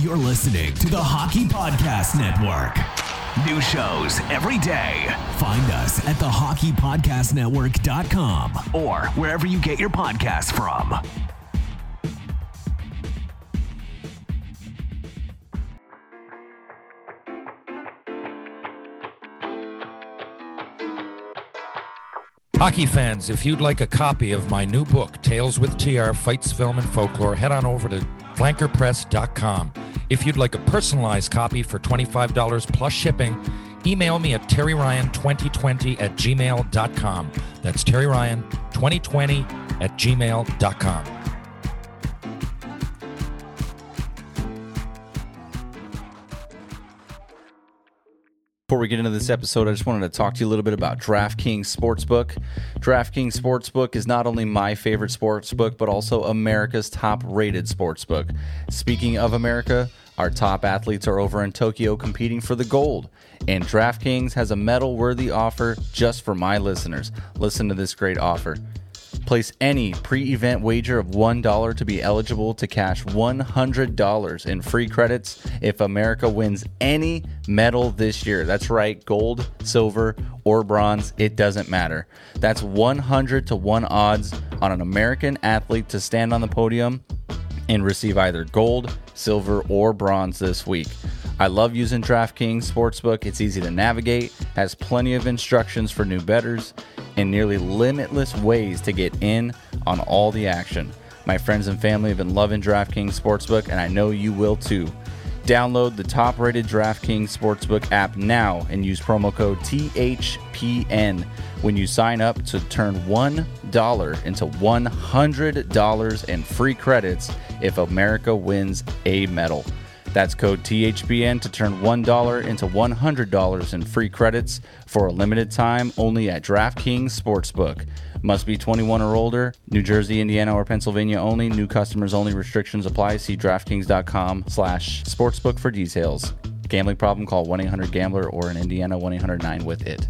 You're listening to the Hockey Podcast Network. New shows every day. Find us at thehockeypodcastnetwork.com or wherever you get your podcasts from. Hockey fans, if you'd like a copy of my new book, Tales with TR Fights, Film, and Folklore, head on over to flankerpress.com. If you'd like a personalized copy for $25 plus shipping, email me at terryryan2020 at gmail.com. That's terryryan2020 at gmail.com. Before we get into this episode, I just wanted to talk to you a little bit about DraftKings Sportsbook. DraftKings Sportsbook is not only my favorite sportsbook, but also America's top rated sportsbook. Speaking of America, our top athletes are over in Tokyo competing for the gold, and DraftKings has a medal worthy offer just for my listeners. Listen to this great offer. Place any pre event wager of $1 to be eligible to cash $100 in free credits if America wins any medal this year. That's right, gold, silver, or bronze, it doesn't matter. That's 100 to 1 odds on an American athlete to stand on the podium and receive either gold, silver, or bronze this week. I love using DraftKings Sportsbook. It's easy to navigate, has plenty of instructions for new bettors, and nearly limitless ways to get in on all the action. My friends and family have been loving DraftKings Sportsbook, and I know you will too. Download the top rated DraftKings Sportsbook app now and use promo code THPN when you sign up to turn $1 into $100 in free credits if America wins a medal. That's code THPN to turn $1 into $100 in free credits for a limited time only at DraftKings Sportsbook. Must be 21 or older. New Jersey, Indiana, or Pennsylvania only. New customers only. Restrictions apply. See DraftKings.com slash sportsbook for details. Gambling problem? Call 1-800-GAMBLER or in Indiana 1-800-9-WITH-IT.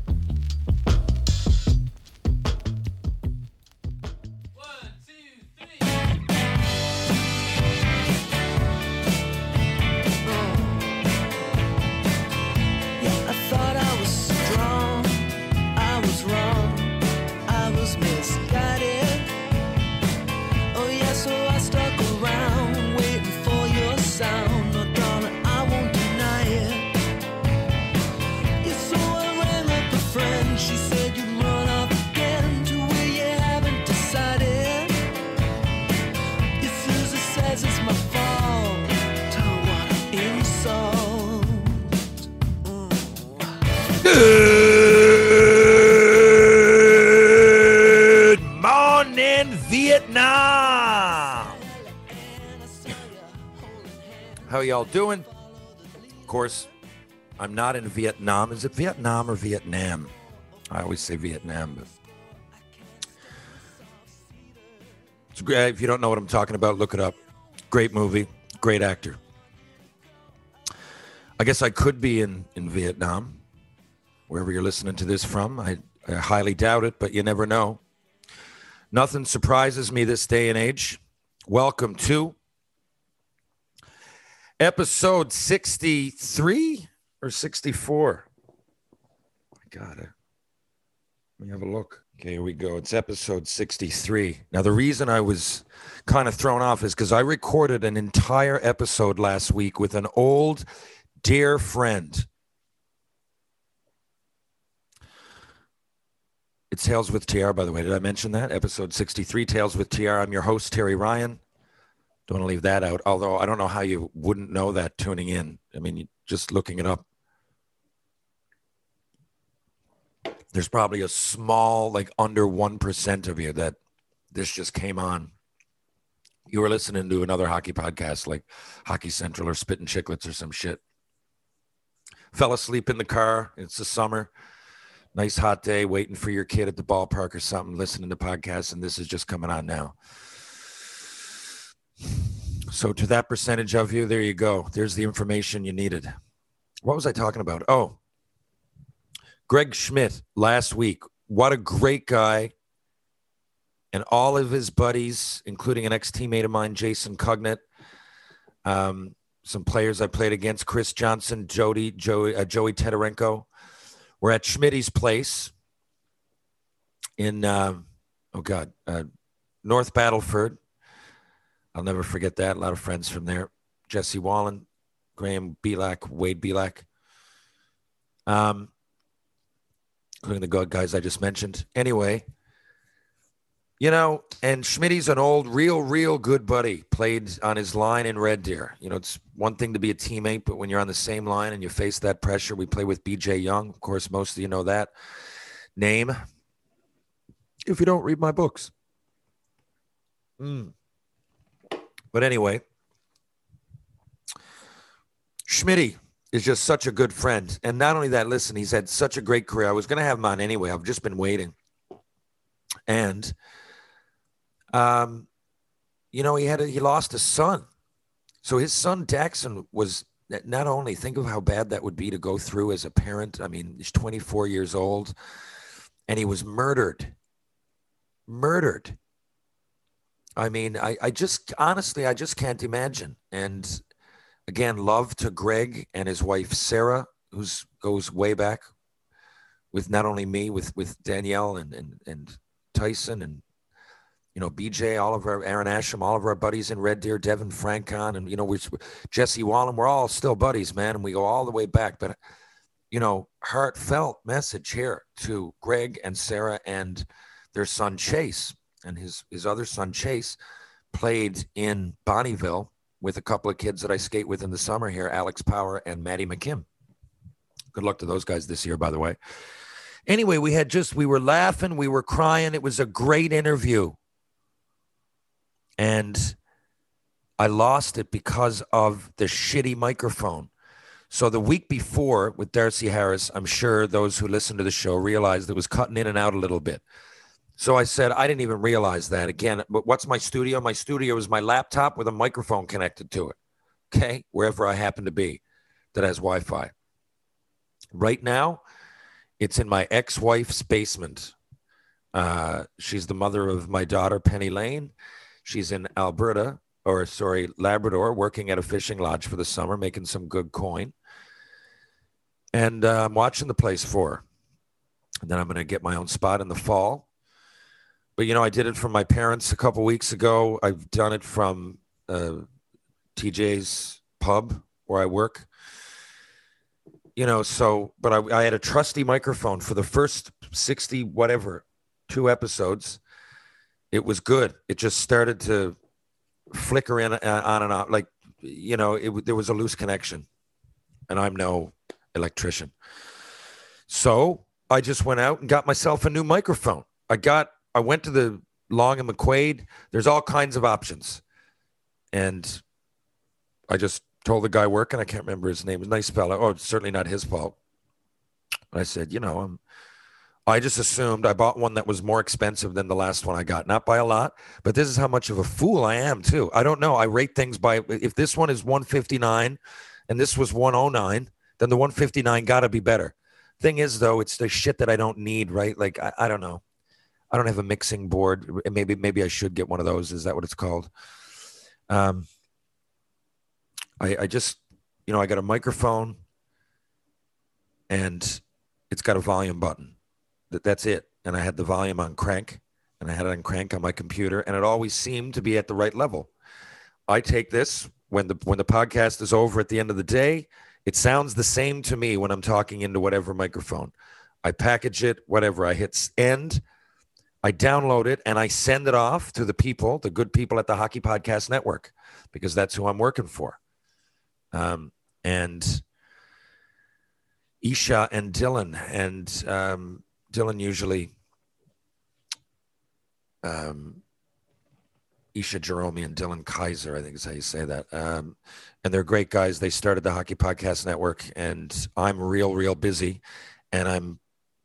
How y'all doing? Of course, I'm not in Vietnam. Is it Vietnam or Vietnam? I always say Vietnam, but it's great. If you don't know what I'm talking about, look it up. Great movie, great actor. I guess I could be in in Vietnam, wherever you're listening to this from. I, I highly doubt it, but you never know. Nothing surprises me this day and age. Welcome to episode 63 or 64. My God, I- let me have a look. Okay, here we go. It's episode 63. Now, the reason I was kind of thrown off is because I recorded an entire episode last week with an old dear friend. It's Tales with TR, by the way. Did I mention that? Episode 63, Tales with TR. I'm your host, Terry Ryan. Don't want to leave that out, although I don't know how you wouldn't know that tuning in. I mean, just looking it up. there's probably a small, like under 1% of you that this just came on. You were listening to another hockey podcast like Hockey Central or Spittin' Chiclets or some shit. Fell asleep in the car. It's the summer. Nice hot day, waiting for your kid at the ballpark or something, listening to podcasts, and this is just coming on now. So, to that percentage of you, there you go. There's the information you needed. What was I talking about? Oh, Greg Schmidt last week. What a great guy. And all of his buddies, including an ex teammate of mine, Jason Cugnet, um, some players I played against, Chris Johnson, Jody, Joey, uh, Joey Tetarenko, were at Schmidt's place in, uh, oh God, uh, North Battleford. I'll never forget that. A lot of friends from there. Jesse Wallin, Graham Belak, Wade Belak. Um, including the guys I just mentioned. Anyway, you know, and Schmidt's an old, real, real good buddy. Played on his line in Red Deer. You know, it's one thing to be a teammate, but when you're on the same line and you face that pressure, we play with BJ Young. Of course, most of you know that name. If you don't read my books. Mm. But anyway, Schmidt is just such a good friend. And not only that, listen, he's had such a great career. I was going to have him on anyway. I've just been waiting. And, um, you know, he had a, he lost a son. So his son Daxon was not only think of how bad that would be to go through as a parent. I mean, he's 24 years old and he was murdered. Murdered. I mean, I, I just honestly, I just can't imagine. And Again, love to Greg and his wife Sarah, who's goes way back with not only me, with with Danielle and and, and Tyson and you know BJ, all of our Aaron Asham, all of our buddies in Red Deer, Devin Francon, and you know we Jesse Wallin. We're all still buddies, man, and we go all the way back. But you know, heartfelt message here to Greg and Sarah and their son Chase and his his other son Chase played in Bonnyville with a couple of kids that I skate with in the summer here, Alex Power and Maddie McKim. Good luck to those guys this year, by the way. Anyway, we had just, we were laughing, we were crying. It was a great interview. And I lost it because of the shitty microphone. So the week before with Darcy Harris, I'm sure those who listen to the show realized it was cutting in and out a little bit. So I said, I didn't even realize that. Again, but what's my studio? My studio is my laptop with a microphone connected to it. Okay. Wherever I happen to be that has Wi Fi. Right now, it's in my ex wife's basement. Uh, she's the mother of my daughter, Penny Lane. She's in Alberta, or sorry, Labrador, working at a fishing lodge for the summer, making some good coin. And uh, I'm watching the place for her. And then I'm going to get my own spot in the fall but you know, I did it from my parents a couple weeks ago. I've done it from uh, TJ's pub where I work. You know, so but I, I had a trusty microphone for the first sixty whatever two episodes. It was good. It just started to flicker in uh, on and off, like you know, it there was a loose connection, and I'm no electrician. So I just went out and got myself a new microphone. I got I went to the Long and McQuade. There's all kinds of options, and I just told the guy working. I can't remember his name. Nice fellow. Oh, certainly not his fault. I said, you know, I'm. I just assumed I bought one that was more expensive than the last one I got, not by a lot, but this is how much of a fool I am too. I don't know. I rate things by if this one is 159 and this was 109, then the 159 got to be better. Thing is, though, it's the shit that I don't need, right? Like I, I don't know. I don't have a mixing board. Maybe maybe I should get one of those. Is that what it's called? Um, I, I just you know I got a microphone, and it's got a volume button. That that's it. and I had the volume on crank, and I had it on crank on my computer, and it always seemed to be at the right level. I take this when the when the podcast is over at the end of the day. It sounds the same to me when I'm talking into whatever microphone. I package it, whatever. I hit end, I download it, and I send it off to the people, the good people at the Hockey Podcast Network, because that's who I'm working for. Um, and Isha and Dylan, and um, Dylan usually, um, Isha Jerome and Dylan Kaiser, I think is how you say that. Um, and they're great guys. They started the Hockey Podcast Network, and I'm real, real busy. And I'm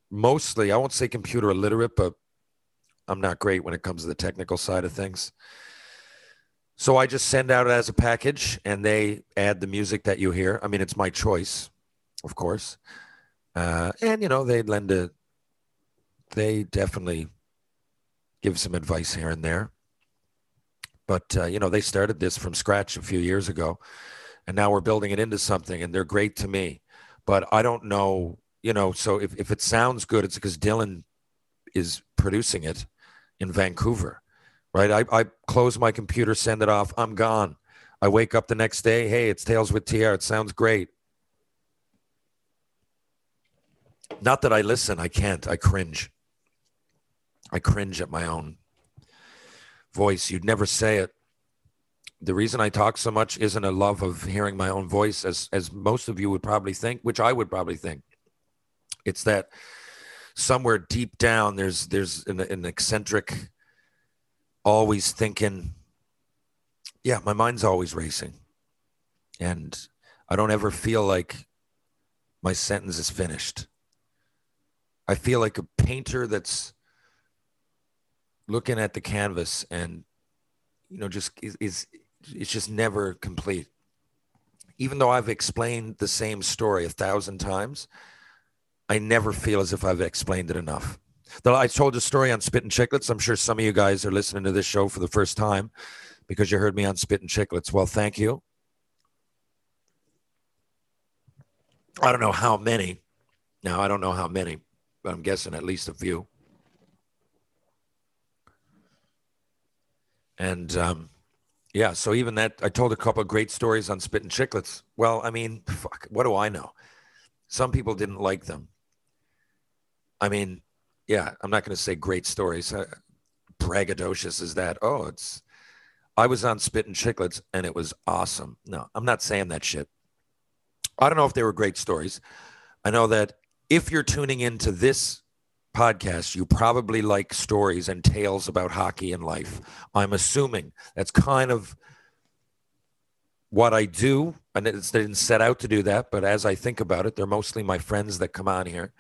mostly, I won't say computer illiterate, but I'm not great when it comes to the technical side of things. So I just send out as a package and they add the music that you hear. I mean, it's my choice, of course. Uh, and, you know, they lend a, they definitely give some advice here and there. But, uh, you know, they started this from scratch a few years ago and now we're building it into something and they're great to me. But I don't know, you know, so if, if it sounds good, it's because Dylan is producing it in Vancouver, right? I, I close my computer, send it off, I'm gone. I wake up the next day, hey, it's Tales with TR. It sounds great. Not that I listen, I can't. I cringe. I cringe at my own voice. You'd never say it. The reason I talk so much isn't a love of hearing my own voice, as as most of you would probably think, which I would probably think. It's that somewhere deep down there's there's an, an eccentric always thinking yeah my mind's always racing. And i don't ever feel like my sentence is finished. I feel like a painter that's looking at the canvas and you know just is, is it's just never complete. Even though i've explained the same story a thousand times I never feel as if I've explained it enough. Though I told a story on Spittin' Chiclets. I'm sure some of you guys are listening to this show for the first time because you heard me on Spittin' Chiclets. Well, thank you. I don't know how many. Now, I don't know how many, but I'm guessing at least a few. And um, yeah, so even that, I told a couple great stories on Spittin' Chiclets. Well, I mean, fuck, what do I know? Some people didn't like them. I mean, yeah, I'm not going to say great stories. Uh, braggadocious is that? Oh, it's. I was on Spittin' Chiclets and it was awesome. No, I'm not saying that shit. I don't know if they were great stories. I know that if you're tuning into this podcast, you probably like stories and tales about hockey and life. I'm assuming that's kind of what I do. And it's, they didn't set out to do that, but as I think about it, they're mostly my friends that come on here.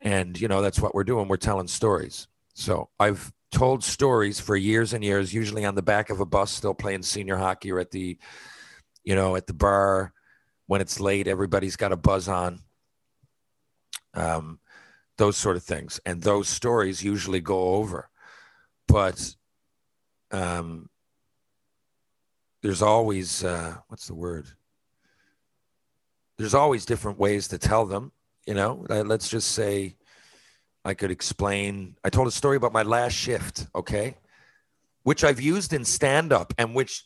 And, you know, that's what we're doing. We're telling stories. So I've told stories for years and years, usually on the back of a bus, still playing senior hockey or at the, you know, at the bar when it's late, everybody's got a buzz on. Um, those sort of things. And those stories usually go over. But um, there's always, uh, what's the word? There's always different ways to tell them you know, let's just say I could explain. I told a story about my last shift, okay, which I've used in stand up and which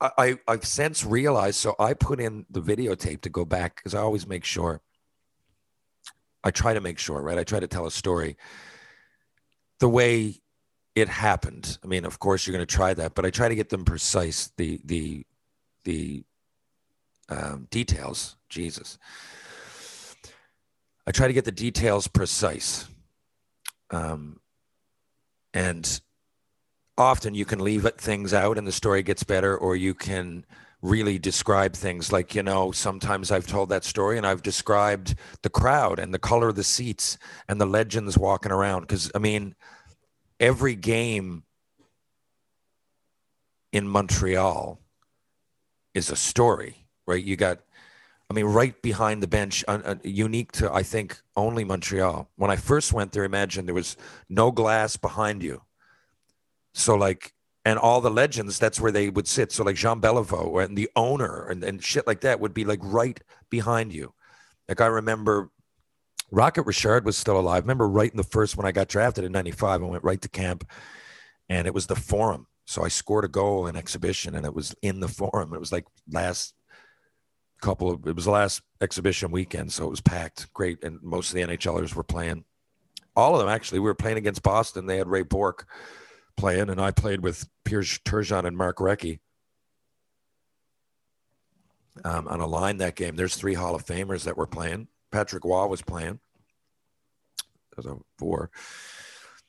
I, I, have since realized. So I put in the videotape to go back because I always make sure. I try to make sure, right? I try to tell a story the way it happened. I mean, of course, you're going to try that, but I try to get them precise. The the the um, details. Jesus. I try to get the details precise. Um, and often you can leave things out and the story gets better, or you can really describe things like, you know, sometimes I've told that story and I've described the crowd and the color of the seats and the legends walking around. Because, I mean, every game in Montreal is a story, right? You got I mean, right behind the bench, uh, unique to I think only Montreal. When I first went there, imagine there was no glass behind you. So like, and all the legends, that's where they would sit. So like Jean Beliveau and the owner and, and shit like that would be like right behind you. Like I remember Rocket Richard was still alive. Remember, right in the first when I got drafted in '95, I went right to camp, and it was the Forum. So I scored a goal in exhibition, and it was in the Forum. It was like last couple of it was the last exhibition weekend, so it was packed. Great, and most of the NHLers were playing. All of them actually. We were playing against Boston. They had Ray Bourque playing, and I played with Pierre Turgeon and Mark Recchi um, on a line that game. There's three Hall of Famers that were playing. Patrick Roy was playing. I'm four.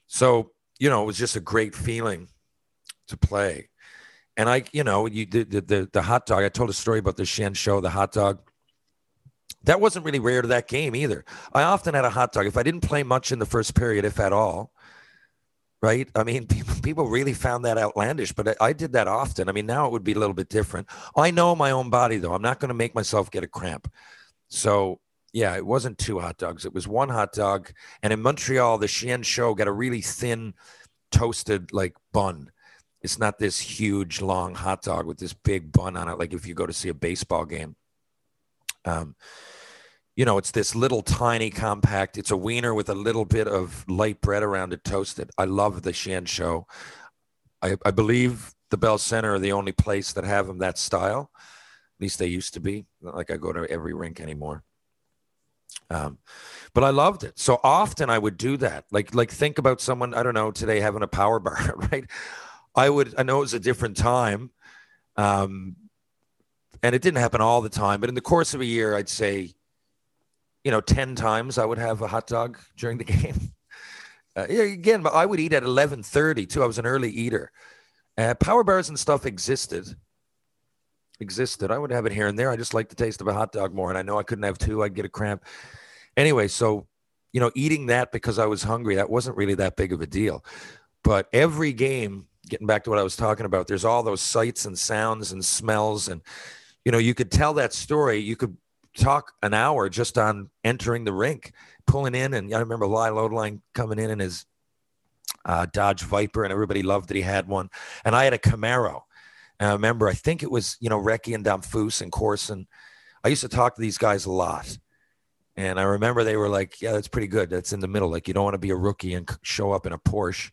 So, you know, it was just a great feeling to play. And I, you know, you the the, the hot dog. I told a story about the chien chaud, the hot dog. That wasn't really rare to that game either. I often had a hot dog. If I didn't play much in the first period, if at all, right? I mean, people, really found that outlandish, but I, did that often. I mean, now it would be a little bit different. I know my own body, though. I'm not going to make myself get a cramp. So, yeah, it wasn't two hot dogs. It was one hot dog. And in Montreal, the chien chaud got a really thin, toasted, like bun. It's not this huge, long hot dog with this big bun on it, like if you go to see a baseball game. Um, you know, it's this little tiny compact. It's a wiener with a little bit of light bread around it toasted. I love the chien chaud. I, I believe the Bell Center are the only place that have them that style. At least they used to be. Not like I go to every rink anymore. Um, but I loved it. So often I would do that. Like, like think about someone I don't know today having a power bar, right? I would. I know it was a different time, um, and it didn't happen all the time. But in the course of a year, I'd say you know, 10 times I would have a hot dog during the game. Uh, again, but I would eat at 11:30 too. I was an early eater. Uh, power bars and stuff existed. Existed. I would have it here and there. I just like the taste of a hot dog more, and I know I couldn't have two. I'd get a cramp. Anyway, so you know, eating that because I was hungry, that wasn't really that big of a deal. But every game, getting back to what I was talking about, there's all those sights and sounds and smells, and you know, you could tell that story. You could talk an hour just on entering the rink, pulling in. And I remember Lyle Odelein coming in in his uh, Dodge Viper, and everybody loved that he had one. And I had a Camaro. And I remember, I think it was, you know, Recchi and Damphousse and Corson. I used to talk to these guys a lot. And I remember they were like, yeah, that's pretty good. That's in the middle. Like, you don't want to be a rookie and show up in a Porsche.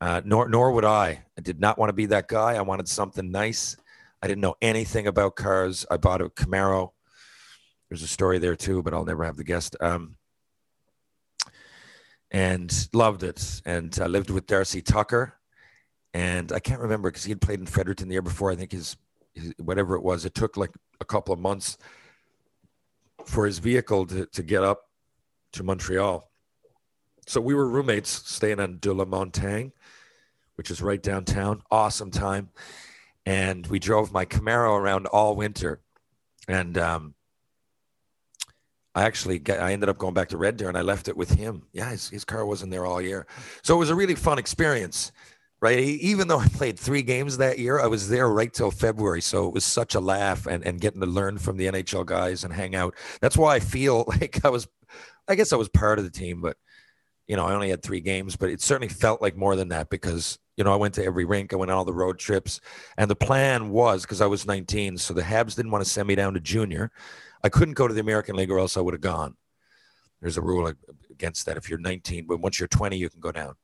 Uh, nor, nor would I. I did not want to be that guy. I wanted something nice. I didn't know anything about cars. I bought a Camaro there's a story there too, but I'll never have the guest. Um, and loved it. And I lived with Darcy Tucker. And I can't remember because he had played in Fredericton the year before. I think his, his, whatever it was, it took like a couple of months for his vehicle to, to get up to Montreal. So we were roommates staying on De La Montagne, which is right downtown. Awesome time. And we drove my Camaro around all winter. And um, I actually get, I ended up going back to Red Deer and I left it with him. Yeah, his, his car wasn't there all year. So it was a really fun experience, right? Even though I played three games that year, I was there right till February. So it was such a laugh and, and getting to learn from the NHL guys and hang out. That's why I feel like I was, I guess I was part of the team, but you know, I only had three games, but it certainly felt like more than that because, you know, I went to every rink, I went on all the road trips. And the plan was because I was 19, so the Habs didn't want to send me down to junior. I couldn't go to the American League or else I would have gone. There's a rule against that. If you're 19, but once you're 20, you can go down.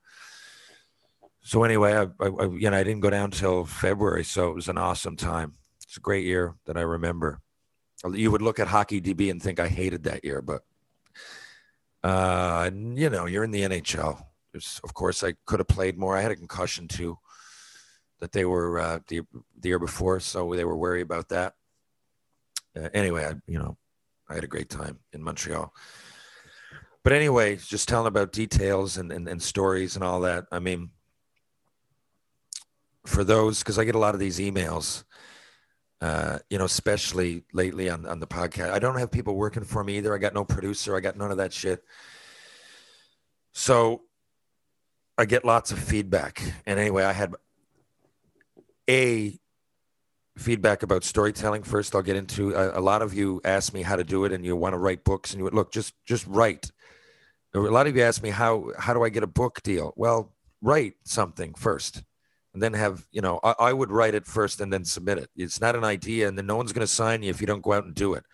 So anyway, I, I, you know I didn't go down until February, so it was an awesome time. It's a great year that I remember. You would look at Hockey DB and think I hated that year, but uh, you know, you're in the NHL. There's, of course, I could have played more. I had a concussion too, that they were uh, the the year before, so they were worried about that uh, anyway, I, you know, I had a great time in Montreal. But anyway, just telling about details and, and, and stories and all that. I mean, for those, because I get a lot of these emails, uh, you know, especially lately on, on the podcast. I don't have people working for me either. I got no producer. I got none of that shit. So I get lots of feedback. And anyway, I had a feedback about storytelling first. I'll get into a, a, lot of you ask me how to do it and you want to write books and you would look just just write. A lot of you ask me how how do i get a book deal? Well write something first and then have you know I, I would write it first and then submit it. It's not an idea and then no one's going to sign you if you don't go out and do it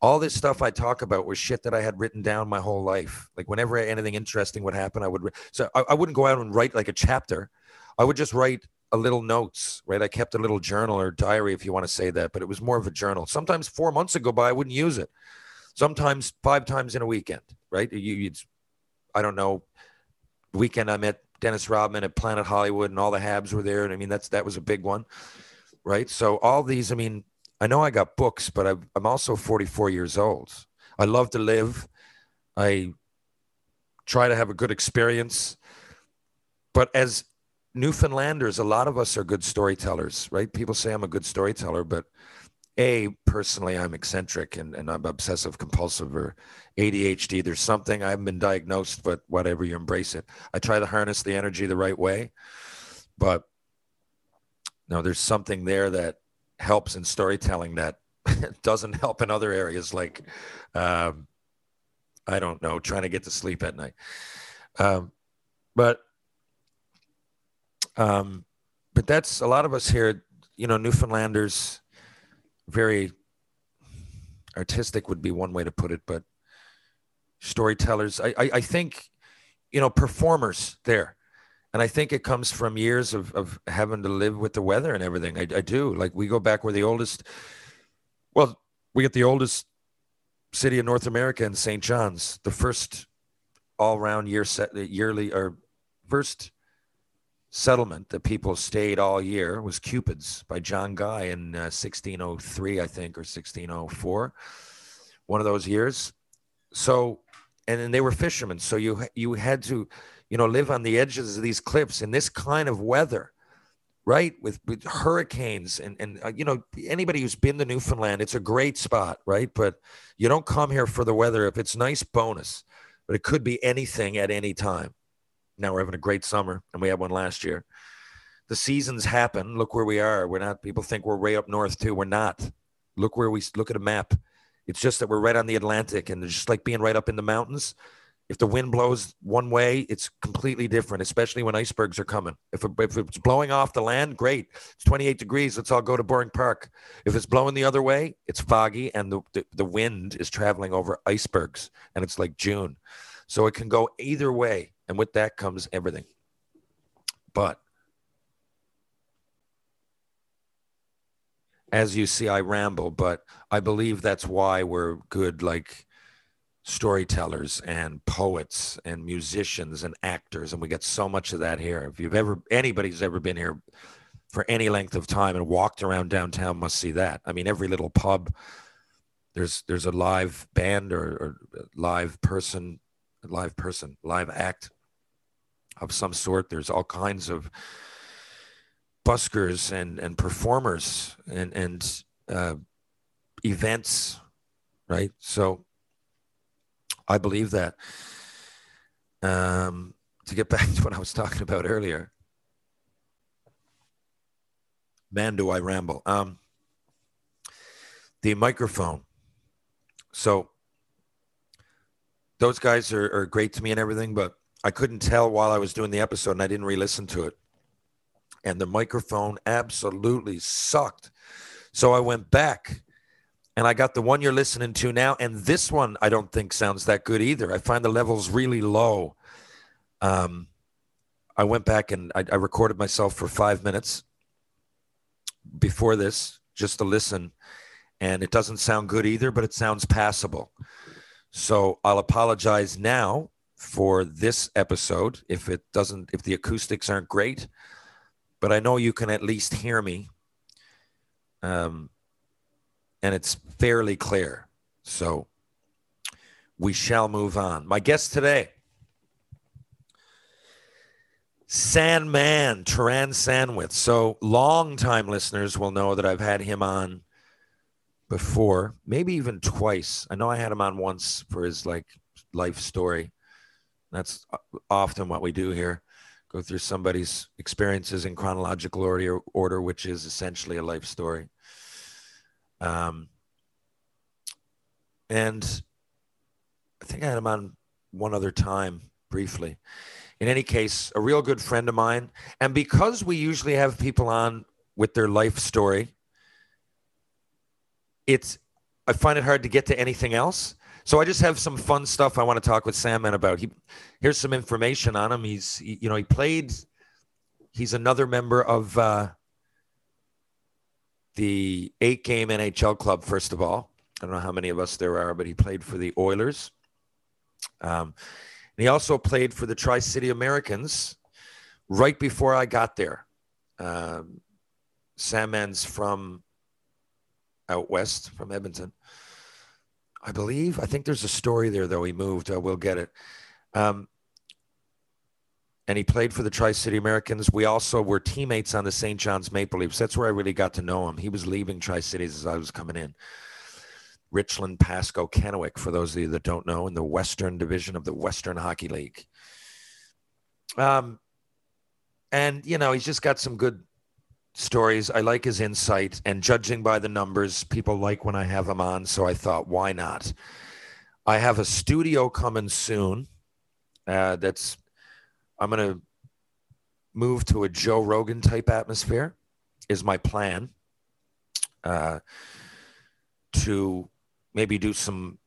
all this stuff I talk about was shit that I had written down my whole life. Like whenever anything interesting would happen, I would. So I, I wouldn't go out and write like a chapter. I would just write a little notes, right? I kept a little journal or diary, if you want to say that, but it was more of a journal. Sometimes four months would go by, I wouldn't use it. Sometimes five times in a weekend, right? You, you'd, I don't know, weekend I met Dennis Rodman at Planet Hollywood, and all the Habs were there, and I mean that's that was a big one, right? So all these, I mean, I know I got books, but I've, I'm also 44 years old. I love to live. I try to have a good experience, but as Newfoundlanders, a lot of us are good storytellers, right? People say I'm a good storyteller, but a personally i'm eccentric and, and i'm obsessive compulsive or adhd there's something i haven't been diagnosed but whatever you embrace it i try to harness the energy the right way but no there's something there that helps in storytelling that doesn't help in other areas like um, i don't know trying to get to sleep at night um, but um, but that's a lot of us here you know newfoundlanders very artistic would be one way to put it, but storytellers. I, I, I, think, you know, performers there. And I think it comes from years of, of having to live with the weather and everything. I, I do. Like we go back, we're the oldest. Well, we get the oldest city in North America in St. John's, the first all round year set yearly or first settlement that people stayed all year was Cupid's by John Guy in uh, 1603, I think, or 1604, one of those years. So, and then they were fishermen. So you you had to, you know, live on the edges of these cliffs in this kind of weather, right? With with hurricanes and and uh, you know anybody who's been to Newfoundland, it's a great spot, right? But you don't come here for the weather. If it's nice, bonus, but it could be anything at any time. Now we're having a great summer, and we had one last year. The seasons happen. Look where we are. We're not. People think we're way up north too. We're not. Look where we look at a map. It's just that we're right on the Atlantic, and it's just like being right up in the mountains. If the wind blows one way, it's completely different, especially when icebergs are coming. If, if it's blowing off the land, great. It's 28 degrees. Let's all go to Bowring Park. If it's blowing the other way, it's foggy and the, the, the wind is traveling over icebergs and it's like June. So it can go either way. And with that comes everything. But as you see, I ramble, but I believe that's why we're good, like storytellers and poets and musicians and actors. And we get so much of that here. If you've ever, anybody's ever been here for any length of time and walked around downtown must see that. I mean, every little pub, there's there's a live band or, or live person, live person, live act of some sort. There's all kinds of buskers and, and performers and, and uh, events, right? So I believe that. Um, to get back to what I was talking about earlier, man, do I ramble. Um, the microphone. So those guys are, are great to me and everything, but I couldn't tell while I was doing the episode and I didn't re listen to it. And the microphone absolutely sucked. So I went back and I got the one you're listening to now. And this one I don't think sounds that good either. I find the levels really low. Um, I went back and I, I recorded myself for five minutes before this just to listen. And it doesn't sound good either, but it sounds passable. So I'll apologize now for this episode if it doesn't if the acoustics aren't great but i know you can at least hear me um, and it's fairly clear. So we shall move on. My guest today sandman Terran Sandwith. So long time listeners will know that i've had him on before maybe even twice. I know i had him on once for his like life story. That's often what we do here. Go through somebody's experiences in chronological order, order which is essentially a life story. Um, and I think I had him on one other time briefly. In any case, a real good friend of mine. And because we usually have people on with their life story, it's I find it hard to get to anything else. So I just have some fun stuff I want to talk with Sandman about. He here's some information on him. He's he- you know he played. He's another member of uh, the eight game NHL club. First of all, I don't know how many of us there are, but he played for the Oilers. Um, and he also played for the Tri City Americans right before I got there. Um, Sandman's from out west, from Edmonton. I believe. I think there's a story there, though. He moved. Uh, we'll get it. Um, and he played for the Tri City Americans. We also were teammates on the St. John's Maple Leafs. That's where I really got to know him. He was leaving Tri Cities as I was coming in. Richland, Pasco, Kennewick, for those of you that don't know, in the Western Division of the Western Hockey League. Um, and you know, he's just got some good stories. I like his insight, and judging by the numbers, people like when I have him on. So I thought, why not? I have a studio coming soon. Uh, that's I'm gonna move to a Joe Rogan type atmosphere. Is my plan. Uh, to maybe do some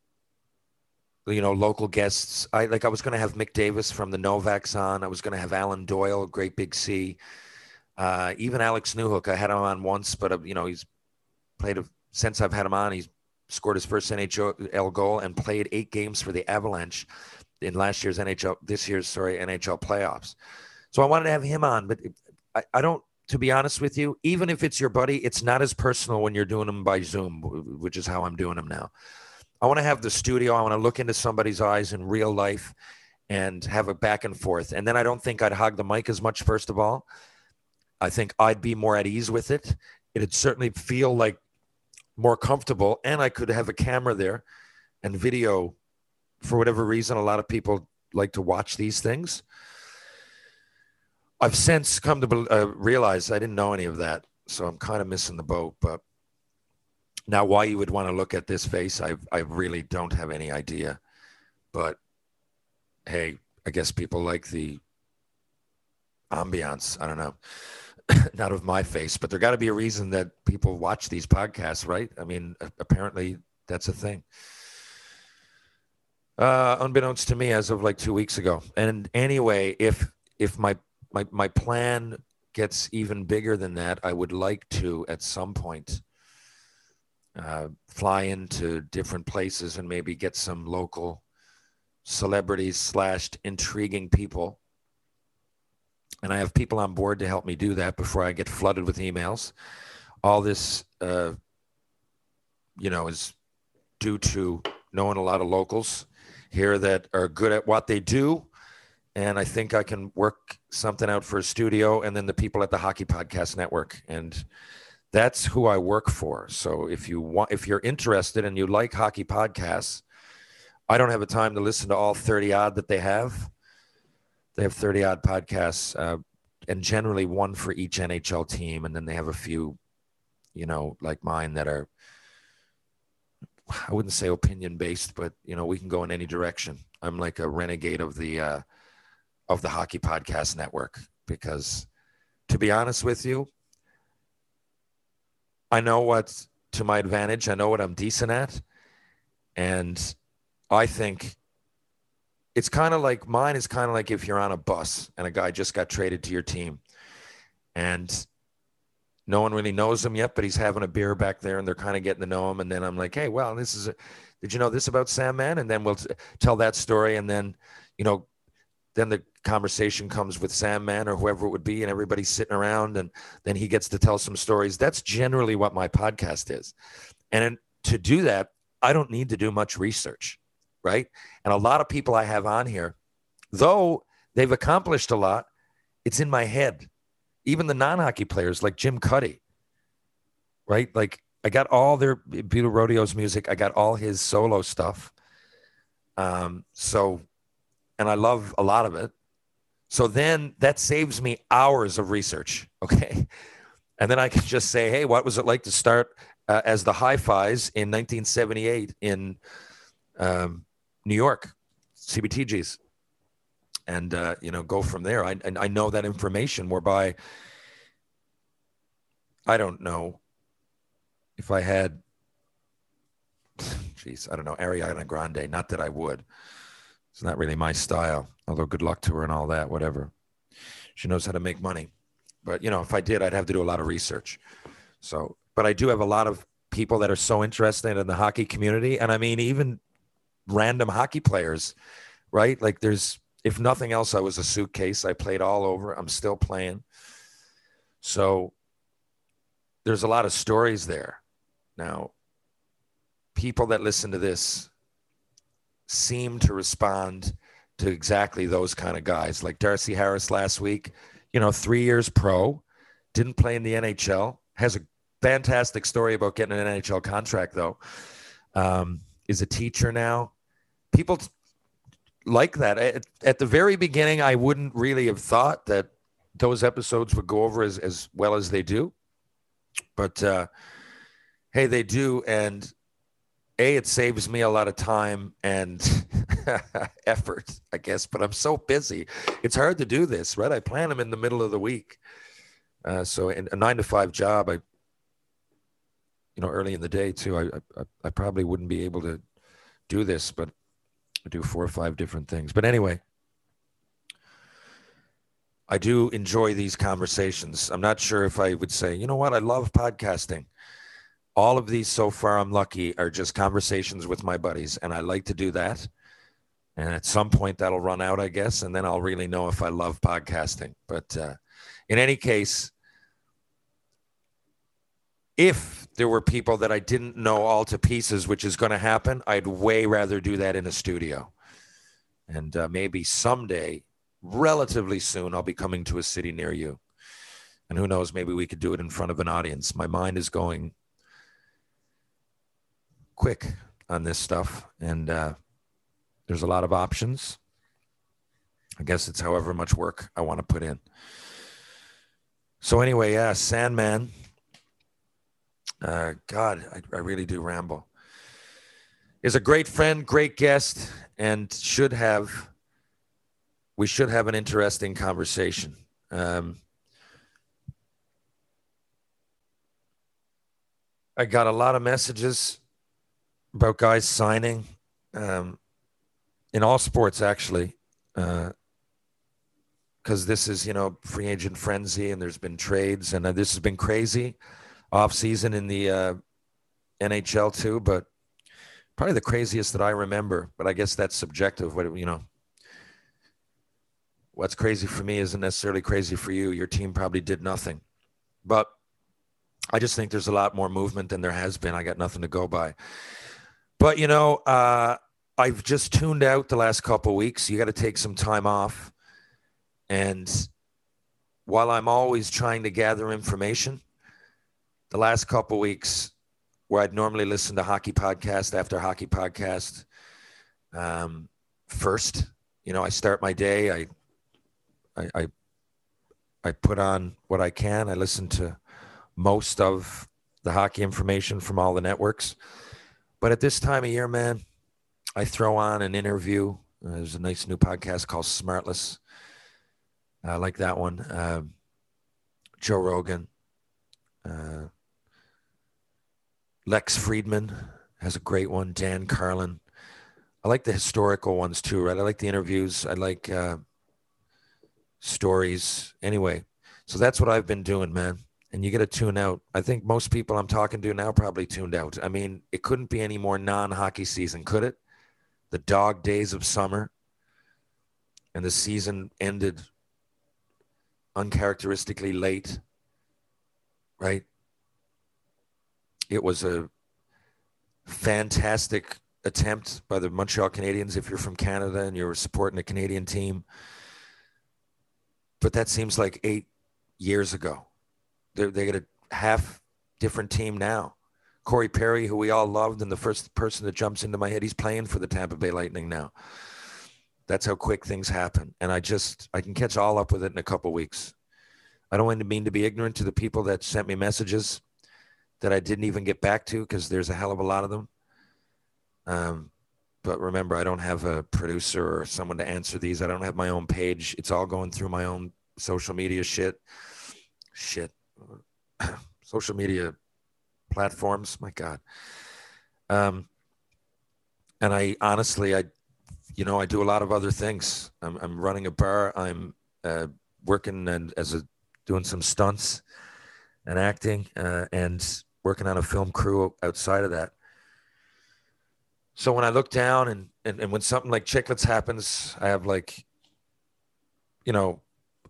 you know local guests i like i was going to have mick davis from the novaks on i was going to have alan doyle great big sea uh, even alex newhook i had him on once but uh, you know he's played a, since i've had him on he's scored his first nhl goal and played eight games for the avalanche in last year's nhl this year's sorry nhl playoffs so i wanted to have him on but i, I don't to be honest with you, even if it's your buddy, it's not as personal when you're doing them by Zoom, which is how I'm doing them now. I want to have the studio. I want to look into somebody's eyes in real life and have a back and forth. And then I don't think I'd hog the mic as much, first of all. I think I'd be more at ease with it. It'd certainly feel like more comfortable. And I could have a camera there and video. For whatever reason, a lot of people like to watch these things. I've since come to uh, realize I didn't know any of that, so I'm kind of missing the boat. But now, why you would want to look at this face, I I really don't have any idea. But hey, I guess people like the ambiance. I don't know, not of my face, but there got to be a reason that people watch these podcasts, right? I mean, apparently that's a thing. Uh, unbeknownst to me, as of like two weeks ago. And anyway, if if my my my plan gets even bigger than that, I would like to at some point uh, fly into different places and maybe get some local celebrities slash intriguing people. And I have people on board to help me do that before I get flooded with emails. All this, uh, you know, is due to knowing a lot of locals here that are good at what they do and I think I can work something out for a studio and then the people at the Hockey Podcast Network. And that's who I work for. So if you want, if you're interested and you like hockey podcasts, I don't have a time to listen to all 30 odd that they have. They have 30 odd podcasts, uh, and generally one for each NHL team. And then they have a few, you know, like mine that are, I wouldn't say opinion based, but, you know, we can go in any direction. I'm like a renegade of the, uh, of the Hockey Podcast Network because, to be honest with you, I know what's to my advantage. I know what I'm decent at. And I think it's kind of like mine is kind of like if you're on a bus and a guy just got traded to your team and no one really knows him yet, but he's having a beer back there and they're kind of getting to know him. And then I'm like, hey, well, this is, a, did you know this about Sam Man? And then we'll t- tell that story. And then, you know, then the conversation comes with Sam Man or whoever it would be, and everybody's sitting around, and then he gets to tell some stories. That's generally what my podcast is. And to do that, I don't need to do much research, right? And a lot of people I have on here, though they've accomplished a lot, it's in my head. Even the non hockey players like Jim Cuddy, right? Like I got all their Blue Rodeo's music, I got all his solo stuff. Um, so and I love a lot of it. So then that saves me hours of research. Okay. And then I can just say, hey, what was it like to start uh, as the Hi Fis in 1978 in um, New York, CBGBs? And, uh, you know, go from there. I, and I know that information whereby I don't know if I had geez, I don't know, Ariana Grande. Not that I would. It's not really my style. Although good luck to her and all that, whatever. She knows how to make money. But you know, if I did, I'd have to do a lot of research. So, but I do have a lot of people that are so interested in the hockey community, and I mean, even random hockey players, right? Like, there's if nothing else, I was a suitcase. I played all over. I'm still playing. So there's a lot of stories there. Now, people that listen to this seem to respond to exactly those kind of guys, like Darcy Harris last week. You know, three years pro, didn't play in the NHL, has a fantastic story about getting an NHL contract, though. Um, is a teacher now. People like that. At, at the very beginning, I wouldn't really have thought that those episodes would go over as, as well as they do. But uh, hey, they do. And A, it saves me a lot of time and effort, I guess. But I'm so busy. It's hard to do this, right? I plan them in the middle of the week. Uh, so in a nine to five job, I, you know, early in the day too, I, I, I probably wouldn't be able to do this, but Do four or five different things. But anyway, I do enjoy these conversations. I'm not sure if I would say, you know what, I love podcasting. All of these so far, I'm lucky, are just conversations with my buddies, and I like to do that. And at some point, that'll run out, I guess, and then I'll really know if I love podcasting. But uh, in any case, if there were people that I didn't know all to pieces, which is going to happen, I'd way rather do that in a studio. And uh, maybe someday, relatively soon, I'll be coming to a city near you. And who knows, maybe we could do it in front of an audience. My mind is going quick on this stuff. And uh, there's a lot of options. I guess it's however much work I want to put in. So, anyway, yeah, Sandman. Uh, God, I, I really do ramble. Is a great friend, great guest, and should have. We should have an interesting conversation. Um, I got a lot of messages about guys signing um, in all sports, actually, because this is you know free agent frenzy, and there's been trades, and uh, this has been crazy off season in the uh, NHL too, but probably the craziest that I remember. But I guess that's subjective. What you know, what's crazy for me isn't necessarily crazy for you. Your team probably did nothing, but I just think there's a lot more movement than there has been. I got nothing to go by. But you know, uh, I've just tuned out the last couple weeks. You got to take some time off, and while I'm always trying to gather information the last couple weeks where I'd normally listen to hockey podcast after hockey podcast um, first. You know, I start my day. I, I, I, I put on what I can. I listen to most of the hockey information from all the networks. But at this time of year, man, I throw on an interview. Uh, there's a nice new podcast called Smartless. I like that one. Um, Joe Rogan. Uh, Lex Fridman has a great one. Dan Carlin. I like the historical ones too, right? I like the interviews. I like uh, stories. Anyway, so that's what I've been doing, man. And you got to tune out. I think most people I'm talking to now probably tuned out. I mean, it couldn't be any more non hockey season, could it? The dog days of summer and the season ended uncharacteristically late, right? It was a fantastic attempt by the Montreal Canadiens if you're from Canada and you're supporting a Canadian team. But that seems like eight years ago. They're, they got a half different team now. Corey Perry, who we all loved, and the first person that jumps into my head, he's playing for the Tampa Bay Lightning now. That's how quick things happen. And I just, I can catch all up with it in a couple weeks. I don't mean to be ignorant to the people that sent me messages that I didn't even get back to because there's a hell of a lot of them. Um, but remember, I don't have a producer or someone to answer these. I don't have my own page. It's all going through my own social media shit. Shit. social media platforms. My God. Um, and I honestly, I, you know, I do a lot of other things. I'm, I'm running a bar. I'm uh, working and as a doing some stunts and acting uh, and working on a film crew outside of that. So when I look down and, and, and when something like Chiclets happens, I have like, you know,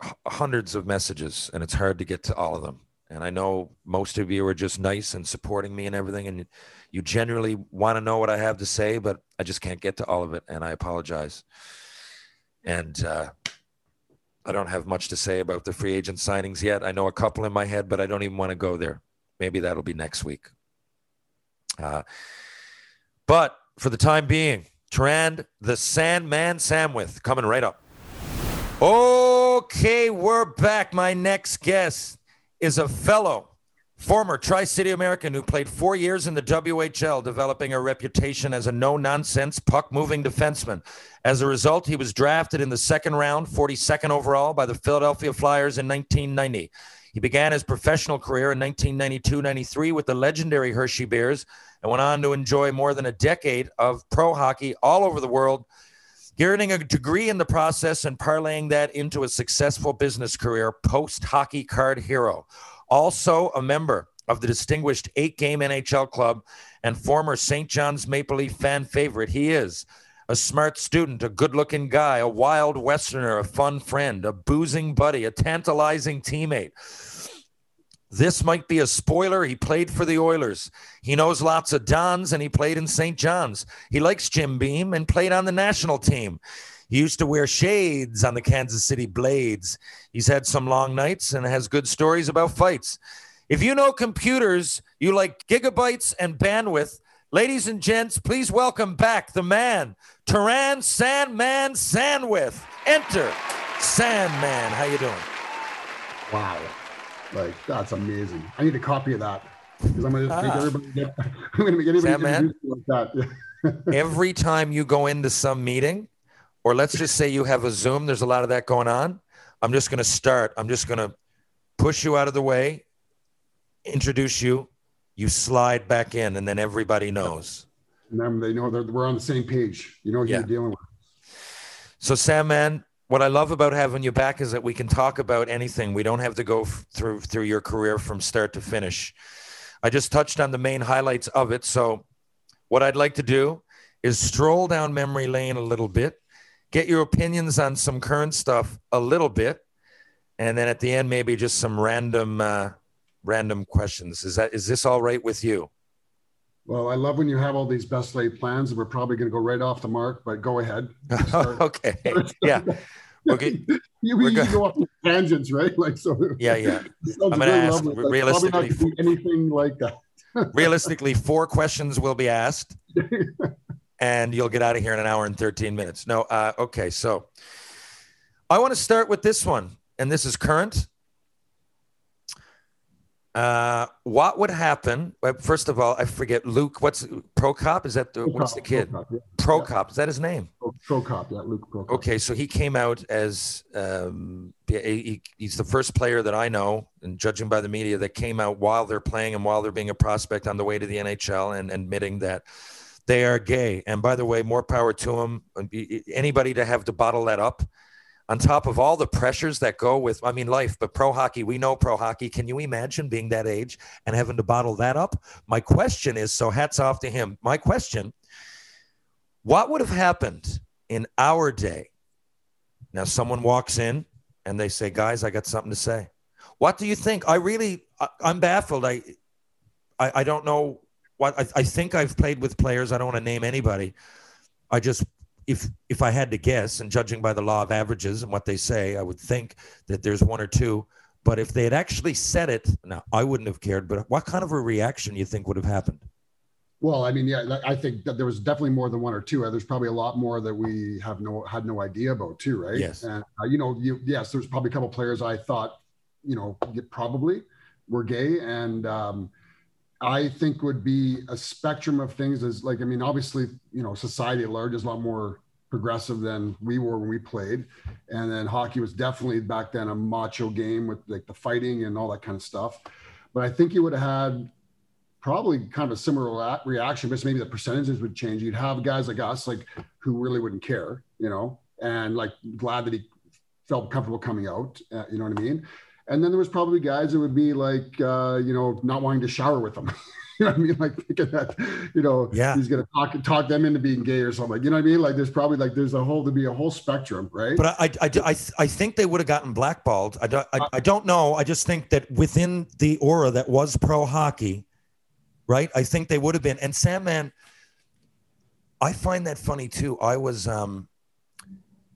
h- hundreds of messages and it's hard to get to all of them. And I know most of you are just nice and supporting me and everything. And you generally want to know what I have to say, but I just can't get to all of it. And I apologize. And uh, I don't have much to say about the free agent signings yet. I know a couple in my head, but I don't even want to go there. Maybe that'll be next week. Uh, but for the time being, Terran the Sandman Sandwith coming right up. Okay, we're back. My next guest is a fellow former Tri City American who played four years in the WHL, developing a reputation as a no nonsense puck moving defenseman. As a result, he was drafted in the second round, 42nd overall, by the Philadelphia Flyers in 1990. He began his professional career in 1992 93 with the legendary Hershey Bears and went on to enjoy more than a decade of pro hockey all over the world, earning a degree in the process and parlaying that into a successful business career post hockey card hero. Also, a member of the distinguished eight game NHL club and former St. John's Maple Leaf fan favorite, he is a smart student, a good looking guy, a wild Westerner, a fun friend, a boozing buddy, a tantalizing teammate. This might be a spoiler. He played for the Oilers. He knows lots of Dons and he played in St. John's. He likes Jim Beam and played on the national team. He used to wear shades on the Kansas City Blades. He's had some long nights and has good stories about fights. If you know computers, you like gigabytes and bandwidth. Ladies and gents, please welcome back the man, Terran Sandman Sandwith. Enter Sandman. How you doing? Wow. Like that's amazing. I need a copy of that. Because I'm gonna make Ah. everybody get I'm gonna make everybody Sandman? like that. Every time you go into some meeting, or let's just say you have a Zoom, there's a lot of that going on. I'm just going to start. I'm just going to push you out of the way, introduce you, you slide back in, and then everybody knows. and then they know that we're on the same page. You know who Yeah. you're dealing with. So, Sandman, what I love about having you back is that we can talk about anything. We don't have to go f- through through your career from start to finish. I just touched on the main highlights of it. So, what I'd like to do is stroll down memory lane a little bit, get your opinions on some current stuff a little bit, and then at the end maybe just some random uh, random questions. Is that is this all right with you? Well, I love when you have all these best laid plans, and we're probably gonna go right off the mark, but go ahead. Okay. Yeah. Okay. you we good. go off the tangents, right? Like so Yeah, yeah. I'm gonna ask lovely, realistically- probably not gonna anything like that. realistically four questions will be asked and you'll get out of here in an hour and 13 minutes no uh, okay so i want to start with this one and this is current uh, what would happen well, first of all i forget luke what's Prokop is that the what's the kid Pro, yeah. Prokop is that his name Pro, Prokop, yeah, Luke Prokop. Okay, so he came out as um, he, he's the first player that I know, and judging by the media, that came out while they're playing and while they're being a prospect on the way to the NHL and admitting that they are gay. And by the way, more power to them. Anybody to have to bottle that up, on top of all the pressures that go with, I mean, life, but pro hockey, we know pro hockey. Can you imagine being that age and having to bottle that up? My question is so hats off to him. My question what would have happened in our day? Now, someone walks in and they say, Guys, I got something to say. What do you think? I really, I, I'm baffled. I, I, I don't know what I, I think I've played with players. I don't want to name anybody. I just, if if I had to guess, and judging by the law of averages and what they say, I would think that there's one or two. But if they had actually said it, now I wouldn't have cared. But what kind of a reaction you think would have happened? Well, I mean, yeah, I think that there was definitely more than one or two. There's probably a lot more that we have no had no idea about too, right? Yes. And uh, you know, you yes, there's probably a couple players I thought, you know, probably were gay, and um, I think would be a spectrum of things. As like, I mean, obviously, you know, society at large is a lot more progressive than we were when we played, and then hockey was definitely back then a macho game with like the fighting and all that kind of stuff. But I think you would have had probably kind of a similar reaction, but maybe the percentages would change. You'd have guys like us, like who really wouldn't care, you know, and like glad that he felt comfortable coming out. Uh, you know what I mean? And then there was probably guys that would be like, uh, you know, not wanting to shower with them. you know what I mean? Like thinking that, you know, Yeah. he's gonna talk talk them into being gay or something. You know what I mean? Like there's probably like there's a whole to be a whole spectrum, right? But I, I, I, I, think they would have gotten blackballed. I don't, I, I don't know. I just think that within the aura that was pro hockey, right? I think they would have been. And Sandman, I find that funny too. I was um,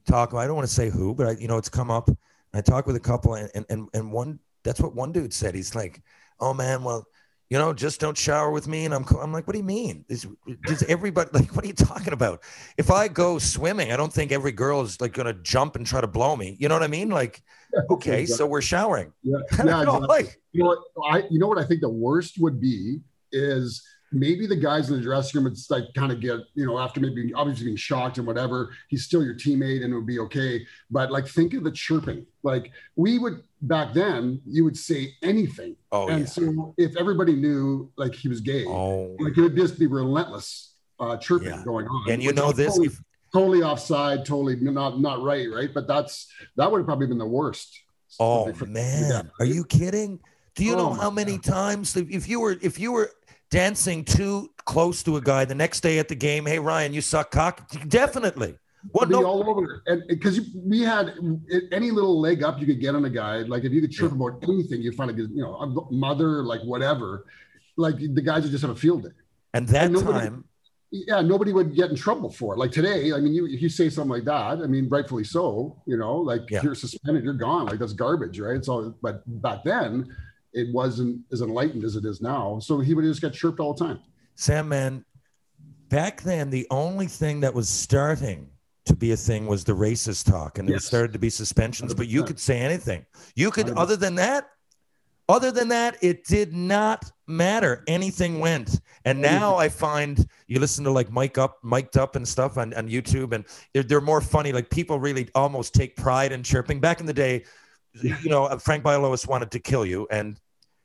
talking. I don't want to say who, but I, you know, it's come up. I talked with a couple, and and and, one. That's what one dude said. He's like, "Oh man, well." You know, just don't shower with me, and I'm. I'm like, what do you mean? Is, does everybody like? What are you talking about? if I go swimming, I don't think every girl is like going to jump and try to blow me. You know what I mean? Like, okay, so we're showering. yeah, yeah, exactly. like- you know what I you know what I think the worst would be is maybe the guys in the dressing room would like kind of get you know after maybe obviously being shocked and whatever he's still your teammate and it would be okay. But like think of the chirping. Like we would back then you would say anything. Oh and yeah. so if everybody knew like he was gay Oh, like it would just be relentless uh chirping Yeah. going on. And you know this. totally, If, totally offside totally not not right right? But that's that would have probably been the worst. Oh man, are you kidding? Do you Oh, know how many times if if you were if you were dancing too close to a guy the next day at the game? Hey Ryan, you suck cock. Definitely. What? be No. all over and because we had any little leg up you could get on a guy like if you could trip about anything you find a good you know a mother like whatever like the guys would just have a field day And that and nobody- time, yeah nobody would get in trouble for it like today i mean you if you say something like that i mean rightfully so you know like Yeah. you're suspended you're gone like that's garbage right so but back then it wasn't as enlightened as it is now so he would just get chirped all the time Sandman, back then the only thing that was starting to be a thing was the racist talk, and there started to be suspensions. But you could say anything. You could, 100%. other than that, other than that, it did not matter. Anything went. And now I find you listen to like Mike Up, Mic'd Up and stuff on, on YouTube, and they're, they're more funny. Like people really almost take pride in chirping. Back in the day, you know, uh, Frank Bialowas wanted to kill you, and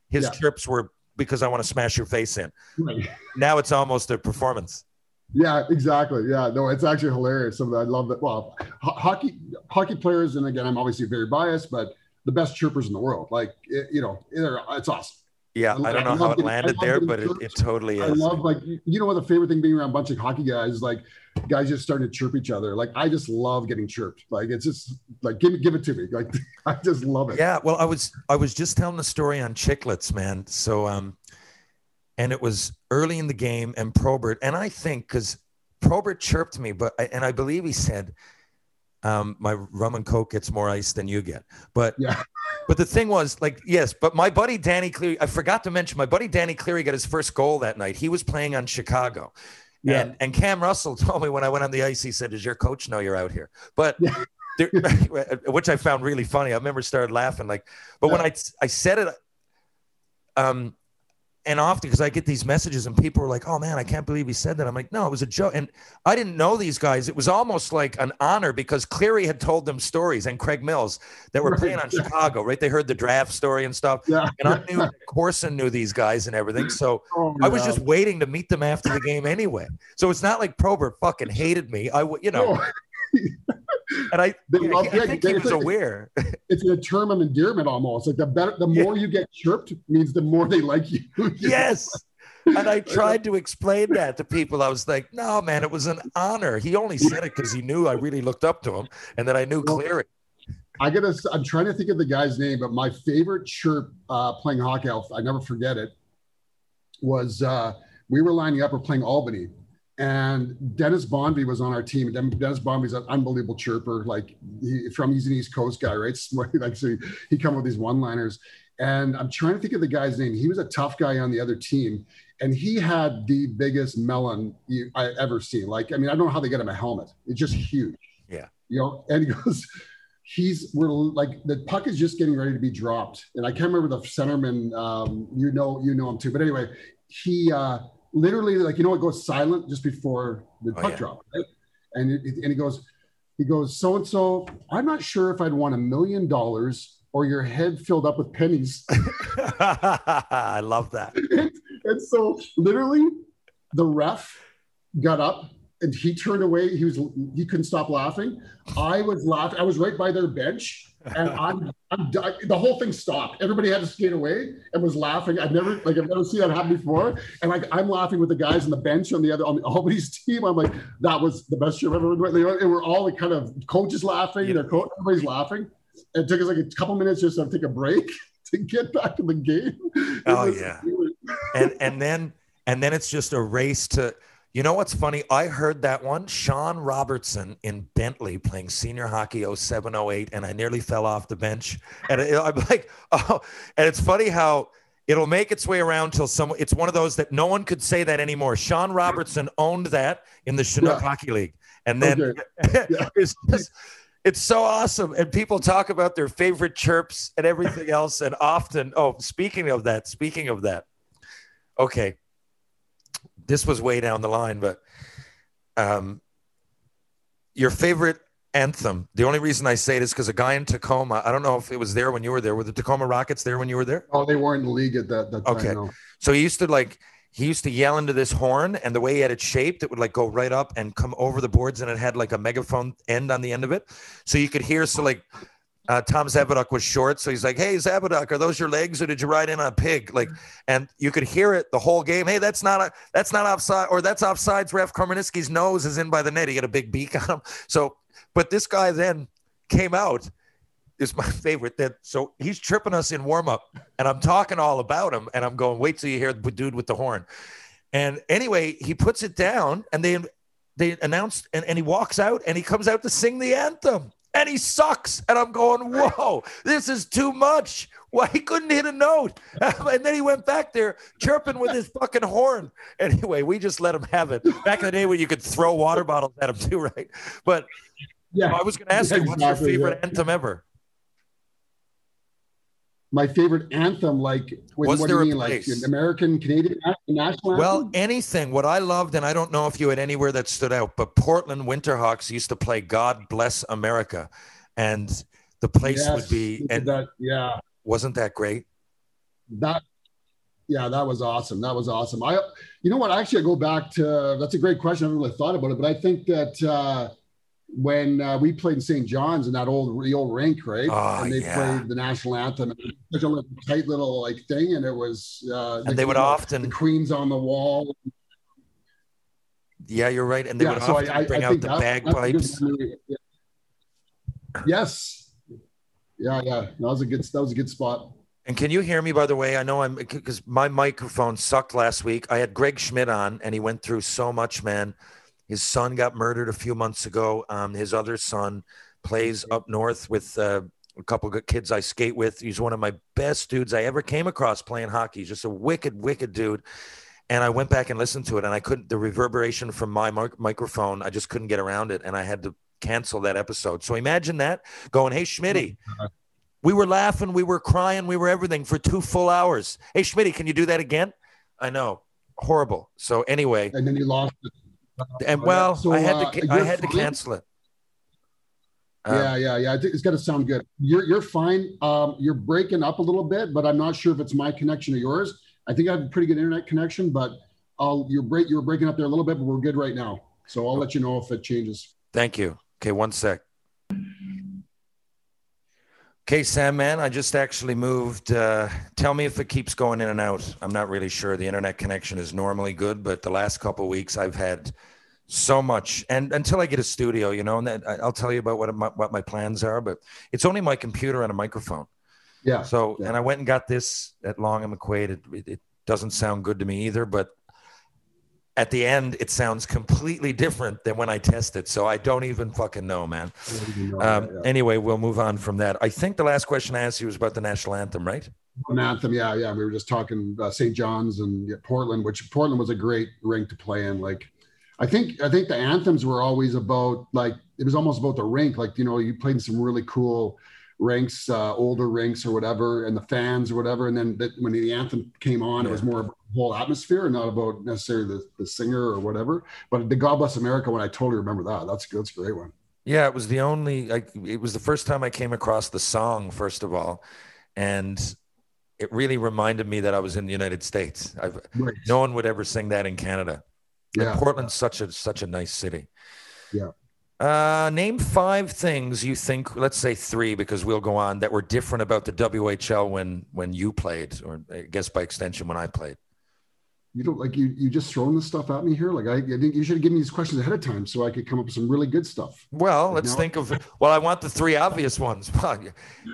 his Yeah. chirps were because I want to smash your face in. right Now it's almost a performance. Yeah, exactly. Yeah, no, it's actually hilarious. Some of that, I love that. Well, ho- hockey hockey players, and again, I'm obviously very biased, but the best chirpers in the world. Like, it, you know, it's awesome. Yeah, I I don't know love how it getting- landed there, but it, it totally is. I love like you know what the favorite thing being around a bunch of hockey guys is like guys just starting to chirp each other. Like I just love getting chirped. Like it's just like give it give it to me. Like I just love it. Yeah, well, I was I was just telling the story on Chiclets, man. So um, and it was early in the game, and Probert, and I think because Probert chirped me, but and I believe he said, um, my rum and coke gets more ice than you get, but Yeah. But the thing was, like, yes, but my buddy Danny Cleary, I forgot to mention, my buddy Danny Cleary got his first goal that night. He was playing on Chicago. Yeah. And and Cam Russell told me when I went on the ice, he said, Does your coach know you're out here? But Yeah. there, which I found really funny. I remember started laughing like, but when I I said it, um, and often because I get these messages and people are like, "Oh man, I can't believe he said that." I'm like, "No, it was a joke." And I didn't know these guys. It was almost like an honor because Cleary had told them stories and Craig Mills that were Right, playing on. Chicago, right? They heard the draft story and stuff. Yeah. And I knew Corson knew these guys and everything. So Oh, I was just waiting to meet them after the game anyway. So it's not like Probert fucking hated me. I would, you know, Oh, and I, They I, love- I yeah, think he was it's- aware. it's a term of endearment almost. Like the better, the Yeah. more you get chirped means the more they like you. yes. And I tried to explain that to people. I was like, no, man, it was an honor. He only said it because he knew I really looked up to him and that I knew Well, Cleary. I gotta. I'm trying to think of the guy's name, but my favorite chirp uh, playing hockey, I'll, I never forget it. Was uh, we were lining up, we're playing Albany, and Dennis Bonvie was on our team. Dennis Bonvie's an unbelievable chirper, like he, from he's an East Coast guy, right? Like so, he come with these one-liners. And I'm trying to think of the guy's name. He was a tough guy on the other team, and he had the biggest melon you, I ever seen. Like, I mean, I don't know how they get him a helmet. It's just huge. Yeah. You know, and he goes, he's we're like the puck is just getting ready to be dropped, and I can't remember the centerman. Um, you know, you know him too. But anyway, he uh, literally like you know it goes silent just before the Oh, puck yeah. drop, right? And it, and he goes, he goes, so and so. I'm not sure if I'd want a million dollars or your head filled up with pennies. I love that. and and so literally the ref got up and he turned away. He was he couldn't stop laughing. I was laughing. I was right by their bench, and I'm, I'm the whole thing stopped. Everybody had to skate away and was laughing. I've never like I've never seen that happen before. And like I'm laughing with the guys on the bench on the other on the Albany's team. I'm like that was the best year I've ever been. And we're all like kind of coaches laughing. Their coach, everybody's laughing. It took us like a couple minutes just to take a break to get back to the game. Oh, yeah. and and then and then it's just a race to you know what's funny? I heard that one. Sean robertson in bentley playing senior hockey 07 08 and i nearly fell off the bench. And i'm like oh and it's funny how it'll make its way around till some it's one of those that no one could say that anymore. Sean robertson owned that in the chinook Yeah. hockey league. And then Okay. Yeah. it's just it's so awesome. And people talk about their favorite chirps and everything else. And often oh speaking of that speaking of that. Okay this was way down the line but um your favorite anthem the only reason i say it is because a guy in tacoma i don't know if it was there when you were there were the tacoma rockets there when you were there Oh, they weren't in the league at that, that time. Okay. no. so he used to like he used to yell into this horn, and the way he had it shaped, it would like go right up and come over the boards, and it had like a megaphone end on the end of it, so you could hear. So like uh, Tom Zabaduk was short, so he's like, "Hey Zabaduk, are those your legs, or did you ride in on a pig?" Like, and you could hear it the whole game. Hey, that's not a that's not offside, or that's offsides. Ref Karmanisky's nose is in by the net. He got a big beak on him. So, but this guy then came out is my favorite. That so he's tripping us in warm up, and I'm talking all about him, and I'm going, wait till you hear the dude with the horn. And anyway, he puts it down, and they they announced, and, and he walks out, and he comes out to sing the anthem, and he sucks, and I'm going, whoa, this is too much. Why he couldn't hit a note, and then he went back there chirping with his fucking horn. Anyway, we just let him have it. Back in the day when you could throw water bottles at him too, right? But Yeah. I was going to ask you, what's your favorite yeah. anthem ever? My favorite anthem, like, what, Was there a do you mean, like place? an American, Canadian national anthem? Well, anything. What I loved, and I don't know if you had anywhere that stood out, but Portland Winterhawks used to play "God Bless America," and the place Yes, would be. And that, yeah, wasn't that great? that, yeah, that was awesome. That was awesome. I, you know what? Actually, I go back to that's a great question. I haven't really thought about it, but I think that uh, when uh, we played in St. John's in that old the old rink, right? Oh, and they yeah. played the national anthem, and it was such a little tight little like thing, and it was. Uh, And they would the, often- the Queens on the wall. Yeah, you're right. And they would so often bring out the that- that's a good bagpipes. Yeah. Yes. Yeah, yeah. That was a good. That was a good spot. And can you hear me, by the way? I know I'm because my microphone sucked last week. I had Greg Schmidt on, and he went through so much, man. His son got murdered a few months ago. Um, his other son plays up north with uh, a couple of good kids I skate with. He's one of my best dudes I ever came across playing hockey. He's just a wicked, wicked dude. And I went back and listened to it, and I couldn't. The reverberation from my mic- microphone, I just couldn't get around it, and I had to cancel that episode. So imagine that going, "Hey, Schmitty, we were laughing, we were crying, we were everything for two full hours. Hey, Schmitty, can you do that again? I know, horrible. So anyway, And then you lost. it. And well, so, I had uh, to, I you're had to cancel it. Um, yeah, yeah, yeah. I think it's got to sound good. You're you're fine. Um, you're breaking up a little bit, but I'm not sure if it's my connection or yours. I think I have a pretty good internet connection, but I'll you're break you're breaking up there a little bit, but we're good right now. So I'll let you know if it changes. Thank you. Okay, one sec. Okay, Sandman, I just actually moved. Uh, tell me if it keeps going in and out. I'm not really sure. The internet connection is normally good, but the last couple of weeks I've had so much. And until I get a studio, you know, and then I- I'll tell you about what my, what my plans are. But it's only my computer and a microphone. Yeah. So, yeah. and I went and got this at Long and McQuade. It, it, it doesn't sound good to me either, but at the end, it sounds completely different than when I test it. So I don't even fucking know, man. Um, Anyway, we'll move on from that. I think the last question I asked you was about the national anthem, right? An anthem, yeah, yeah. We were just talking uh, St. John's and yeah, Portland, which Portland was a great rink to play in. Like, I think I think the anthems were always about like it was almost about the rink. Like you know, you played in some really cool rinks, uh, older rinks or whatever, and the fans or whatever. And then that, when the anthem came on, it was more about the whole atmosphere and not about necessarily the, the singer or whatever. But the God Bless America one, I totally remember that. That's that's a great one. Yeah, it was the only. Like, it was the first time I came across the song. First of all, and it really reminded me that I was in the United States. I've, Right. no one would ever sing that in Canada. And Portland's such a such a nice city. Yeah. Uh, name five things you think. Let's say three, because we'll go on that were different about the WHL when when you played, or I guess by extension when I played. You don't like you. You just throwing this stuff at me here. Like I, I think you should have given me these questions ahead of time so I could come up with some really good stuff. Well, let's No. think of. Well, I want the three obvious ones. Well,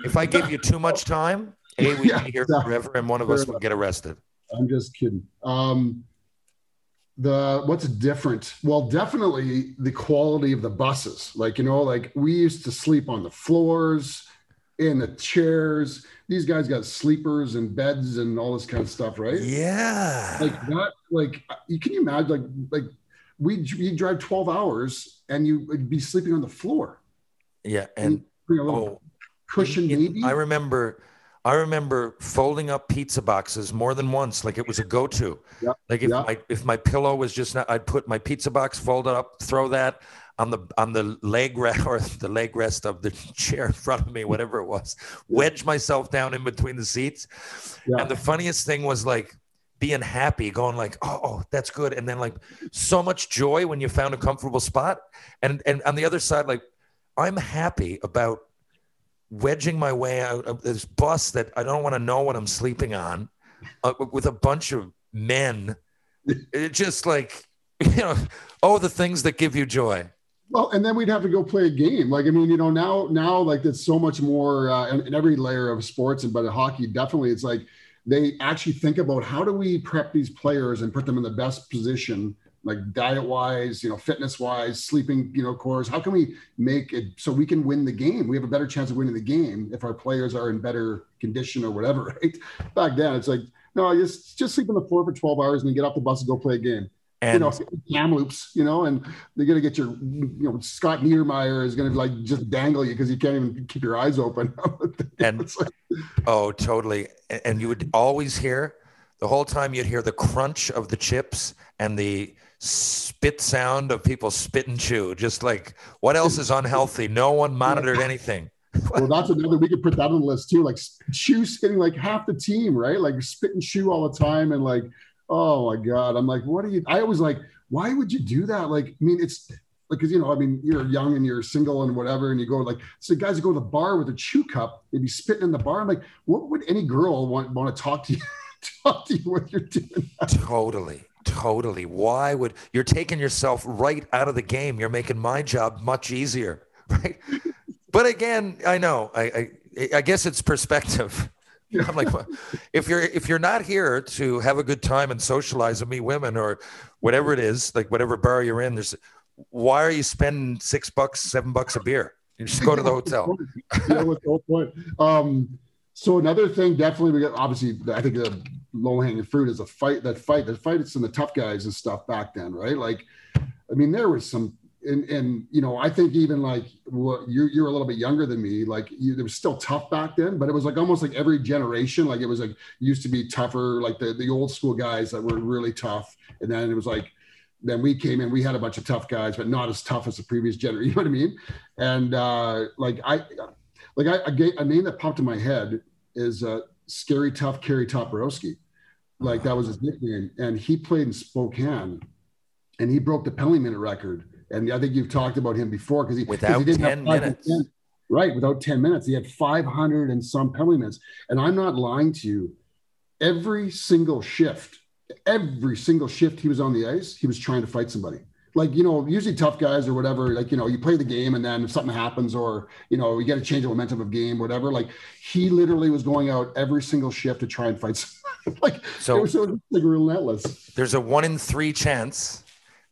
if I give you too much time, a we'd Yeah, be here exactly. forever, and one of Fair us would enough. get arrested. I'm just kidding. Um, the what's different? Well, definitely the quality of the buses. Like you know, like we used to sleep on the floors, in the chairs. These guys got sleepers and beds and all this kind of stuff, right? Yeah. Like that. Like you can you imagine? Like like we you drive 12 hours and you would be sleeping on the floor. yeah, and Bring a little oh, cushion, in- maybe. I remember. I remember folding up pizza boxes more than once. Like it was a go-to. Like if my if my pillow was just not, I'd put my pizza box folded up, throw that on the on the leg rest or the leg rest of the chair in front of me, whatever it was. Wedge myself down in between the seats. And the funniest thing was like being happy, going like, oh, oh, that's good. And then like so much joy when you found a comfortable spot. And and on the other side, like I'm happy about wedging my way out of this bus that I don't want to know what I'm sleeping on uh, with a bunch of men. It just like, you know, oh, the things that give you joy. Well, and then we'd have to go play a game. Like, I mean, you know, now, now, like, it's so much more uh, in, in every layer of sports, and but hockey, definitely, it's like they actually think about how do we prep these players and put them in the best position, like diet wise, you know, fitness wise, sleeping, you know, cores. How can we make it so we can win the game? We have a better chance of winning the game if our players are in better condition or whatever, right? Back then, it's like, no, just just sleep on the floor for 12 hours and then get off the bus and go play a game And you know, Kamloops, you know, and they're gonna get your, you know, Scott Niedermayer is gonna like just dangle you because you can't even keep your eyes open. And- like, oh, totally. And you would always hear the whole time you'd hear the crunch of the chips and the spit sound of people spit and chew. Just like what else is unhealthy? No one monitored anything. well, that's another. We could put that on the list too. Like chew spitting, like half the team, right? Like spit and chew all the time, and like, oh my god, I'm like, what are you? I was like, why would you do that? Like, I mean, it's like, cause you know, I mean, you're young and you're single and whatever, and you go like, so guys go to the bar with a chew cup, they'd be spitting in the bar. I'm like, what would any girl want want to talk to you? Talk to you when you're doing that. Totally. Totally. Why would you're taking yourself right out of the game? You're making my job much easier, right? But again, I know. I I, I guess it's perspective. I'm like, well, if you're if you're not here to have a good time and socialize and meet women or whatever it is, like whatever bar you're in, there's why are you spending six bucks, seven bucks a beer? You just go to the hotel. yeah, what's the whole point? Um, so another thing, definitely, we got obviously. I think the low hanging fruit is a fight. That fight, that fight, it's in the tough guys and stuff back then, right? Like, I mean, there was some, and and you know, I think even like well, you're you're a little bit younger than me. Like, you, it was still tough back then, but it was like almost like every generation. Like, it was like used to be tougher. Like the the old school guys that were really tough, and then it was like then we came in, we had a bunch of tough guys, but not as tough as the previous generation. You know what I mean? And uh, like I, like I, a, name that popped in my head is uh, Scary Tough Kerry Toporowski. Like that was his nickname, and he played in Spokane, and he broke the penalty minute record. And I think you've talked about him before because he Without he didn't have 10 five- minutes. Right, without 10 minutes. He had 500 and some penalty minutes. And I'm not lying to you. Every single shift, every single shift he was on the ice, he was trying to fight somebody. Like, you know, usually tough guys or whatever, like, you know, you play the game and then if something happens or, you know, you get to change the momentum of game, whatever. Like, he literally was going out every single shift to try and fight like, So- it was so like relentless. There's a one in three chance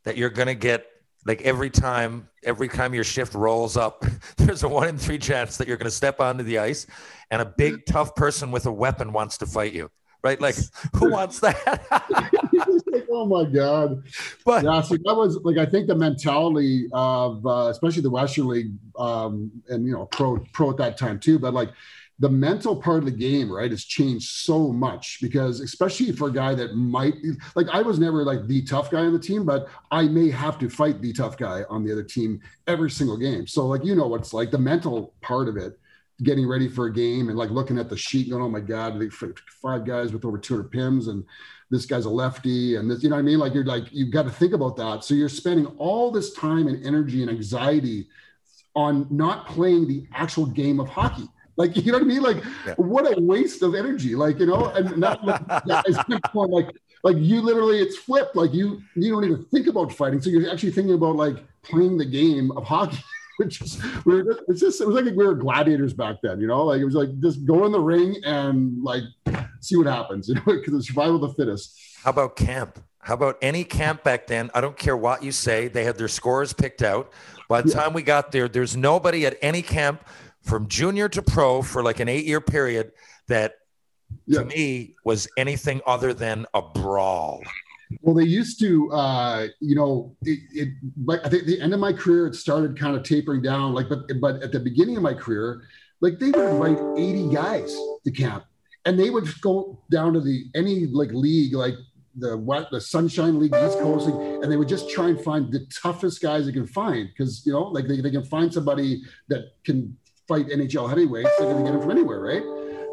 that you're gonna get like every time every time your shift rolls up there's a one in three chance that you're going to step onto the ice and a big tough person with a weapon wants to fight you right like who wants that like, oh my God. but Yeah, so that was like I think the mentality of uh, especially the Western League um, and you know pro pro at that time too, but like the mental part of the game, right, has changed so much because especially for a guy that might like I was never like the tough guy on the team, but I may have to fight the tough guy on the other team every single game. So like you know what's like the mental part of it getting ready for a game and like looking at the sheet, going, "Oh my God, they five guys with over 200 pims, and this guy's a lefty, and this, you know what I mean? Like you're like you've got to think about that. So you're spending all this time and energy and anxiety on not playing the actual game of hockey. Like you know what I mean? Like Yeah. what a waste of energy. Like you know, and not like, like like you literally it's flipped. Like you you don't even think about fighting. So you're actually thinking about like playing the game of hockey. Which is we were just, it's just it was like we were gladiators back then, you know. Like it was like just go in the ring and like see what happens, you know, because it's survival of the fittest. How about camp? How about any camp back then? I don't care what you say. They had their scores picked out. By the Yeah. time we got there, there's nobody at any camp from junior to pro for like an eight year period that Yeah. to me was anything other than a brawl. Well, they used to, uh, you know, it, it like I think the end of my career, it started kind of tapering down. Like, but but at the beginning of my career, like they would invite 80 guys to camp, and they would go down to the any like league, like the what the Sunshine League, East Coast League, and they would just try and find the toughest guys they can find because you know, like they, they can find somebody that can fight NHL heavyweights, they're to get him from anywhere, right?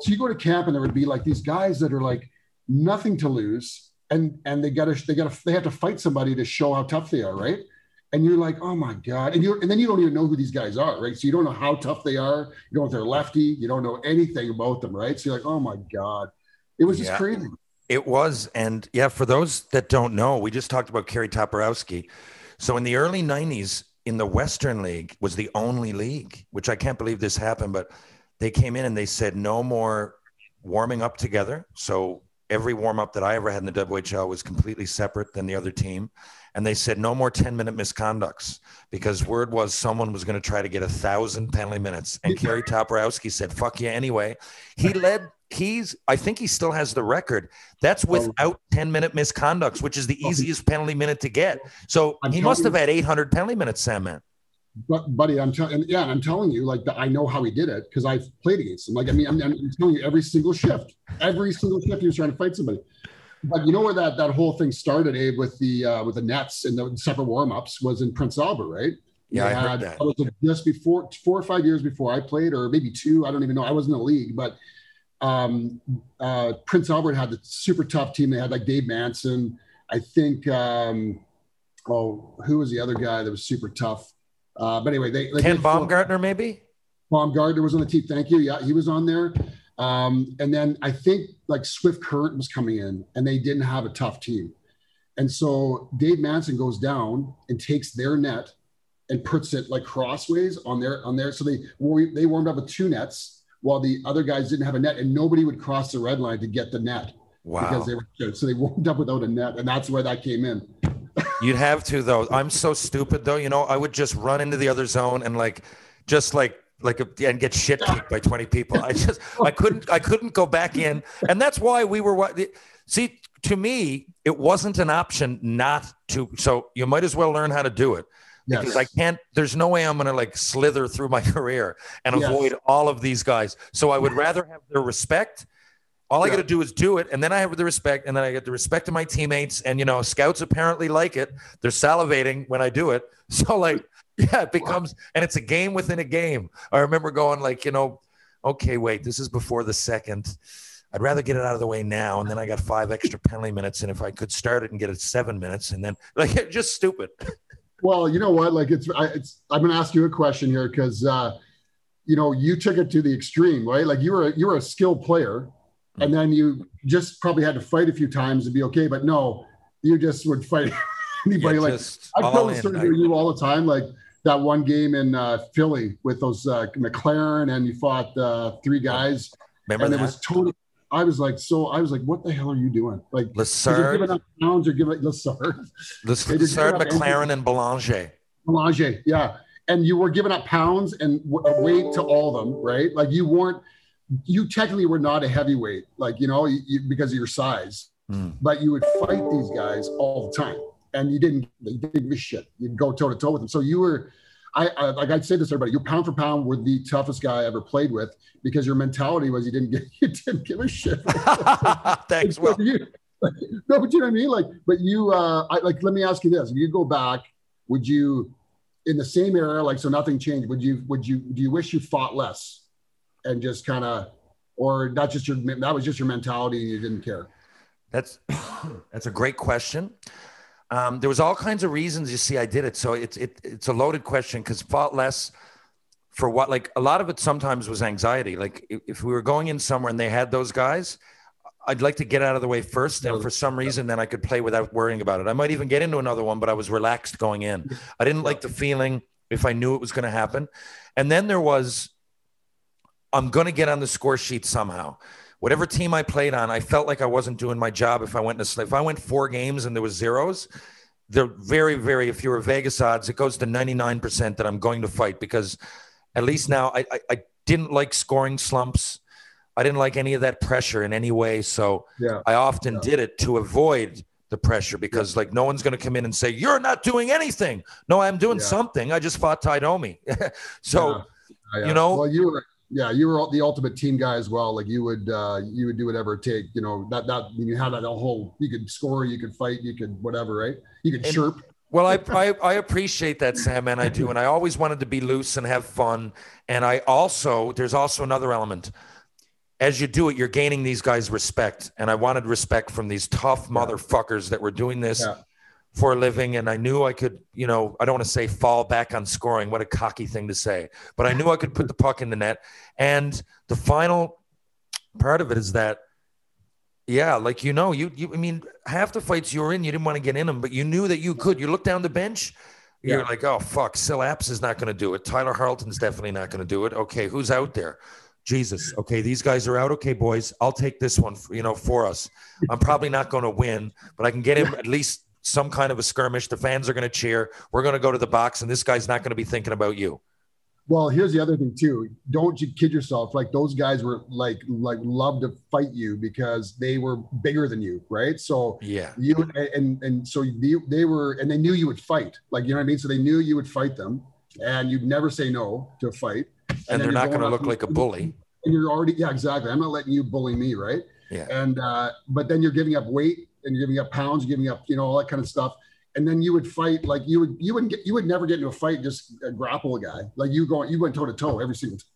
So you go to camp, and there would be like these guys that are like nothing to lose and and they gotta they gotta they have to fight somebody to show how tough they are right? And you're like oh my god. And you and then you don't even know who these guys are right? So you don't know how tough they are. You don't know if they're lefty. You don't know anything about them right? So you're like oh my god. It was just crazy. It was, and yeah, for those that don't know, we just talked about Kerry Toporowski. So in the early '90s, in the Western League was the only league, which I can't believe this happened, but they came in and they said no more warming up together. So every warm up that I ever had in the WHL was completely separate than the other team. And they said no more 10 minute misconducts because word was someone was going to try to get a thousand penalty minutes. And Kerry Toporowski said, fuck you anyway. He led, he's, I think he still has the record. That's without 10 minute misconducts, which is the easiest penalty minute to get. So he must have had 800 penalty minutes, Sandman. But buddy i'm telling yeah i'm telling you like i know how he did it because i've played against him like i mean I'm, I'm telling you every single shift every single shift he was trying to fight somebody but you know where that that whole thing started abe with the uh with the nets and the separate warm-ups was in prince albert right Yeah, I heard that. was just before four or five years before I played, or maybe two. I don't even know. I wasn't in the league, but um, uh, Prince Albert had the super tough team. They had like Dave Manson. I think. Um, oh, who was the other guy that was super tough? Uh, but anyway, they like, Ken they- Baumgartner, maybe? Baumgartner was on the team. Thank you. Yeah, he was on there. Um, and then I think like Swift Current was coming in, and they didn't have a tough team. And so Dave Manson goes down and takes their net and puts it like crossways on their on their. So they they warmed up with two nets while the other guys didn't have a net, and nobody would cross the red line to get the net Wow. because they were good. so they warmed up without a net, and that's where that came in. You'd have to though. I'm so stupid though. You know, I would just run into the other zone and like, just like like a, and get shit kicked by 20 people. I just I couldn't I couldn't go back in, and that's why we were. what. See, to me, it wasn't an option not to. So you might as well learn how to do it because I can't. There's no way I'm going to like slither through my career and Yes. avoid all of these guys. So I would rather have their respect. All I Yeah. got to do is do it, and then I have the respect, and then I get the respect of my teammates. And you know, scouts apparently like it. They're salivating when I do it. So like, yeah, it becomes, and it's a game within a game. I remember going like, you know, okay, wait, this is before the second. I'd rather get it out of the way now, and then I got five extra penalty minutes. And if I could start it and get it seven minutes, and then like, just stupid. Well, you know what? Like it's, I, it's. I'm going to ask you a question here because, uh, you know, you took it to the extreme, right? Like you were, you were a skilled player, and then you just probably had to fight a few times to be okay. But no, you just would fight anybody. Yeah, like I all tell in. the story to you all the time. Like that one game in uh, Philly with those uh, McLaren, and you fought uh, three guys, Remember and that? it was totally. I was like, so I was like, what the hell are you doing? Like, Lassard, giving up pounds, you're giving Lassard. Lass- they just Lassard, up McLaren, and Belanger. Melange, yeah. And you were giving up pounds and w- weight to all of them, right? Like you weren't, you technically were not a heavyweight, like, you know, you, you- because of your size, Hmm. but you would fight these guys all the time. And you didn't, you didn't give a shit. You'd go toe to toe with them. So you were, I, I like I'd say this to everybody, you pound for pound were the toughest guy I ever played with because your mentality was you didn't give, you didn't give a shit. Thanks. Well, You- no, but you know what I mean? Like, but you, uh, I, like, let me ask you this: If you go back, would you, in the same era, like, so nothing changed? Would you, would you, do you wish you fought less? And just kind of, or not just your that was just your mentality and you didn't care. That's that's a great question. Um, there was all kinds of reasons. You see, I did it, so it's it, it's a loaded question because fought less for what like a lot of it sometimes was anxiety. Like if, if we were going in somewhere and they had those guys, I'd like to get out of the way first, and for some reason, then I could play without worrying about it. I might even get into another one, but I was relaxed going in. I didn't like the feeling if I knew it was going to happen. And then there was, I'm going to get on the score sheet somehow. Whatever team I played on, I felt like I wasn't doing my job if I went to if I went four games and there was zeros. They're very, very. If you were Vegas odds, it goes to 99% that I'm going to fight because at least now I, I, I didn't like scoring slumps. I didn't like any of that pressure in any way. So Yeah. I often did it to avoid the pressure because like no one's going to come in and say you're not doing anything. No, I'm doing Yeah. something. I just fought Tie Domi. so Yeah, You know- well, you were, yeah, you were the ultimate team guy as well. Like you would, uh, you would do whatever it take. You know, that that you had that whole. You could score, you could fight, you could whatever, right? You could And- chirp. Well, I, I I appreciate that, Sam, and I do, and I always wanted to be loose and have fun. And I also there's also another element. As you do it, you're gaining these guys respect, and I wanted respect from these tough motherfuckers that were doing this Yeah. For a living. And I knew I could, you know, I don't want to say fall back on scoring. What a cocky thing to say, but I knew I could put the puck in the net. And the final part of it is that yeah, like you know, you you I mean, half the fights you were in, you didn't want to get in them, but you knew that you could. You look down the bench, you're Yeah. like, oh fuck, Syl Apps is not going to do it. Tyler Harleton's definitely not going to do it. Okay, who's out there? Jesus. Okay, these guys are out. Okay, boys, I'll take this one. For, you know, for us. I'm probably not going to win, but I can get him at least some kind of a skirmish. The fans are going to cheer. We're going to go to the box, and this guy's not going to be thinking about you. Well, here's the other thing too. Don't you kid yourself. Like those guys were like like love to fight you because they were bigger than you, right? So Yeah. you and and so they, they were and they knew you would fight. Like you know what I mean. So they knew you would fight them, and you'd never say no to a fight. And, then they're not going to look like a bully. And you're already yeah exactly. I'm not letting you bully me, right? Yeah. And uh, but then you're giving up weight and you're giving up pounds, giving up you know all that kind of stuff. And then you would fight like you would you wouldn't get you would never get into a fight just uh, grapple a guy like you going you went toe to toe every single time.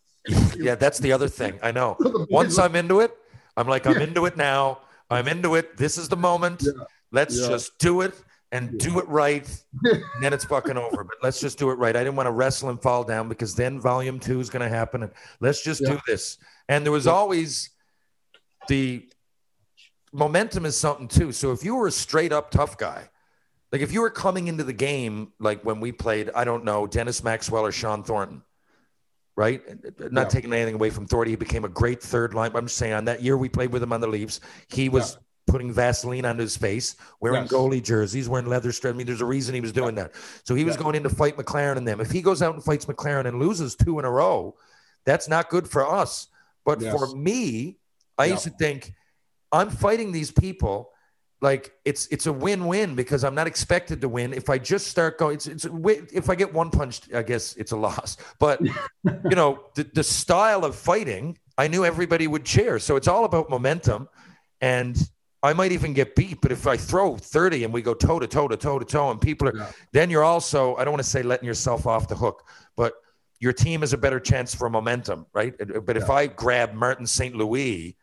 Yeah, that's the other thing. I know. Once I'm into it, I'm like, I'm Yeah. into it now. I'm into it. This is the moment. Yeah. Let's Yeah. just do it and do it right. and then it's fucking over. But let's just do it right. I didn't want to wrestle and fall down because then volume two is going to happen. And let's just do this. And there was always the momentum is something too. So if you were a straight up tough guy, like if you were coming into the game, like when we played, I don't know, Dennis Maxwell or Shawn Thornton, right? Not Yeah. taking anything away from Thornton. He became a great third line. I'm just saying on that year we played with him on the Leafs, he was putting Vaseline on his face, wearing Yes. goalie jerseys, wearing leather strap. I mean, there's a reason he was doing that. So he was Yeah. going in to fight McLaren and them. If he goes out and fights McLaren and loses two in a row, that's not good for us. But Yes. for me, I Yeah. used to think I'm fighting these people like it's it's a win-win because I'm not expected to win. If I just start going, it's, it's if I get one punched, I guess it's a loss. But you know, the, the style of fighting, I knew everybody would cheer. So it's all about momentum, and I might even get beat. But if I throw 30 and we go toe to toe to toe to toe, and people are, Yeah. then you're also I don't want to say letting yourself off the hook, but your team has a better chance for momentum, right? But if I grab Martin St. Louis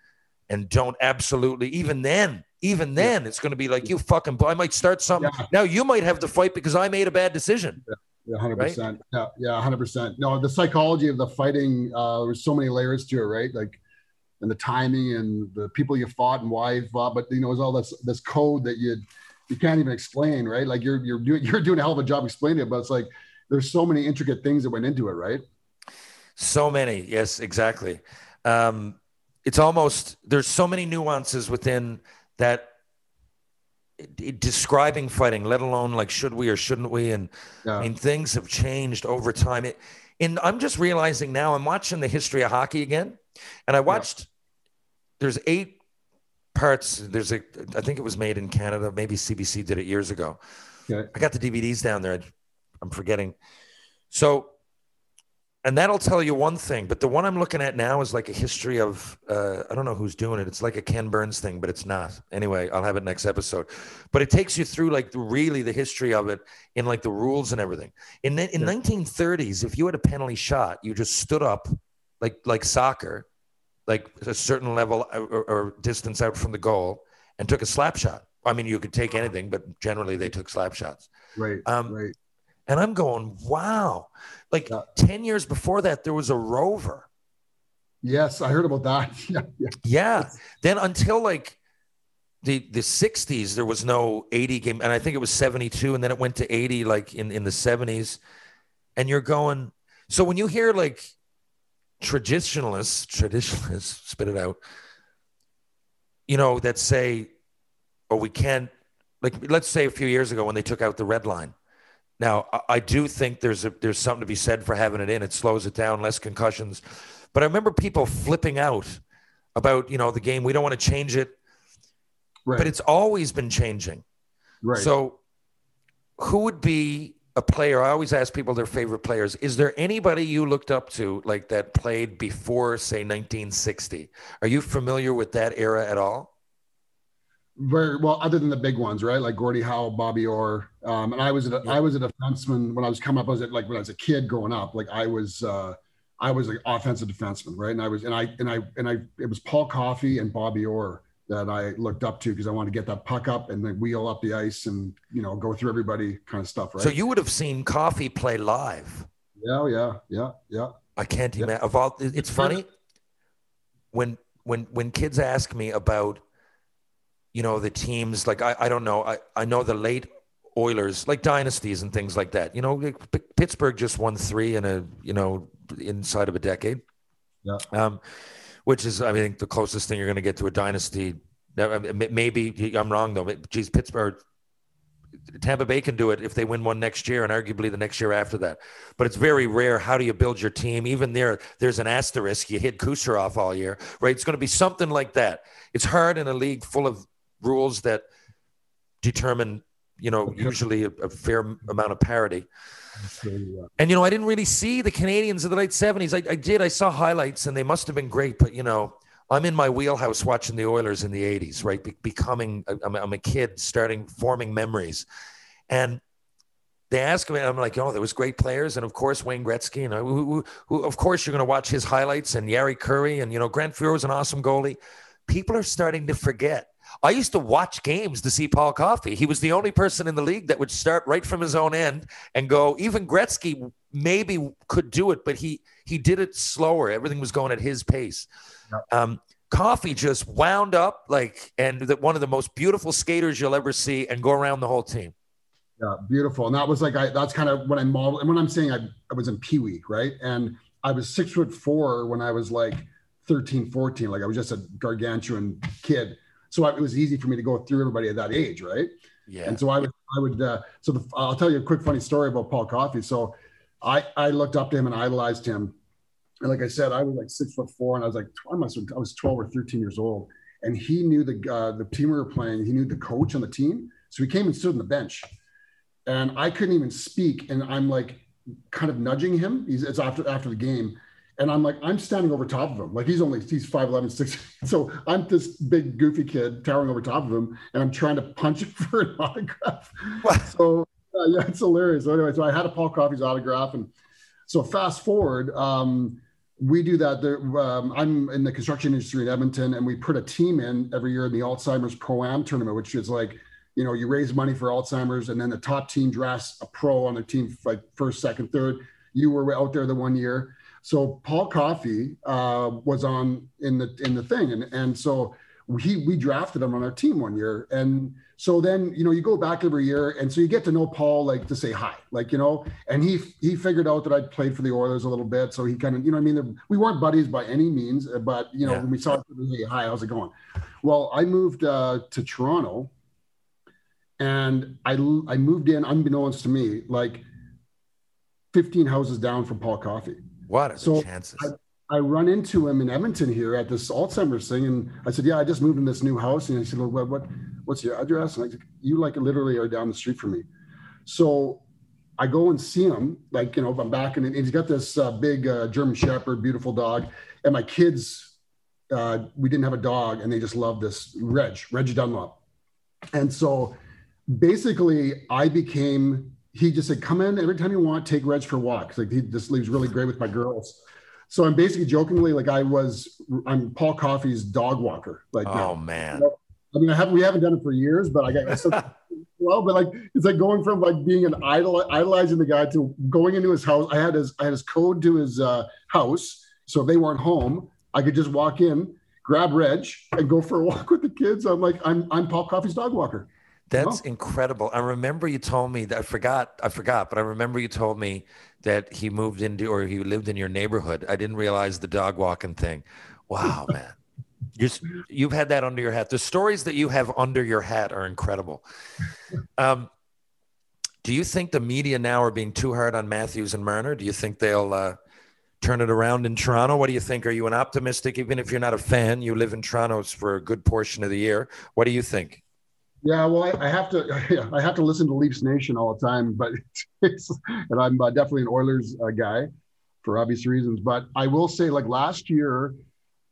and don't absolutely even then even then it's going to be like you fucking i might start something Yeah. now you might have to fight because i made a bad decision Yeah, hundred percent. Yeah, yeah, hundred percent. No, the psychology of the fighting. Uh, there's so many layers to it, right? Like, and the timing and the people you fought and why you fought. But you know, it's all this this code that you you can't even explain, right? Like you're you're doing you're doing a hell of a job explaining it, but it's like there's so many intricate things that went into it, right? so many yes exactly um, it's almost there's so many nuances within that describing fighting let alone like should we or shouldn't we and Yeah. i mean things have changed over time it, and i'm just realizing now i'm watching the history of hockey again and i watched there's eight parts there's a i think it was made in canada maybe cbc did it years ago Okay. i got the dvds down there i'm forgetting so and that'll tell you one thing but the one i'm looking at now is like a history of uh, i don't know who's doing it it's like a ken burns thing but it's not anyway i'll have it next episode but it takes you through like really the history of it in like the rules and everything in the in Yeah. 1930s if you had a penalty shot you just stood up like like soccer, like a certain level or, or distance out from the goal, and took a slap shot. I mean, you could take anything, but generally they took slap shots. Right. Um, right. And I'm going, wow. Like Yeah. 10 years before that, there was a rover. Yes, I heard about that. Yeah. yeah. Yeah. Then until like the the 60s, there was no 80 game. And I think it was 72. And then it went to 80 like in, in the 70s. And you're going, so when you hear like traditionalists, traditionalists, spit it out, you know, that say, oh, we can't, like, let's say a few years ago when they took out the red line. Now, I- do think there's a there's something to be said for having it in. It slows it down, less concussions. But I remember people flipping out about you know the game. We don't want to change it, Right. but it's always been changing. right. So, who would be a player? I always ask people their favorite players. Is there anybody you looked up to like that played before, say, 1960? Are you familiar with that era at all? Very well other than the big ones right like gordie howe bobby orr um, and i was I was a defenseman when i was coming up i was at, like when i was a kid growing up like i was uh i was an offensive defenseman right and i was and i and i and i it was paul coffey and bobby orr that i looked up to because i wanted to get that puck up and then wheel up the ice and you know go through everybody kind of stuff right So you would have seen Coffey play live. yeah yeah yeah yeah I can't Yeah. imagine. Of all, it's funny when when when kids ask me about, you know, the teams. Like I, I don't know. I I know the late Oilers, like dynasties and things like that. You know, like, P- Pittsburgh just won three in a you know inside of a decade. Yeah. Um, which is I think the closest thing you're going to get to a dynasty. Now, I mean, Maybe I'm wrong though. Geez, Pittsburgh. Tampa Bay can do it if they win one next year and arguably the next year after that. But it's very rare. How do you build your team? Even there, there's an asterisk. You hit Kucherov all year, right? It's going to be something like that. It's hard in a league full of rules that determine, you know, usually a, a fair amount of parity. And you know, I didn't really see the Canadiens of the late '70s. I, I did. I saw highlights, and they must have been great. But you know, I'm in my wheelhouse watching the Oilers in the '80s, right? Be- becoming, I'm, I'm a kid, starting forming memories, and they ask me, I'm like, oh, there was great players, and of course Wayne Gretzky, you know, who, who, who of course you're going to watch his highlights, and Jari Kurri, and you know, Grant Fuhr was an awesome goalie. People are starting to forget. I used to watch games to see Paul Coffey. He was the only person in the league that would start right from his own end and go. Even Gretzky maybe could do it, but he he did it slower. Everything was going at his pace. Um, Coffey just wound up like, and that one of the most beautiful skaters you'll ever see, and go around the whole team. Yeah, beautiful. And that was like I that's kind of when I modeled and when I'm saying I, I was in Pee Week, right? And I was six foot four when I was like 13, 14. Like I was just a gargantuan kid. So I, it was easy for me to go through everybody at that age, right? Yeah. And so I would, I would, uh, so the, I'll tell you a quick funny story about Paul Coffey. So I, I looked up to him and idolized him. And like I said, I was like six foot four and I was like, I must have, I was 12 or 13 years old. And he knew the, uh, the team we were playing, he knew the coach on the team. So he came and stood on the bench and I couldn't even speak. And I'm like kind of nudging him. He's, it's after, after the game. And I'm like, I'm standing over top of him. Like he's only, he's 5'11, 6. So I'm this big goofy kid towering over top of him and I'm trying to punch him for an autograph. So uh, yeah, it's hilarious. So anyway, so I had a Paul Coffey's autograph. And so fast forward, um, we do that. There, um, I'm in the construction industry in Edmonton, and we put a team in every year in the Alzheimer's Pro Am tournament, which is like, you know, you raise money for Alzheimer's, and then the top team drafts a pro on their team, like first, second, third. You were out there the one year, so Paul Coffey uh, was on in the in the thing, and and so he we drafted him on our team one year, and so then you know you go back every year, and so you get to know Paul like to say hi, like you know, and he he figured out that I played for the Oilers a little bit, so he kind of you know I mean we weren't buddies by any means, but you know Yeah. when we saw hey hi, how's it going? Well, I moved uh, to Toronto, and I I moved in unbeknownst to me like 15 houses down from Paul Coffey. What are the So, chances? I run into him in Edmonton here at this Alzheimer's thing, and I said, "Yeah, I just moved in this new house." And he said, "Well, what, what what's your address?" And I said, "You like literally are down the street from me." So I go and see him, like you know, I'm back, and he's got this uh, big uh, German Shepherd, beautiful dog, and my kids, uh, we didn't have a dog, and they just love this Reg, Reg Dunlop, and so basically I became. He just said, "Come in every time you want. Take Reg for walks." Like he just leaves really great with my girls. So I'm basically jokingly like I was. I'm Paul Coffey's dog walker. Like, Oh man. I mean, I have we haven't done it for years, but I got so, well, but like it's like going from like being an idol idolizing the guy to going into his house. I had his I had his code to his uh, house, so if they weren't home, I could just walk in, grab Reg, and go for a walk with the kids. I'm like I'm I'm Paul Coffey's dog walker. That's Oh. incredible. I remember you told me that I forgot, I forgot, but I remember you told me that he moved into or he lived in your neighborhood. I didn't realize the dog walking thing. Wow, man. You, you've had that under your hat. The stories that you have under your hat are incredible. Um, do you think the media now are being too hard on Matthews and Marner? Do you think they'll uh, turn it around in Toronto? What do you think? Are you an optimistic, even if you're not a fan? You live in Toronto for a good portion of the year. What do you think? Yeah, well, I, I have to I have to listen to Leafs Nation all the time, but it's, and I'm uh, definitely an Oilers uh, guy for obvious reasons. But I will say, like last year,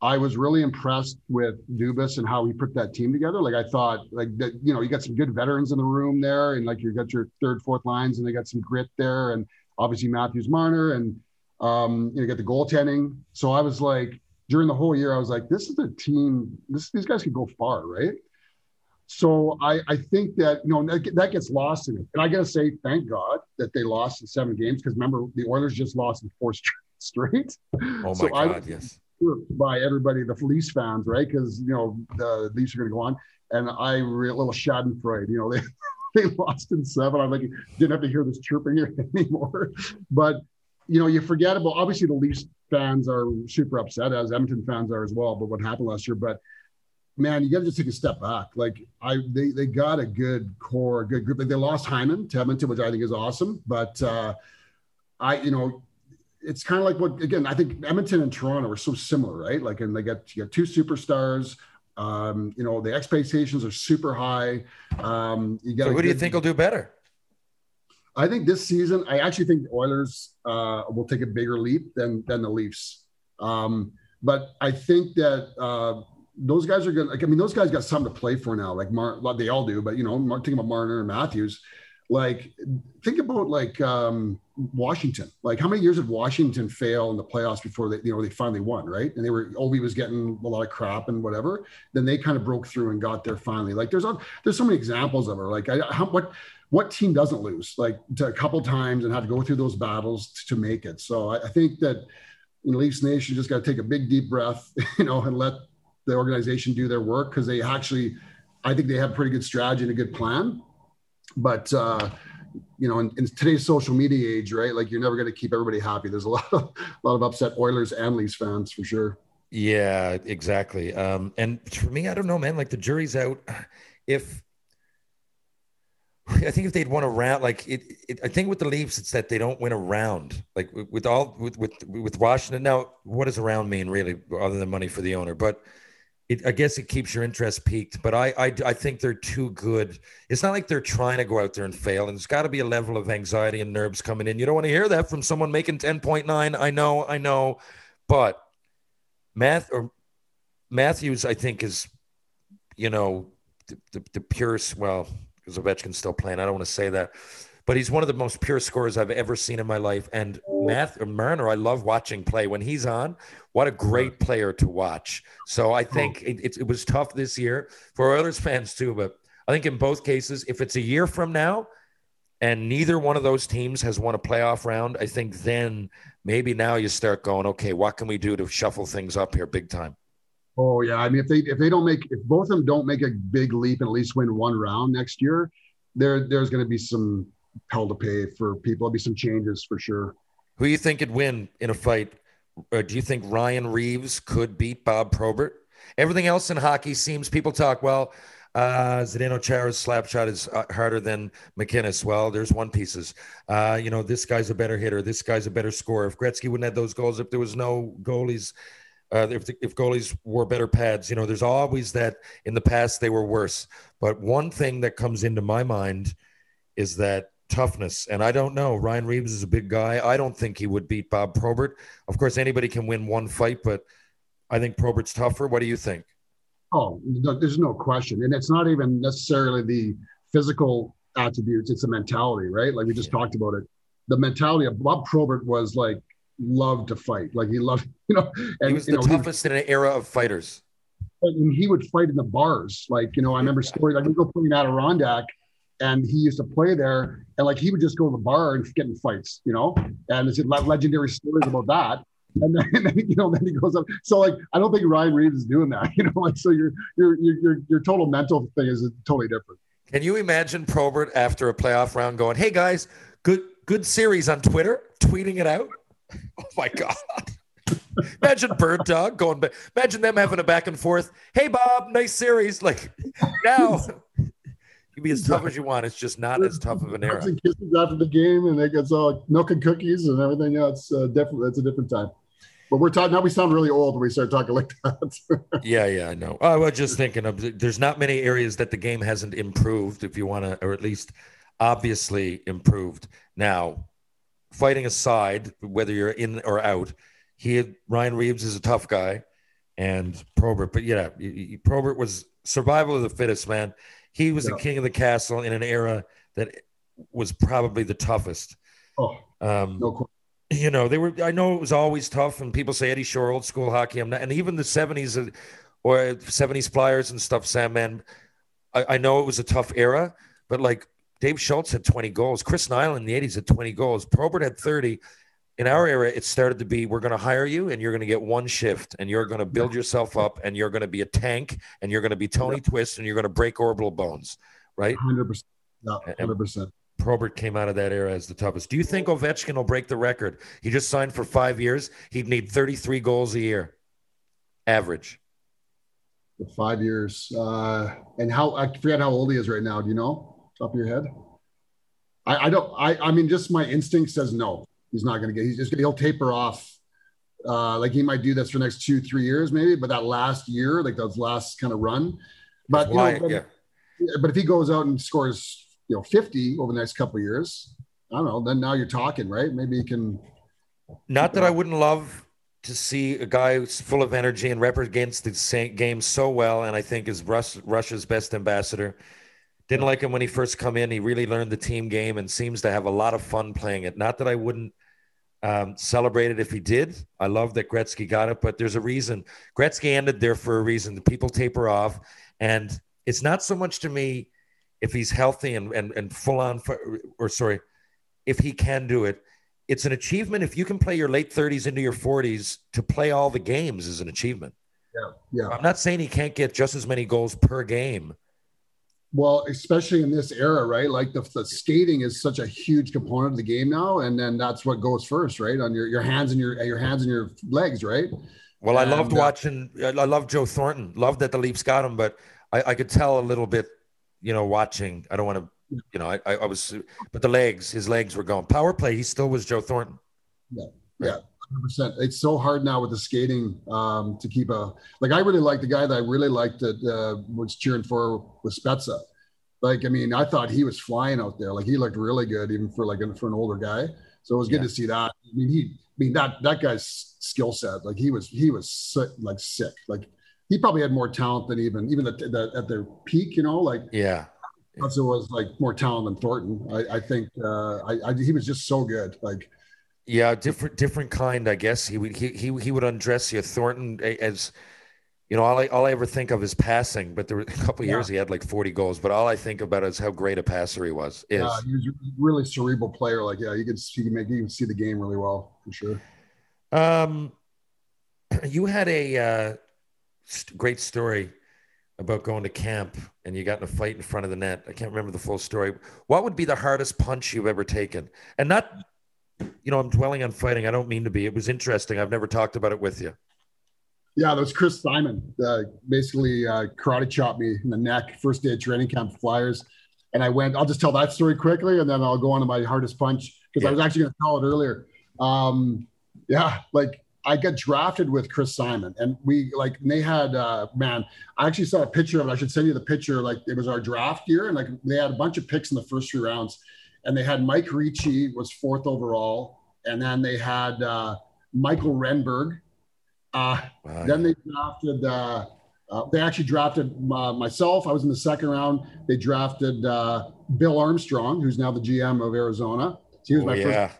I was really impressed with Dubas and how he put that team together. Like I thought, like that, you know, you got some good veterans in the room there, and like you got your third, fourth lines, and they got some grit there, and obviously Matthews, Marner, and um, you know, get the goaltending. So I was like, during the whole year, I was like, this is a team. This these guys can go far, right? So I, I think that you know that, that gets lost in it, and I got to say, thank God that they lost in seven games because remember the Oilers just lost in four straight. Oh my So I- God, yes. by everybody, the Leafs fans, right? Because you know the Leafs are going to go on, and I re- a little Schadenfreude. You know they they lost in seven. I'm like didn't have to hear this chirping here anymore. But you know you forget about obviously the Leafs fans are super upset as Edmonton fans are as well. But what happened last year, but man, you got to just take a step back. Like I, they they got a good core, a good group. Like they lost Hyman to Edmonton, which I think is awesome. But uh, I, you know, it's kind of like what again. I think Edmonton and Toronto are so similar, right? Like, and they got you got two superstars. Um, you know, the expectations are super high. Um, you got. So who do you think will do better? I think this season, I actually think the Oilers uh, will take a bigger leap than than the Leafs. Um, but I think that uh, those guys are to Like, I mean, those guys got something to play for now. Like Mar, they all do. But you know, thinking about Marner and Matthews, like think about like um, Washington. Like, how many years did Washington fail in the playoffs before they, you know, they finally won, right? And they were Ovi was getting a lot of crap and whatever. Then they kind of broke through and got there finally. Like, there's there's so many examples of it. Like, I, how what what team doesn't lose like a couple times and have to go through those battles to, to make it? So I, I think that you know, Leafs Nation just got to take a big deep breath, you know, and let the organization do their work because they actually, I think they have a pretty good strategy and a good plan. But uh, you know, in, in today's social media age, right? Like you're never going to keep everybody happy. There's a lot of a lot of upset Oilers and Leafs fans for sure. Yeah, exactly. Um, and for me, I don't know, man. Like the jury's out. If I think if they'd won a round, like it, it, I think with the Leafs, it's that they don't win a round. Like with, all with, with with Washington. Now, what does a round mean, really, other than money for the owner? But it, I guess it keeps your interest peaked. But I, I, I think they're too good. It's not like they're trying to go out there and fail. And there's got to be a level of anxiety and nerves coming in. You don't want to hear that from someone making ten point nine. I know, I know, but Math or Matthews, I think, is you know the, the, the purest. Well, because Ovechkin's still playing, I don't want to say that, but he's one of the most pure scorers I've ever seen in my life. And Math or Marner, I love watching play when he's on. What a great player to watch. So I think it, it, it was tough this year for Oilers fans too. But I think in both cases, if it's a year from now. And neither one of those teams has won a playoff round. I think then maybe now you start going, okay, what can we do to shuffle things up here big time? Oh yeah, I mean if they if they don't make if both of them don't make a big leap and at least win one round next year, there there's going to be some hell to pay for people. There'll be some changes for sure. Who you think could win in a fight? Or do you think Ryan Reaves could beat Bob Probert? Everything else in hockey seems people talk well. Uh, Zdeno Chara's slap shot is uh, harder than MacInnis. Well, there's one pieces. Uh, you know, this guy's a better hitter. This guy's a better scorer. If Gretzky wouldn't have those goals, if there was no goalies, uh, if, if goalies wore better pads, you know, there's always that in the past they were worse. But one thing that comes into my mind is that toughness. And I don't know. Ryan Reaves is a big guy. I don't think he would beat Bob Probert. Of course, anybody can win one fight, but I think Probert's tougher. What do you think? Oh, no, there's no question, and it's not even necessarily the physical attributes; it's the mentality, right? Like we just talked about it. The mentality of Bob Probert was like loved to fight. Like he loved, you know, and he was you the know, toughest in an era of fighters. and he would fight in the bars. Like, you know, I remember stories. I could go play in Adirondack and he used to play there. And like, he would just go to the bar and get in fights, you know, and le- legendary stories about that. And then, and then, you know, then he goes up. So like, I don't think Ryan Reaves is doing that, you know, like, so your, your, your, your, total mental thing is totally different. Can you imagine Probert after a playoff round going, "Hey guys, good good series on Twitter, tweeting it out"? Oh my god! imagine Bird Dog going. ba- Imagine them having a back and forth. Hey Bob, nice series. Like now, can be as tough as you want. It's just not as tough of an era. And kisses after the game and it gets all milk and cookies and everything. Yeah, it's uh, definitely, it's a different time. But we're talking, now we sound really old when we start talking like that. Yeah, yeah, I know. I was just thinking of. There's not many areas that the game hasn't improved, if you want to, or at least obviously improved. Now, fighting aside, whether you're in or out, he had, Ryan Reaves is a tough guy, and Probert. But yeah, Probert was survival of the fittest, man. He was the king of the castle in an era that was probably the toughest. oh, Um, no question. you know, they were. I know it was always tough, and people say Eddie Shore, old school hockey. I'm not, and even the '70s uh, or '70s Flyers and stuff. Sam, man, I, I know it was a tough era, but like Dave Schultz had 20 goals, Chris Nilan in the '80s had 20 goals, Probert had 30. In our era, it started to be: we're going to hire you, and you're going to get one shift, and you're going to build yourself up, and you're going to be a tank, and you're going to be Tony Twist, and you're going to break orbital bones, right? 100%. Yeah, 100%. Probert came out of that era as the toughest. Do you think Ovechkin will break the record? He just signed for five years. He'd need 33 goals a year, average. For five years. Uh, and how, I forget how old he is right now. Do you know? Top of your head? I, I don't, I, I mean, just my instinct says no. He's not going to get, he's just going to, he'll taper off. Uh, like he might do this for the next two, three years, maybe, but that last year, like those last kind of run. But, you know, but- yeah. but if he goes out and scores, you know, 50 over the next couple of years, I don't know, then now you're talking, right? Maybe he can, Not that I wouldn't love to see a guy who's full of energy and represents the game so well, and I think is Rus- Russia's best ambassador. Didn't like him when he first come in. He really learned the team game and seems to have a lot of fun playing it. Not that I wouldn't um, celebrate it if he did. I love that Gretzky got it, but there's a reason. Gretzky ended there for a reason. The people taper off, and it's not so much to me if he's healthy and and, and full on, fi- or sorry, if he can do it. It's an achievement if you can play your late 30s into your 40s to play all the games is an achievement. Yeah, yeah. I'm not saying he can't get just as many goals per game well, especially in this era, right? Like the, the, skating is such a huge component of the game now, and then that's what goes first, right? On your your hands and your your hands and your legs, right? Well, I loved uh, watching. I loved Joe Thornton. Loved that the Leafs got him, but I, I could tell a little bit, you know, watching. I don't want to, you know, I, I was, but the legs, his legs were going. Power play, he still was Joe Thornton. Yeah, yeah percent. It's so hard now with the skating um, to keep a like. I really liked the guy that I really liked that uh, was cheering for was Spezza. Like, I mean, I thought he was flying out there. Like, he looked really good, even for like for an older guy. So it was yeah. good to see that. I mean, he, I mean that that guy's skill set. Like, he was he was sick, like sick. Like, he probably had more talent than even even the, the at their peak. You know, like yeah. Spezza was like more talent than Thornton. I, I think uh, I, I he was just so good. Like yeah, different different kind, I guess. He would he he, he would undress you. Thornton as you know, all I all I ever think of is passing, but there were a couple of years he had like 40 goals, but all I think about is how great a passer he was. Is Yeah, he was a really cerebral player. Like, yeah, you could see, make you can see the game really well for sure. um you had a uh st- great story about going to camp and you got in a fight in front of the net. I can't remember the full story. What would be the hardest punch you've ever taken? And not you know, I'm dwelling on fighting. I don't mean to be. It was interesting. I've never talked about it with you. Yeah, that was Chris Simon. Uh, basically, uh, karate chopped me in the neck first day of training camp Flyers, and I went. I'll just tell that story quickly, and then I'll go on to my hardest punch because I was actually going to tell it earlier. Um, yeah, like I got drafted with Chris Simon, and we like and they had uh, man. I actually saw a picture of it. I should send you the picture. Like it was our draft year, and like they had a bunch of picks in the first three rounds, and they had Mike Ricci was fourth overall, and then they had uh, Mikael Renberg. Uh, Wow. then they drafted. Uh, uh, they actually drafted uh, myself. I was in the second round. They drafted uh, Bill Armstrong, who's now the GM of Arizona. So he was Oh, my yeah. first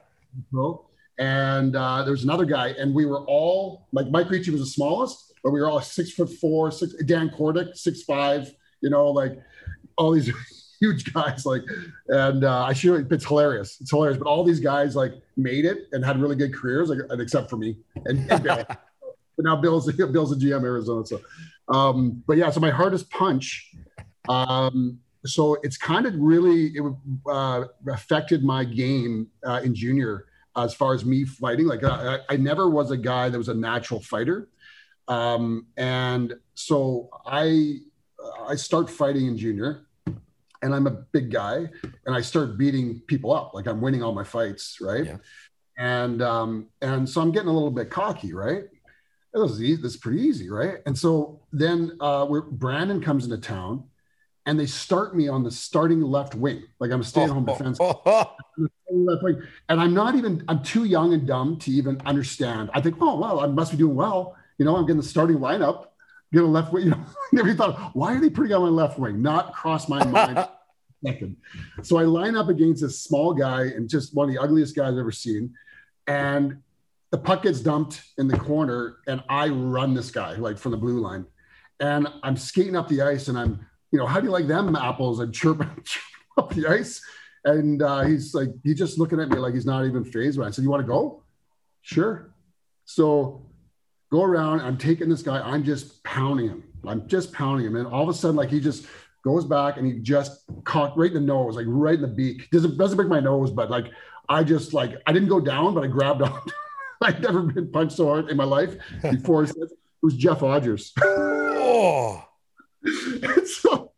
pro. and uh, there was another guy, and we were all like Mike Ricci was the smallest, but we were all six foot four, six Dan Kordic, six five, you know, like all these huge guys, like, and uh, I should it's hilarious, it's hilarious. But all these guys like made it and had really good careers, like except for me and, and Bill. but now Bill's Bill's a GM Arizona, so. Um, but yeah, so my hardest punch. Um, so it's kind of really it uh, affected my game uh, in junior as far as me fighting. Like I, I never was a guy that was a natural fighter, um, and so I I start fighting in junior, and I'm a big guy, and I start beating people up. Like I'm winning all my fights, right? Yeah. And um, and so I'm getting a little bit cocky, right? This is easy, this is pretty easy, right? And so then uh, where Brandon comes into town, and they start me on the starting left wing, like I'm a stay-at-home Oh, defense oh, oh. left wing. And I'm not even, I'm too young and dumb to even understand. I think, oh, well, I must be doing well. You know, I'm getting the starting lineup, get a left wing. You know, never thought, why are they putting on my left wing? Not cross my mind. second. So I line up against this small guy and just one of the ugliest guys I've ever seen. And the puck gets dumped in the corner, and I run this guy like from the blue line. And I'm skating up the ice, and I'm, you know, how do you like them apples? I'm chirping up the ice. And uh, he's like, he's just looking at me like he's not even phased. It. I said, "You want to go?" Sure. So go around. I'm taking this guy. I'm just pounding him. I'm just pounding him, and all of a sudden, like he just goes back and he just caught right in the nose, like right in the beak. Doesn't doesn't break my nose, but like I just like I didn't go down, but I grabbed on. I'd never been punched so hard in my life before. It was Jeff Odgers. oh. So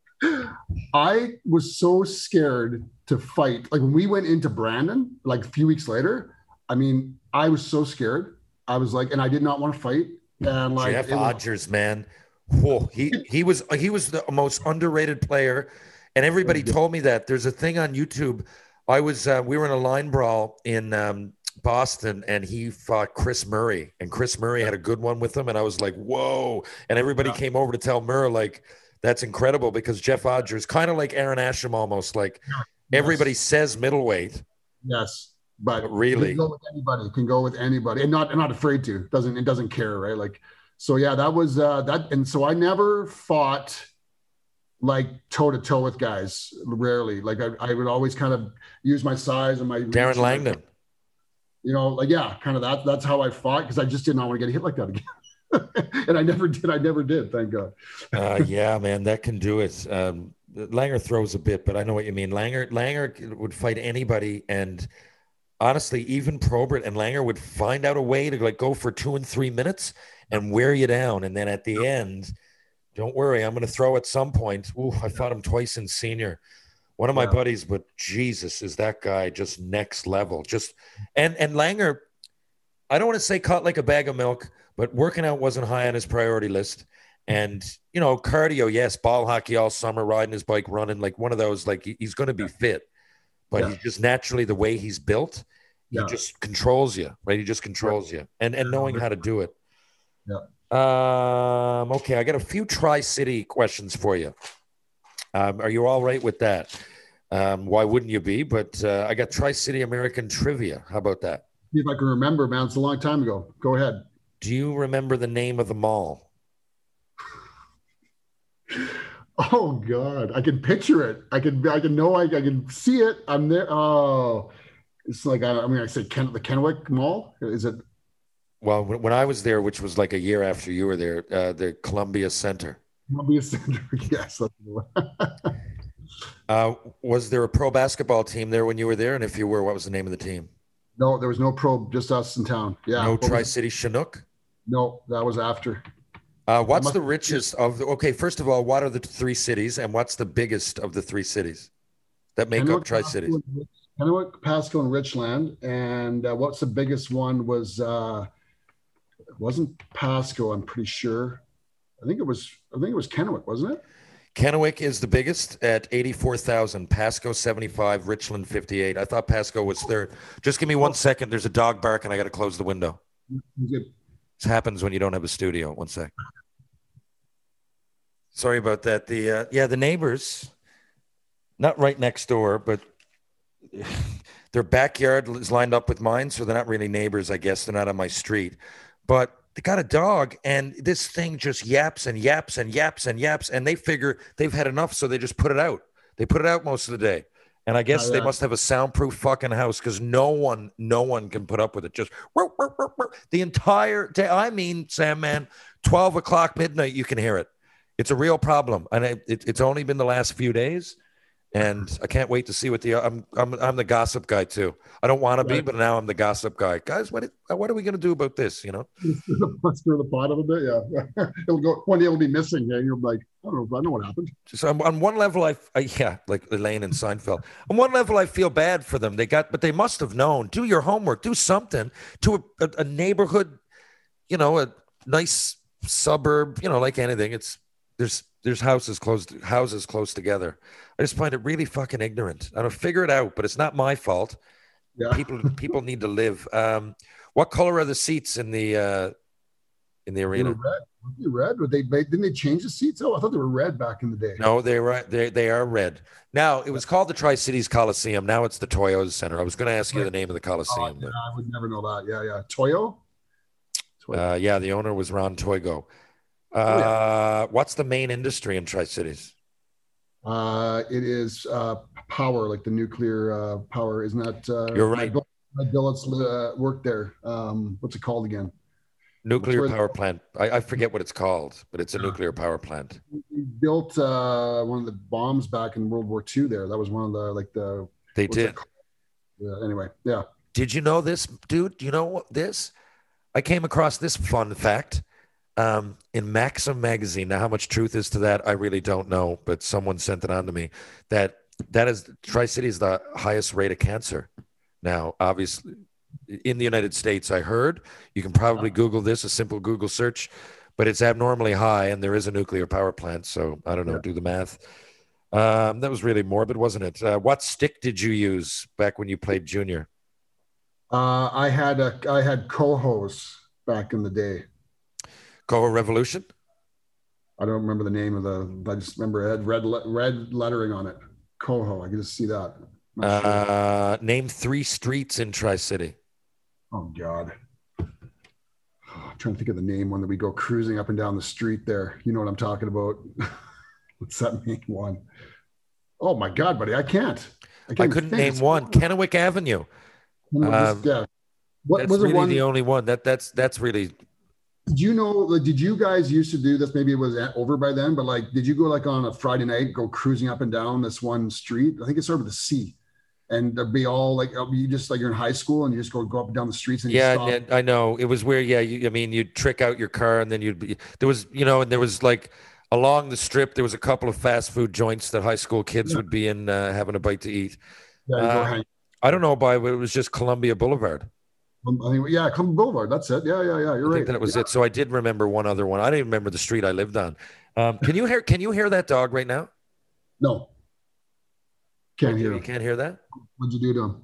I was so scared to fight. Like when we went into Brandon, like a few weeks later, I mean, I was so scared. I was like, and I did not want to fight. And like Jeff it was- Odgers, man. Whoa, he he was he was the most underrated player, and everybody told me that. There's a thing on YouTube. I was uh, we were in a line brawl in um, Boston, and he fought Chris Murray, and Chris Murray had a good one with him, and I was like, whoa! And everybody came over to tell Murray like that's incredible because Jeff Odgers, kind of like Aaron Asham, almost like everybody says middleweight. Yes, but really? can go with anybody. Can go with anybody, and not and not afraid to. Doesn't it doesn't care, right? Like, so yeah, that was uh, that, and so I never fought like toe to toe with guys. Rarely, like I, I would always kind of use my size and my Darren Langdon. You know, like yeah, kind of that. That's how I fought because I just did not want to get hit like that again. and I never did. I never did. Thank God. uh, yeah, man, that can do it. Um, Langer throws a bit, but I know what you mean. Langer, Langer would fight anybody, and honestly, even Probert and Langer would find out a way to like go for two and three minutes and wear you down, and then at the end, don't worry, I'm going to throw at some point. Ooh, I fought him twice in senior. One of my buddies, but Jesus, is that guy just next level? Just and and Langer, I don't want to say caught like a bag of milk, but working out wasn't high on his priority list. And you know, cardio, yes, ball hockey all summer, riding his bike, running, like one of those. Like he's going to be fit, but Yeah. he's just naturally the way he's built. He Yeah. just controls you, right? He just controls you, and and knowing how to do it. Yeah. Um. Okay, I got a few Tri City questions for you. Um, are you all right with that? Um, why wouldn't you be? But uh, I got Tri City American trivia. How about that? See if I can remember, man. It's a long time ago. Go ahead. Do you remember the name of the mall? Oh God, I can picture it. I can, I can know, I, I can see it. I'm there. Oh, it's like I, I mean, I said Ken, the Kennewick Mall. Is it? Well, when, I was there, which was like a year after you were there, uh, the Columbia Center. Columbia Center. yes. That's the one. Uh, was there a pro basketball team there when you were there? And if you were, what was the name of the team? no, there was no pro, just us in town. Yeah. no Tri City Chinook. No, that was after. Uh, what's must- the richest of? The, okay, first of all, what are the three cities, and what's the biggest of the three cities that make up Tri Cities? Kennewick, Pasco, and Richland. And uh, what's the biggest one was? Uh, it wasn't Pasco. I'm pretty sure. I think it was. I think it was Kennewick, wasn't it? Kennewick is the biggest at eighty-four thousand. Pasco seventy-five. Richland fifty-eight. I thought Pasco was third. Just give me one second. There's a dog bark, and I got to close the window. This happens when you don't have a studio. One sec. Sorry about that. The uh, yeah, the neighbors, not right next door, but Their backyard is lined up with mine, so they're not really neighbors. I guess they're not on my street, but they got a dog, and this thing just yaps and yaps and yaps and yaps, and they figure they've had enough, so they just put it out. They put it out most of the day. And I oh, guess Oh, they yeah. must have a soundproof fucking house because no one, no one can put up with it. Just the entire day. I mean, Sam, man, twelve o'clock midnight, you can hear it. It's a real problem, and it, it, it's only been the last few days. And I can't wait to see what the I'm I'm I'm the gossip guy too. I don't want to be, but now I'm the gossip guy. Guys, what what are we gonna do about this? You know, Let's stir the pot a little bit. Yeah, it'll go one day. It'll be missing. Yeah, you're like, I don't know. I know what happened. so on, on one level, I, I yeah, like Elaine and Seinfeld. On one level, I feel bad for them. They got, but they must have known. Do your homework. Do something to a, a, a neighborhood. You know, a nice suburb. You know, like anything. It's there's there's houses close houses close together. I just find it really fucking ignorant. I don't figure it out, but it's not my fault. Yeah. People people need to live. Um, what color are the seats in the uh, in the They were arena? red. Were they red? But they, didn't they change the seats? Oh, I thought they were red back in the day. No, they were they they are red. Now it was called the Tri Cities Coliseum. Now it's the Toyota Center. I was going to ask you the name of the Oh, Coliseum. yeah, I would never know that. Yeah, yeah. Toyo. but, uh, yeah, the owner was Ron Toigo. Uh, Oh, What's the main industry in Tri Cities? Uh, it is uh, power, like the nuclear uh, power. Isn't that? Uh, You're right. My billets uh, worked there. Um, what's it called again? Nuclear where the- power plant. I, I forget what it's called, but it's a Yeah. nuclear power plant. We built uh, one of the bombs back in World War II. There, that was one of the like the. They did. Yeah. Anyway, yeah. Did you know this, dude? Do you know this? I came across this fun fact um, in Maxim magazine. Now, how much truth is to that, I really don't know, but someone sent it on to me. That that is Tri City is the highest rate of cancer. Now, obviously, in the United States, I heard you can probably Google this, a simple Google search, but it's abnormally high, and there is a nuclear power plant. So I don't know, Yeah. do the math. Um, that was really morbid, wasn't it? Uh, what stick did you use back when you played junior? Uh, I had a I had Kohos back in the day. Koho Revolution? I don't remember the name of the. I just remember it had red le- red lettering on it. Koho. I can just see that. Sure. Uh, name three streets in Tri City. Oh God. I'm trying to think of the name one that we go cruising up and down the street there. You know what I'm talking about? What's that main one? Oh my God, buddy, I can't. I can't couldn't name one. Kennewick Avenue. Um, yeah. What That's was really it one? the only one. That that's that's really Did you know? Like, did you guys used to do this? Maybe it was over by then, but like, did you go like on a Friday night, go cruising up and down this one street? I think it's over the sea, and there'd be all like uh, you just like you're in high school and you just go go up and down the streets and you yeah. I know it was where yeah. You, I mean, you'd trick out your car and then you'd be there was you know and there was like along the strip there was a couple of fast food joints that high school kids Yeah. would be in uh, having a bite to eat. Yeah, uh, I don't know by it was just Columbia Boulevard. I think, yeah, Columbia Boulevard. That's it. Yeah, yeah, yeah. You're I right. think that was Yeah. it. So I did remember one other one. I didn't even remember the street I lived on. Um, can you hear? Can you hear that dog right now? No, can't hear. You can't hear that. What'd you do to him?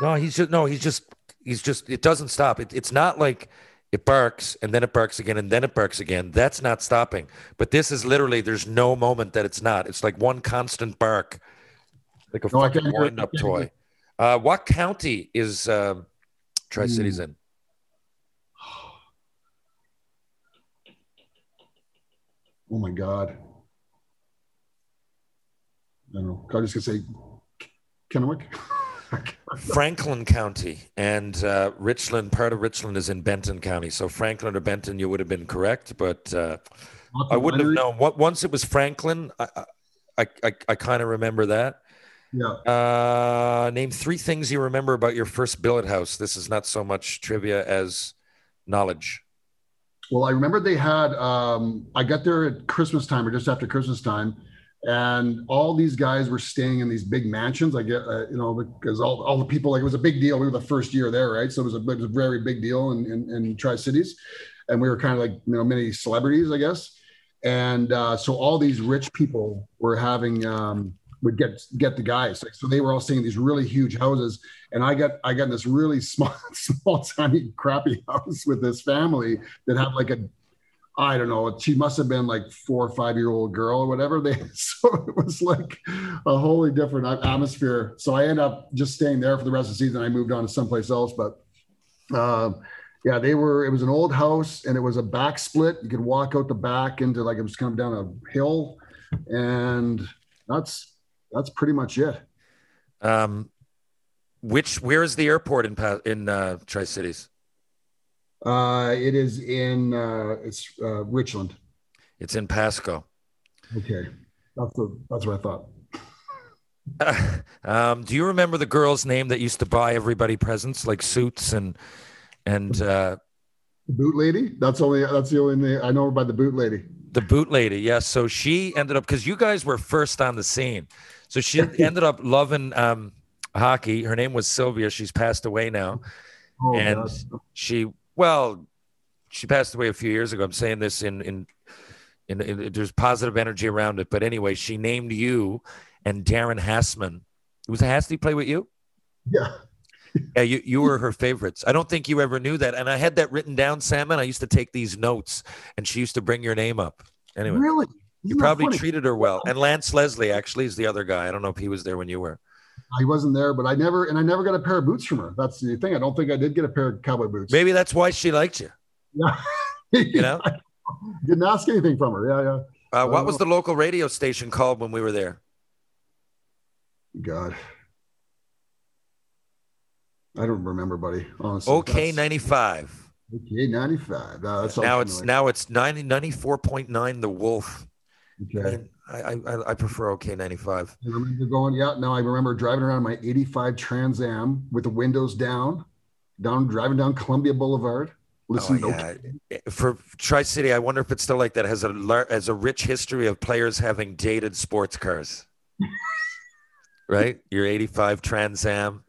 No, he's just no, he's just he's just it doesn't stop. It, it's not like it barks and then it barks again and then it barks again. That's not stopping. But this is literally there's no moment that it's not. It's like one constant bark, like a No, fucking can't hear it. wind up I can't hear toy. Uh, what county is um, Tri Cities in? Oh my God. I don't know. I'm just gonna say Kennewick. Franklin County and uh, Richland. Part of Richland is in Benton County. So Franklin or Benton, you would have been correct, but uh, I wouldn't have known. What once it was Franklin, I I, I, I kind of remember that. Yeah. Uh, name three things you remember about your first billet house. This is not so much trivia as knowledge. Well, I remember they had. Um, I got there at Christmas time or just after Christmas time, and all these guys were staying in these big mansions. I get, uh, you know, because all, all the people like it was a big deal. We were the first year there, right? So it was a, it was a very big deal in, in, in Tri Cities, and we were kind of like you know many celebrities, I guess. And uh, so all these rich people were having um, would get get the guys. So they were all staying in these really huge houses, and I got I got in this really small small tiny crappy house with this family that had like a I don't know. She must have been like four or five year old girl or whatever. They so it was like a wholly different atmosphere. So I ended up just staying there for the rest of the season. I moved on to someplace else, but um, yeah, they were. It was an old house, and it was a back split. You could walk out the back into like it was coming down a hill, and that's that's pretty much it. Um, which where is the airport in in uh, Tri Cities? Uh, it is in uh, it's uh, Richland. It's in Pasco. Okay, that's the that's what I thought. um, do you remember the girl's name that used to buy everybody presents like suits and and uh, The boot lady. That's only that's the only name I know her by the boot lady. the boot lady? Yes. so she ended up because you guys were first on the scene, so she ended up loving um, hockey. Her name was Sylvia. She's passed away now, Oh, and God. she well, she passed away a few years ago. I'm saying this in in. In, in, there's positive energy around it, but anyway, she named you and Darren Hassman. Was Hassney play with you? yeah. Yeah, you, you were her favorites. I don't think you ever knew that. And I had that written down, Sam, and I used to take these notes and she used to bring your name up. Anyway, Really? You probably funny? treated her well. And Lance Leslie actually is the other guy. I don't know if he was there when you were. I wasn't there, but I never and I never got a pair of boots from her. That's the thing. I don't think I did get a pair of cowboy boots. Maybe that's why she liked you. Yeah. You know? Didn't ask anything from her. Yeah, yeah. Uh, what was the local radio station called when we were there? God. I don't remember, buddy. Honestly. OK 95. Okay, 95. No, that's Now it's now it's 90, 94.9 The Wolf. I, okay. I, I, I prefer OK 95. I remember going, yeah, no, I remember driving around my 85 Trans Am with the windows down, down driving down Columbia Boulevard. Listening Oh, to yeah. Eh, for Tri City, I wonder if it's still like that. Has a has a rich history of players having dated sports cars. right, your '85 Trans Am.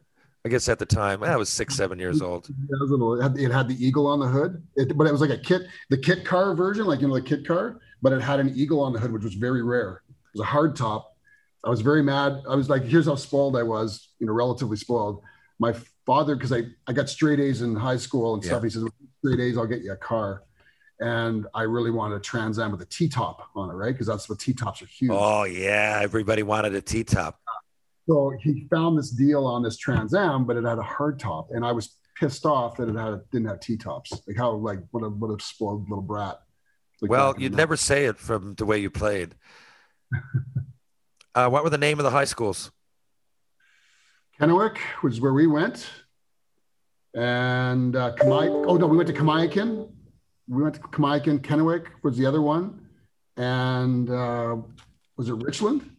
I guess at the time I was six, seven years old. It had, it had the eagle on the hood, it, but it was like a kit, the kit car version, like you know, the kit car, but it had an eagle on the hood, which was very rare. It was a hard top. I was very mad. I was like, here's how spoiled I was, you know, relatively spoiled. My father, because I, I got straight A's in high school and stuff. He says, straight A's, I'll get you a car. And I really wanted a Trans Am with a T top on it, right? Because that's what T tops are huge. Oh yeah, everybody wanted a T top. So he found this deal on this Trans Am, but it had a hard top, and I was pissed off that it had didn't have T tops. Like how like what a what a spoiled little brat. Well, you'd never say it from the way you played. uh, what were the name of the high schools? Kennewick, which is where we went, and uh, Kamai. Oh no, we went to Kamiakin. We went to Kamiakin. Kennewick was the other one, and uh, was it Richland?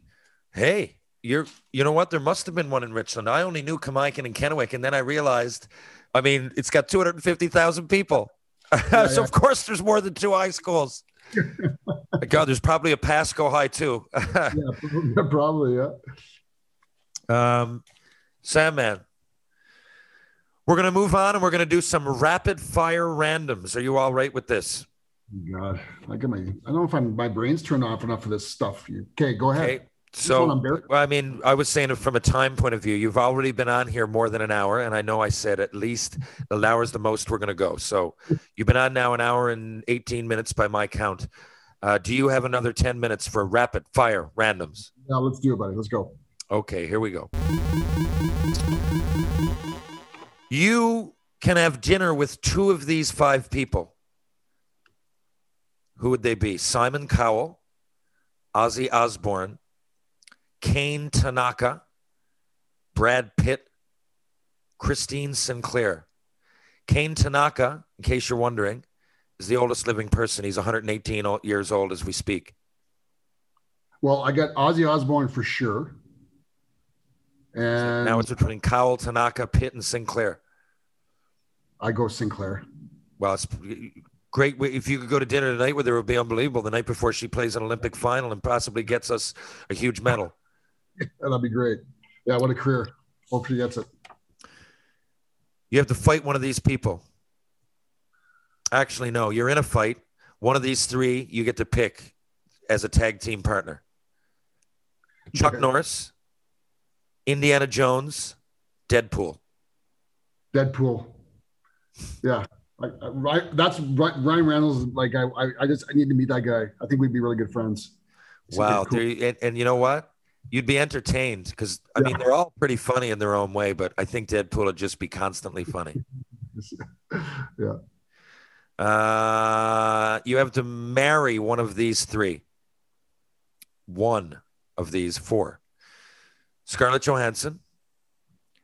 Hey, you're you know what? There must have been one in Richland. I only knew Kamiakin and Kennewick, and then I realized, I mean, it's got 250,000 people. so yeah. of course there's more than two high schools. God, there's probably a Pasco High too. Yeah, probably. Yeah. um, Sam man. We're gonna move on and we're gonna do some rapid fire randoms. Are you all right with this? God, I get my. I don't know if I'm my brain's turned off enough for this stuff. You- Okay, go ahead. Okay. So, well, I mean, I was saying it from a time point of view. You've already been on here more than an hour, and I know I said at least an hour is the most we're going to go. So, you've been on now an hour and 18 minutes by my count. Uh, do you have another 10 minutes for rapid fire randoms? Yeah, let's do it, buddy. Let's go. Okay, here we go. You can have dinner with two of these five people. Who would they be? Simon Cowell, Ozzy Osbourne, Kane Tanaka, Brad Pitt, Christine Sinclair. Kane Tanaka, in case you're wondering, is the oldest living person. He's 118 years old as we speak. Well, I got Ozzy Osbourne for sure. And now it's between Cowell, Tanaka, Pitt, and Sinclair. I go Sinclair. Well, it's great. If you could go to dinner tonight with her, it would be unbelievable. The night before she plays an Olympic final and possibly gets us a huge medal. That'd be great. Yeah, what a career. Hope she gets it. You have to fight one of these people. Actually, no, you're in a fight. One of these three, you get to pick as a tag team partner Chuck Okay. Norris, Indiana Jones, Deadpool. Deadpool. Yeah. Uh, right, that's right, Ryan Reynolds. Like, I, I, I just I need to meet that guy. I think we'd be really good friends. Wow. cool- There- and, and you know what? You'd be entertained because I mean they're all pretty funny in their own way, but I think Deadpool would just be constantly funny. yeah. Uh, you have to marry one of these three. One of these four. Scarlett Johansson,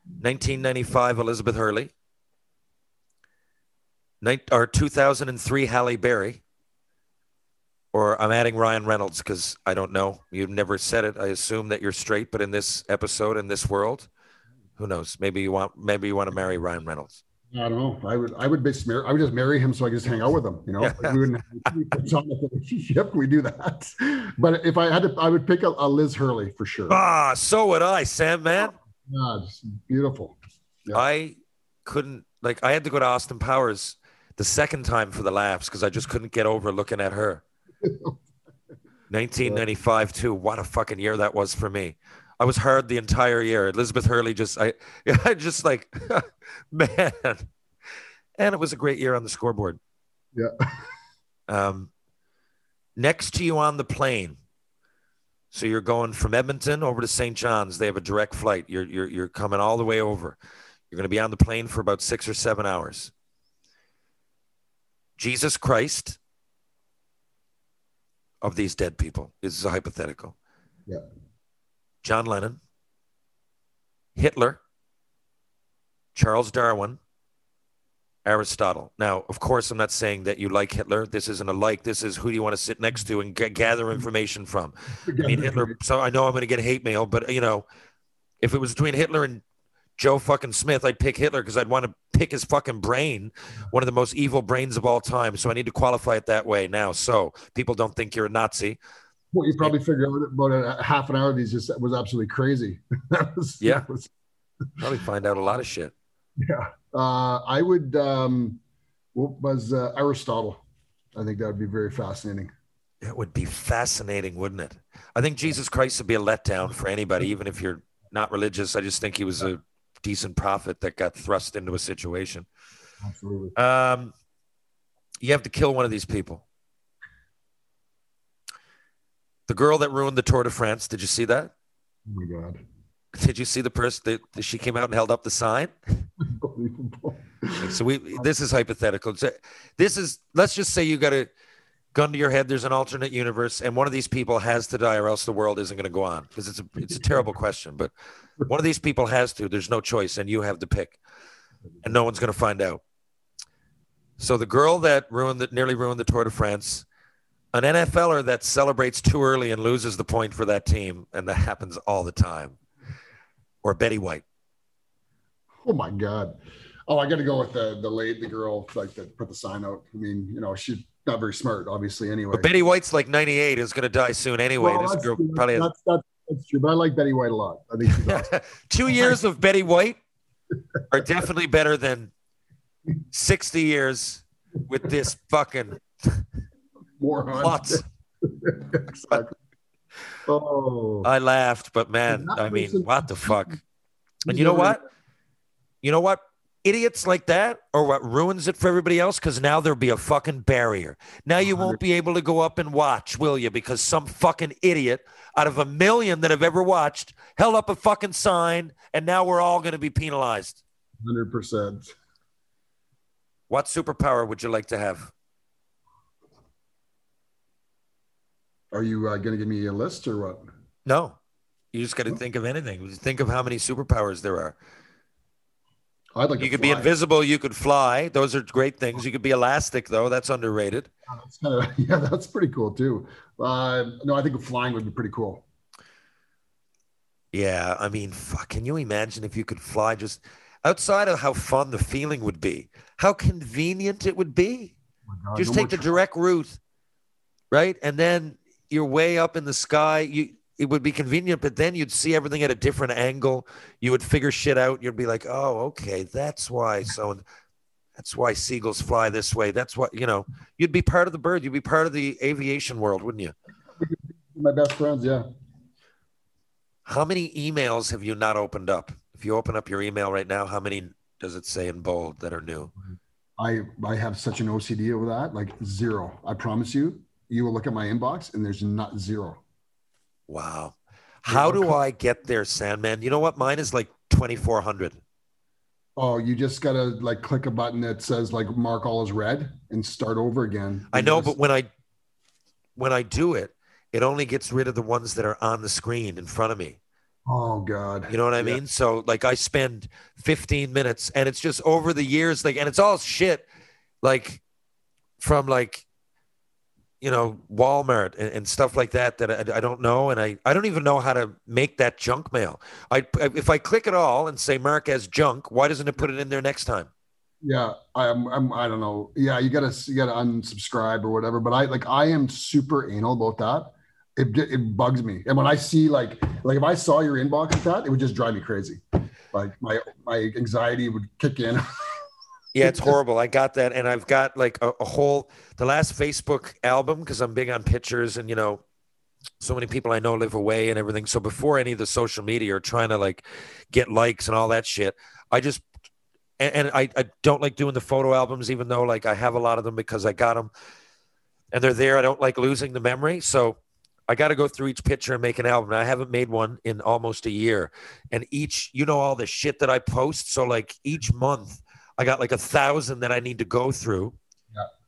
1995 Elizabeth Hurley, or 2003 Halle Berry, or I'm adding Ryan Reynolds because I don't know. You've never said it. I assume that you're straight, but in this episode, in this world, who knows? Maybe you want maybe you want to marry Ryan Reynolds. I don't know. I would I would just marry I would just marry him so I could just hang out with him. You know. Like, we wouldn't have a relationship. We do that. But if I had to, I would pick a, a Liz Hurley for sure. Ah, so would I, Sam man. Yeah, just beautiful. Yeah. I couldn't like I had to go to Austin Powers the second time for the laughs because I just couldn't get over looking at her. 1995 too. What a fucking year that was for me. I was hard the entire year. Elizabeth Hurley just I I just like man. And it was a great year on the scoreboard. Yeah. Um next to you on the plane. So you're going from Edmonton over to St. John's. They have a direct flight. You're you're you're coming all the way over. You're going to be on the plane for about 6 or 7 hours. Jesus Christ of these dead people. This is a hypothetical. Yeah. John Lennon, Hitler, Charles Darwin, Aristotle. Now, of course, I'm not saying that you like Hitler. This isn't a like. This is who do you want to sit next to and g- gather information from. I mean, Hitler. So I know I'm going to get hate mail, but you know, if it was between Hitler and Joe fucking Smith, I'd pick Hitler because I'd want to pick his fucking brain, one of the most evil brains of all time. So I need to qualify it that way now, so people don't think you're a Nazi. Well, you probably figured out about a half an hour of these just was absolutely crazy. that was, Yeah. was- Probably find out a lot of shit. yeah. Uh, I would. Um, what was uh, Aristotle? I think that would be very fascinating. It would be fascinating, wouldn't it? I think Jesus Christ would be a letdown for anybody, even if you're not religious. I just think he was a decent profit that got thrust into a situation. Absolutely. Um, you have to kill one of these people. The girl that ruined the Tour de France. Did you see that? Oh my god. Did you see the person that that she came out and held up the sign? Unbelievable. So we this is hypothetical. So This is let's just say you got a gun to your head. There's an alternate universe, and one of these people has to die, or else the world isn't going to go on. Because it's a it's a terrible question, but one of these people has to. There's no choice, and you have to pick, and no one's going to find out. So the girl that ruined that nearly ruined the Tour de France, an NFLer that celebrates too early and loses the point for that team, and that happens all the time, or Betty White. Oh my god. Oh, I got to go with the the late the girl like that put the sign out. I mean, you know, she's not very smart, obviously. Anyway. But Betty White's like 98 is going to die soon anyway. Well, this that's, girl probably that's, that's, that's true, but I like Betty White a lot. I think she's awesome. two years of Betty White are definitely better than 60 years with this fucking moron. klutz. exactly. Oh, I laughed, but man, I mean, what the fuck? And you know what? You know what? Idiots like that are what ruins it for everybody else because now there'll be a fucking barrier. Now you won't be able to go up and watch, will you? Because some fucking idiot out of a million that have ever watched held up a fucking sign and now we're all going to be penalized. hundred percent. What superpower would you like to have? Are you uh, going to give me a list or what? No. You just got to think of anything. Think of how many superpowers there are. I'd like You to could be invisible. You could fly. Those are great things. You could be elastic, though. That's underrated. That's kind of, yeah, that's pretty cool too. Uh, no, I think flying would be pretty cool. Yeah. I mean, fuck. Can you imagine if you could fly just outside of how fun the feeling would be? How convenient it would be. Oh God, just no take the direct route, right? And then you're way up in the sky. You it would be convenient, but then you'd see everything at a different angle. You would figure shit out. You'd be like, oh, okay, that's why. So that's why seagulls fly this way. That's what you know. You'd be part of the bird. You'd be part of the aviation world, wouldn't you? My best friends, yeah. How many emails have you not opened up? If you open up your email right now, how many does it say in bold that are new? I I have such an OCD over that. Like zero. I promise you. You will look at my inbox and there's not zero. Wow. How do I get there, Sandman? You know what? Mine is like 2,400. Oh, you just gotta like click a button that says like mark all as red and start over again. I know, but when I when I do it, it only gets rid of the ones that are on the screen in front of me. oh god. You know what I Yeah. mean? So like I spend 15 minutes and it's just over the years like and it's all shit like from like you know Walmart and, and stuff like that that I, I don't know and I I don't even know how to make that junk mail. I if I click it all and say mark as junk, why doesn't it put it in there next time? Yeah, I'm, I'm I don't know. Yeah, you gotta you gotta unsubscribe or whatever. But I like I am super anal about that. It it bugs me. And when I see like like if I saw your inbox like that, it would just drive me crazy. Like my my anxiety would kick in. Yeah, it's horrible. I got that, and I've got like a, a whole the last Facebook album because I'm big on pictures, and you know, so many people I know live away and everything. So before any of the social media or trying to like get likes and all that shit, I just and, and I, I don't like doing the photo albums, even though like I have a lot of them because I got them and they're there. I don't like losing the memory, so I got to go through each picture and make an album. I haven't made one in almost a year, and each you know all the shit that I post. So like each month, I got like a thousand that I need to go through.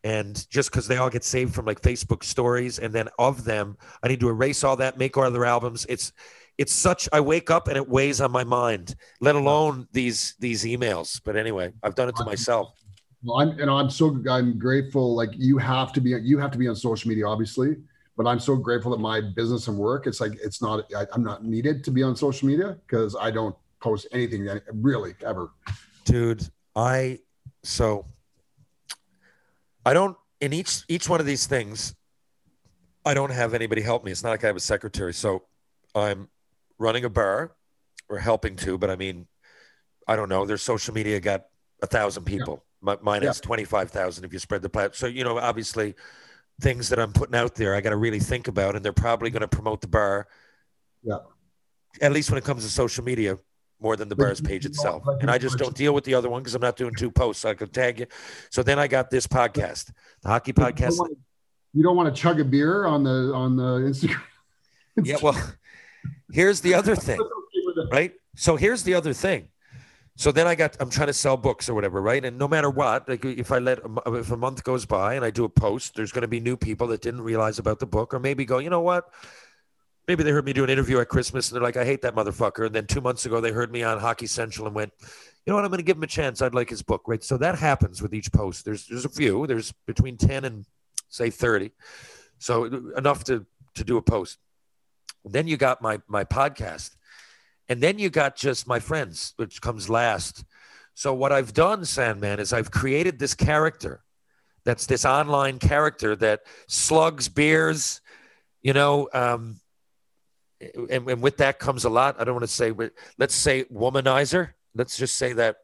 And just because they all get saved from like Facebook stories, and then of them, I need to erase all that, make other albums. It's it's such. I wake up and it weighs on my mind. Let alone these these emails. But anyway, I've done it to myself. well, I'm and I'm so I'm grateful. Like you have to be you have to be on social media, obviously. But I'm so grateful that my business and work, it's like it's not I, I'm not needed to be on social media because I don't post anything really ever. dude i so i don't in each each one of these things i don't have anybody help me. It's not like i have a secretary. So i'm running a bar or helping to but i mean i don't know. Their social media got a thousand people. Mi- mine Yeah. has 25000 if you spread the plat so you know obviously things that i'm putting out there i got to really think about and they're probably going to promote the bar Yeah. at least when it comes to social media more than the But bar's page itself. And I just don't deal with the other one because I'm not doing two posts. I could tag you. So then I got this podcast, the hockey You don't podcast. You don't want to chug a beer on the on the Instagram. Yeah, well, here's the other thing, right? So here's the other thing. So then I got I'm trying to sell books or whatever, right? And no matter what, like if I let if a month goes by and I do a post, there's going to be new people that didn't realize about the book, or maybe go, you know what? Maybe they heard me do an interview at Christmas and they're like, I hate that motherfucker. And then two months ago they heard me on Hockey Central and went, you know what? I'm going to give him a chance. I'd like his book, right? So that happens with each post. There's there's a few. There's between ten and say thirty, so enough to to do a post. Then you got my my podcast, and then you got just my friends, which comes last. So what I've done, Sandman, is I've created this character, that's this online character that slugs beers, you know. Um, and, and with that comes a lot. I don't want to say, but let's say womanizer. Let's just say that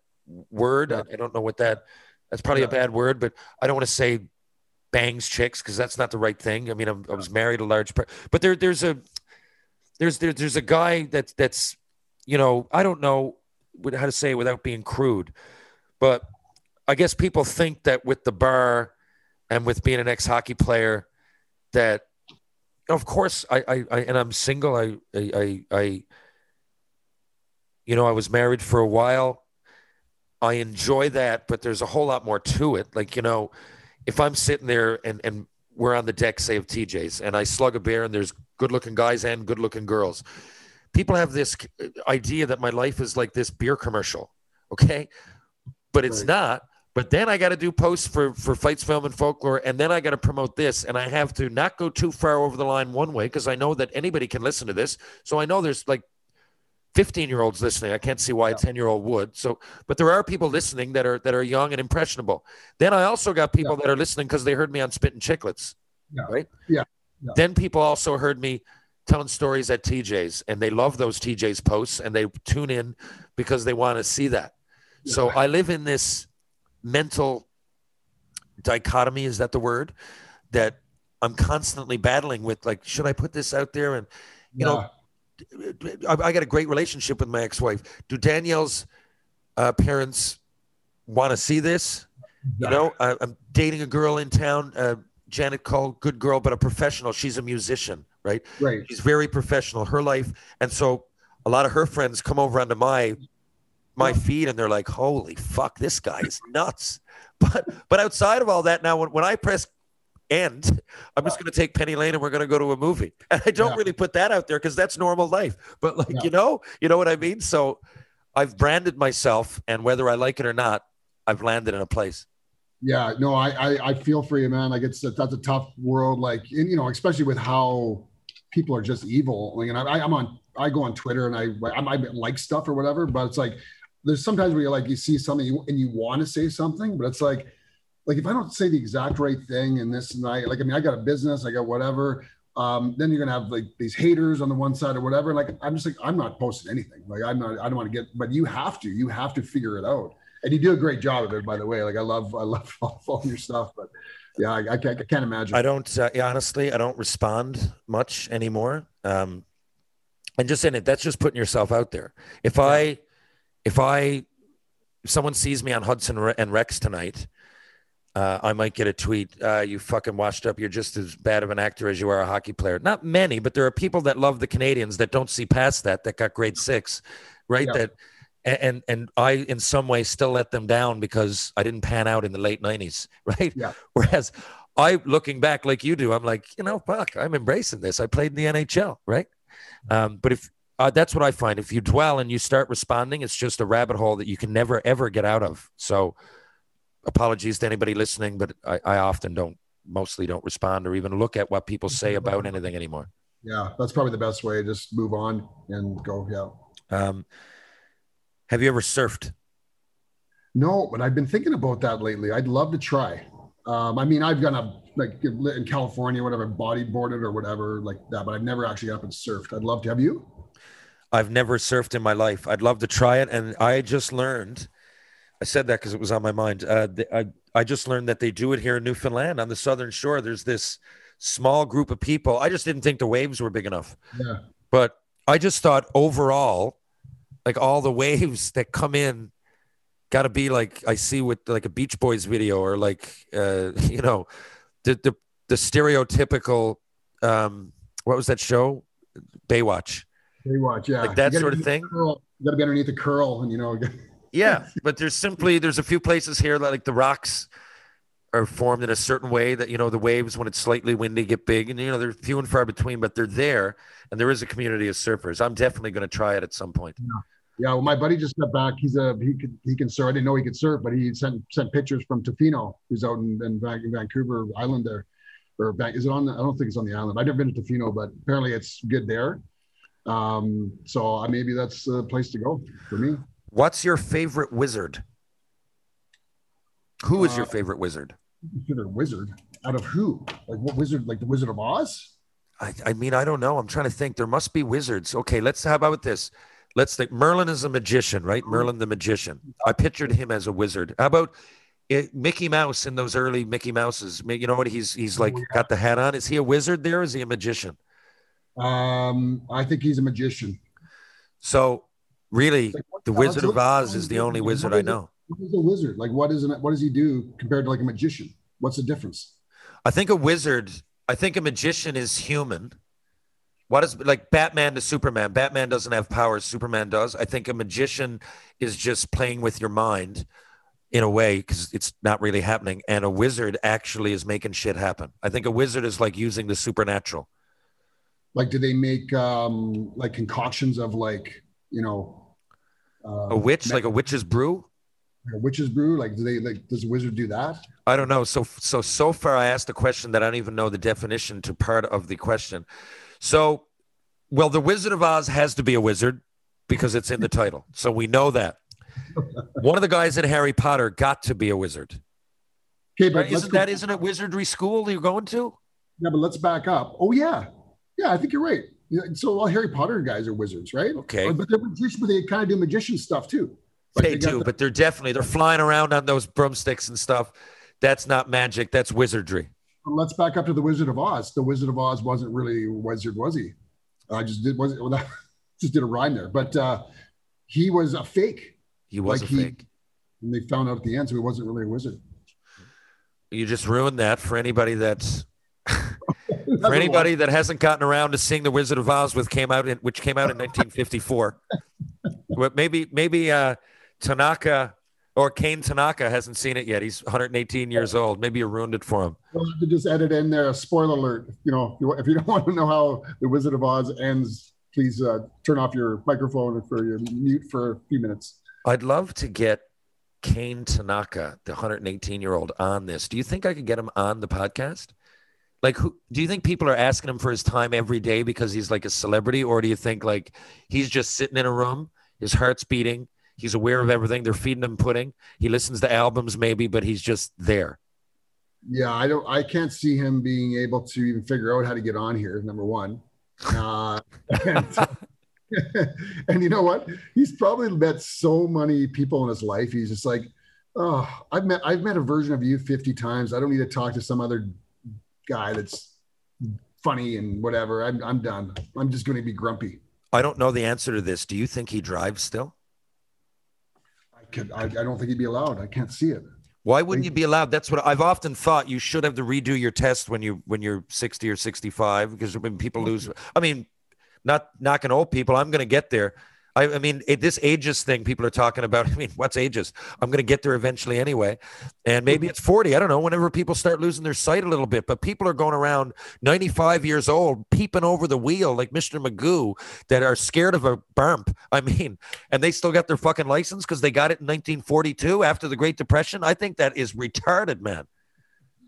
word. I, I don't know what that. That's probably a bad word, but I don't want to say bangs chicks because that's not the right thing. I mean, I'm, I was married a large, part, but there, there's a, there's there, there's a guy that that's, you know, I don't know how to say it without being crude, but I guess people think that with the bar and with being an ex hockey player, that of course I, I, I and I'm single. I, I, I, I, you know, I was married for a while. I enjoy that, but there's a whole lot more to it. Like, you know, if I'm sitting there and, and we're on the deck, say, of TJ's, and I slug a beer and there's good looking guys and good looking girls, people have this idea that my life is like this beer commercial. Okay. But it's Right. not. But then I got to do posts for, for fights, film, and folklore. And then I got to promote this. And I have to not go too far over the line one way because I know that anybody can listen to this. So I know there's like 15 year olds listening. I can't see why a 10 year old would. So, but there are people listening that are that are young and impressionable. Then I also got people that are listening because they heard me on Spittin' Chiclets. Yeah. Right. Yeah. Yeah. Then people also heard me telling stories at TJ's and they love those TJ's posts and they tune in because they want to see that. So I live in this mental dichotomy. Is that the word? That I'm constantly battling with. Like, should I put this out there? And you know, I, I got a great relationship with my ex-wife. Do Danielle's uh, parents want to see this? You know, I, I'm dating a girl in town, uh, Janet Cole, good girl, but a professional. She's a musician, right? Right. She's very professional. Her life, and so a lot of her friends come over onto my my feed, and they're like, "Holy fuck, this guy is nuts." But but outside of all that, now when, when I press end, I'm just going to take Penny Lane and we're going to go to a movie. And I don't Yeah. really put that out there because that's normal life. But like Yeah. you know, you know what I mean. So I've branded myself, and whether I like it or not, I've landed in a place. Yeah, no, I, I I feel for you, man. Like it's that's a tough world. Like and, you know, especially with how people are just evil. Like, and I, I'm on, I go on Twitter and I I might like stuff or whatever, but it's like there's sometimes where you like you see something and you want to say something, but it's like like if I don't say the exact right thing and this and I like I mean I got a business, I got whatever. Um, then you're gonna have like these haters on the one side or whatever. Like I'm just like I'm not posting anything. Like I'm not. I don't want to get. But you have to. You have to figure it out. And you do a great job of it, by the way. Like I love. I love all your stuff. But yeah, I, I, can't, I can't imagine. I don't uh, honestly, I don't respond much anymore. Um, and just in it, that's just putting yourself out there. If I, if I, if someone sees me on Hudson and Rex tonight, uh, I might get a tweet. Uh, you fucking washed up. You're just as bad of an actor as you are a hockey player. Not many, but there are people that love the Canadiens that don't see past that. That got grade six, right? Yeah. That. And and I in some way still let them down because I didn't pan out in the late '90s, right? Yeah. Whereas I, looking back like you do, I'm like, you know, fuck, I'm embracing this. I played in the NHL, right? Um, but if uh, that's what I find, if you dwell and you start responding, it's just a rabbit hole that you can never ever get out of. So, apologies to anybody listening, but I, I often don't, mostly don't respond or even look at what people say about anything anymore. yeah, that's probably the best way. Just move on and go. Yeah. Um, have you ever surfed? No, but I've been thinking about that lately. I'd love to try. Um, I mean, I've gone up like in California, whatever, bodyboarded or whatever like that, but I've never actually got up and surfed. I'd love to. Have you? I've never surfed in my life. I'd love to try it. And I just learned, I said that because it was on my mind. Uh, th- I, I just learned that they do it here in Newfoundland on the southern shore. There's this small group of people. I just didn't think the waves were big enough. Yeah. But I just thought overall, like all the waves that come in, got to be like I see with like a Beach Boys video or like, uh, you know, the, the, the stereotypical, um, what was that show? Baywatch. Baywatch, yeah. Like that sort of thing? You got to be underneath the curl, and you know. Yeah, but there's simply there's a few places here that like the rocks are formed in a certain way that you know the waves when it's slightly windy get big and you know they're few and far between, but they're there and there is a community of surfers. I'm definitely going to try it at some point. Yeah, Yeah, well, my buddy just got back. He's a he could he can surf. I didn't know he could surf, but he sent sent pictures from Tofino, who's out in, in, Vancouver Island there. Or Van- is it on? The, I don't think it's on the island. I've never been to Tofino, but apparently it's good there. Um, so uh, maybe that's the place to go for me. What's your favorite wizard? Who is your Uh, favorite wizard? Consider wizard out of who? Like what wizard? Like the Wizard of Oz? I, I mean, I don't know. I'm trying to think. There must be wizards. Okay, let's. How about this? Let's think. Merlin is a magician, right? Merlin the magician. I pictured him as a wizard. How about it, Mickey Mouse in those early Mickey Mouses? You know what? He's he's like got the hat on. Is he a wizard there? Or is he a magician? Um, I think he's a magician. So really, Like, the Wizard of Oz is the only wizard I know. Is a wizard? Like what is it? What does he do compared to like a magician? What's the difference? I think a wizard. I think a magician is human. What is like Batman to Superman? Batman doesn't have powers. Superman does. I think a magician is just playing with your mind in a way because it's not really happening. And a wizard actually is making shit happen. I think a wizard is like using the supernatural. Like, do they make um like concoctions of like you know uh, A witch, like a witch's brew. a witch's brew? Like, do they like does a wizard do that? I don't know. So so so far, I asked a question that I don't even know the definition to part of the question. So, well, the Wizard of Oz has to be a wizard because it's in the title. So we know that. One of the guys in Harry Potter got to be a wizard. Okay, but Right? Isn't that isn't it wizardry school you're going to? yeah, but let's back up. Oh yeah, yeah, I think you're right. So all Harry Potter guys are wizards, right? Okay. But they're magicians, but they kind of do magician stuff too. Like, They got do, the- but they're definitely they're flying around on those broomsticks and stuff. That's not magic. That's wizardry. let's back up to the Wizard of Oz. The Wizard of Oz wasn't really a wizard, was he? I just did was well, just did a rhyme there, but uh, he was a fake. He was Like a he- fake. And they found out at the end, so he wasn't really a wizard. You just ruined that for anybody that's for anybody that hasn't gotten around to seeing The Wizard of Oz, with came out in, which came out in 1954. Well, maybe maybe uh, Tanaka or Kane Tanaka hasn't seen it yet. He's 118 years old. Maybe you ruined it for him. We'll have to just edit in there a spoiler alert. You know, if you, if you don't want to know how the Wizard of Oz ends, please uh, turn off your microphone for your mute for a few minutes. I'd love to get Kane Tanaka, the 118 year old, on this. Do you think I could get him on the podcast? Like, who do you think people are asking him for his time every day because he's like a celebrity, or do you think like he's just sitting in a room, his heart's beating, he's aware of everything, they're feeding him pudding, he listens to albums maybe, but he's just there. Yeah, I don't. I can't see him being able to even figure out how to get on here. Number one, uh, and, and you know what? He's probably met so many people in his life. He's just like, oh, I've met I've met a version of you 50 times. I don't need to talk to some other guy that's funny and whatever. I'm I'm done. I'm just going to be grumpy. I don't know the answer to this. Do you think he drives still? I could. I, I don't think he'd be allowed. I can't see it. Why wouldn't you be allowed? That's what I've often thought. You should have to redo your test when you when you're 60 or 65 because when people lose. I mean, not knocking old people. I'm going to get there. I, I mean, it, this ages thing people are talking about. I mean, what's ages? I'm going to get there eventually anyway. And maybe mm-hmm. it's 40. I don't know. Whenever people start losing their sight a little bit, but people are going around 95 years old, peeping over the wheel like Mr. Magoo that are scared of a bump. I mean, and they still got their fucking license because they got it in 1942 after the Great Depression. I think that is retarded, man.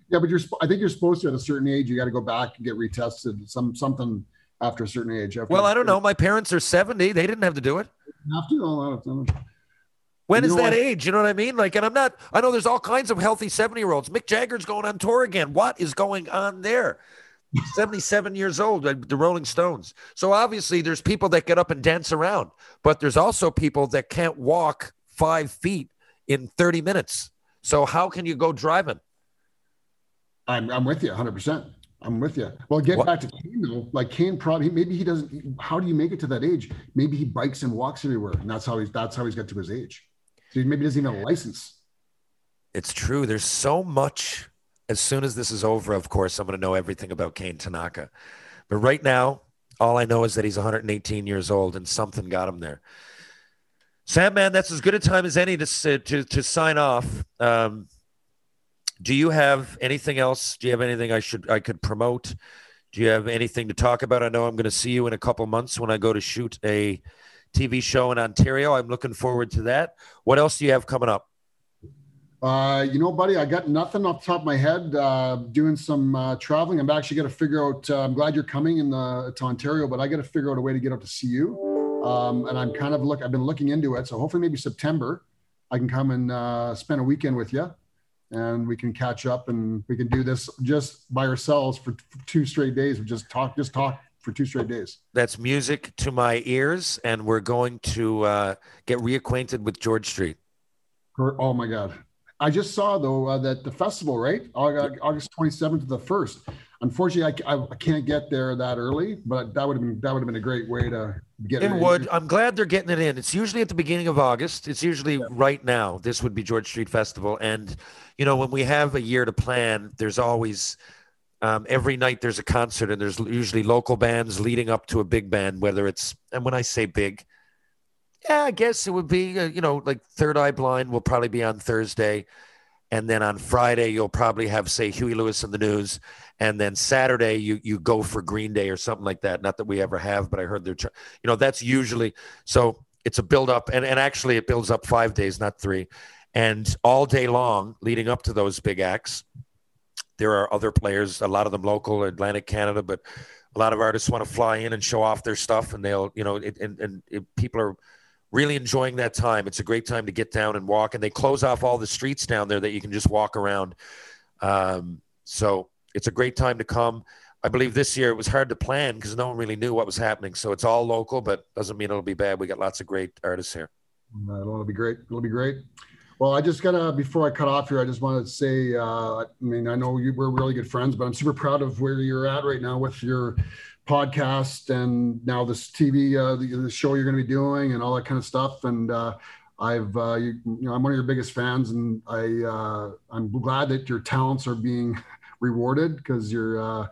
Yeah, but you're. I think you're supposed to at a certain age. You got to go back and get retested. Some something after a certain age. Well, I don't know. My parents are 70. They didn't have to do it. Have to. I don't know. When You is that what? age? You know what I mean? Like, and I'm not, I know there's all kinds of healthy 70 year olds. Mick Jagger's going on tour again. What is going on there? 77 years old, the Rolling Stones. So obviously, there's people that get up and dance around, but there's also people that can't walk five feet in 30 minutes. So how can you go driving? I'm, I'm with you 100%. I'm with you. Well, get What- back to Kane though. Like Kane, probably maybe he doesn't. How do you make it to that age? Maybe he bikes and walks everywhere, and that's how he's that's how he's got to his age. So he maybe doesn't even have a license. It's true. There's so much. As soon as this is over, of course, I'm going to know everything about Kane Tanaka. But right now, all I know is that he's 118 years old and something got him there. Sam, man, that's as good a time as any to to to sign off. Um, do you have anything else? Do you have anything I should I could promote? Do you have anything to talk about? I know I'm going to see you in a couple months when I go to shoot a TV show in Ontario. I'm looking forward to that. What else do you have coming up? Uh, you know, buddy, I got nothing off the top of my head. Uh, doing some uh, traveling. I'm actually going to figure out. Uh, I'm glad you're coming in the, to Ontario, but I got to figure out a way to get up to see you. Um, and I'm kind of look. I've been looking into it, so hopefully maybe September I can come and uh, spend a weekend with you, and we can catch up and we can do this just by ourselves for, two straight days. We just talk, just talk for two straight days. That's music to my ears, and we're going to uh, get reacquainted with George Street. Oh my God. I just saw though uh, that the festival, right? August, August 27th to the 1st. Unfortunately, I, I, I can't get there that early, but that would have been that would have been a great way to get It would. I'm glad they're getting it in. It's usually at the beginning of August. It's usually right now. This would be George Street Festival, and you know when we have a year to plan, there's always um, every night there's a concert, and there's usually local bands leading up to a big band. Whether it's and when I say big, yeah, I guess it would be uh, you know like Third Eye Blind will probably be on Thursday, and then on Friday you'll probably have say Huey Lewis and the News, and then Saturday you you go for Green Day or something like that. Not that we ever have, but I heard they're tr- you know that's usually so it's a build up, and and actually it builds up five days, not three, and all day long leading up to those big acts. There are other players, a lot of them local, Atlantic Canada, but a lot of artists want to fly in and show off their stuff, and they'll, you know, it, and and it, people are really enjoying that time. It's a great time to get down and walk, and they close off all the streets down there that you can just walk around. Um, so it's a great time to come. I believe this year it was hard to plan because no one really knew what was happening. So it's all local, but doesn't mean it'll be bad. We got lots of great artists here. It'll be great. It'll be great. Well, I just gotta before I cut off here, I just wanted to say, uh, I mean, I know you, we're really good friends, but I'm super proud of where you're at right now with your podcast and now this TV, uh, the, the show you're going to be doing and all that kind of stuff. And uh, I've uh, you, you know I'm one of your biggest fans, and I uh, I'm glad that your talents are being rewarded because you're uh,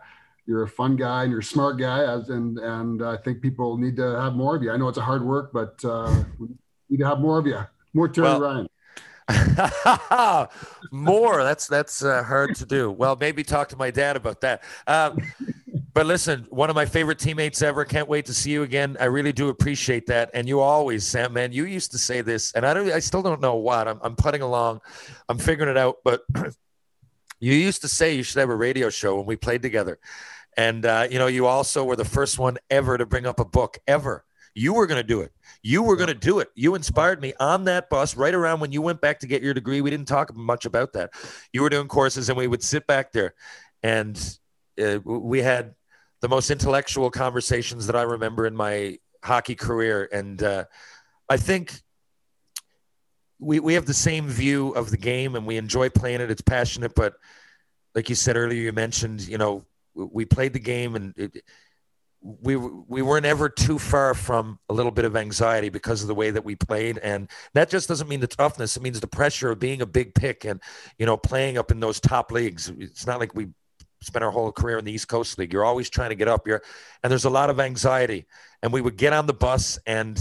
you're a fun guy and you're a smart guy, as, and and I think people need to have more of you. I know it's a hard work, but uh, we need to have more of you. More Terry Well- Ryan. More. That's that's uh, hard to do. Well, maybe talk to my dad about that. Um, but listen, one of my favorite teammates ever. Can't wait to see you again. I really do appreciate that. And you always, Sam, man, you used to say this, and I don't. I still don't know what. I'm, I'm putting along. I'm figuring it out. But you used to say you should have a radio show when we played together. And uh, you know, you also were the first one ever to bring up a book ever. You were going to do it. You were going to do it. You inspired me on that bus right around when you went back to get your degree. We didn't talk much about that. You were doing courses, and we would sit back there, and uh, we had the most intellectual conversations that I remember in my hockey career. And uh, I think we we have the same view of the game, and we enjoy playing it. It's passionate, but like you said earlier, you mentioned, you know, we played the game, and it, we we weren't ever too far from a little bit of anxiety because of the way that we played, and that just doesn't mean the toughness. It means the pressure of being a big pick and you know playing up in those top leagues. It's not like we spent our whole career in the East Coast League. You're always trying to get up here, and there's a lot of anxiety. And we would get on the bus and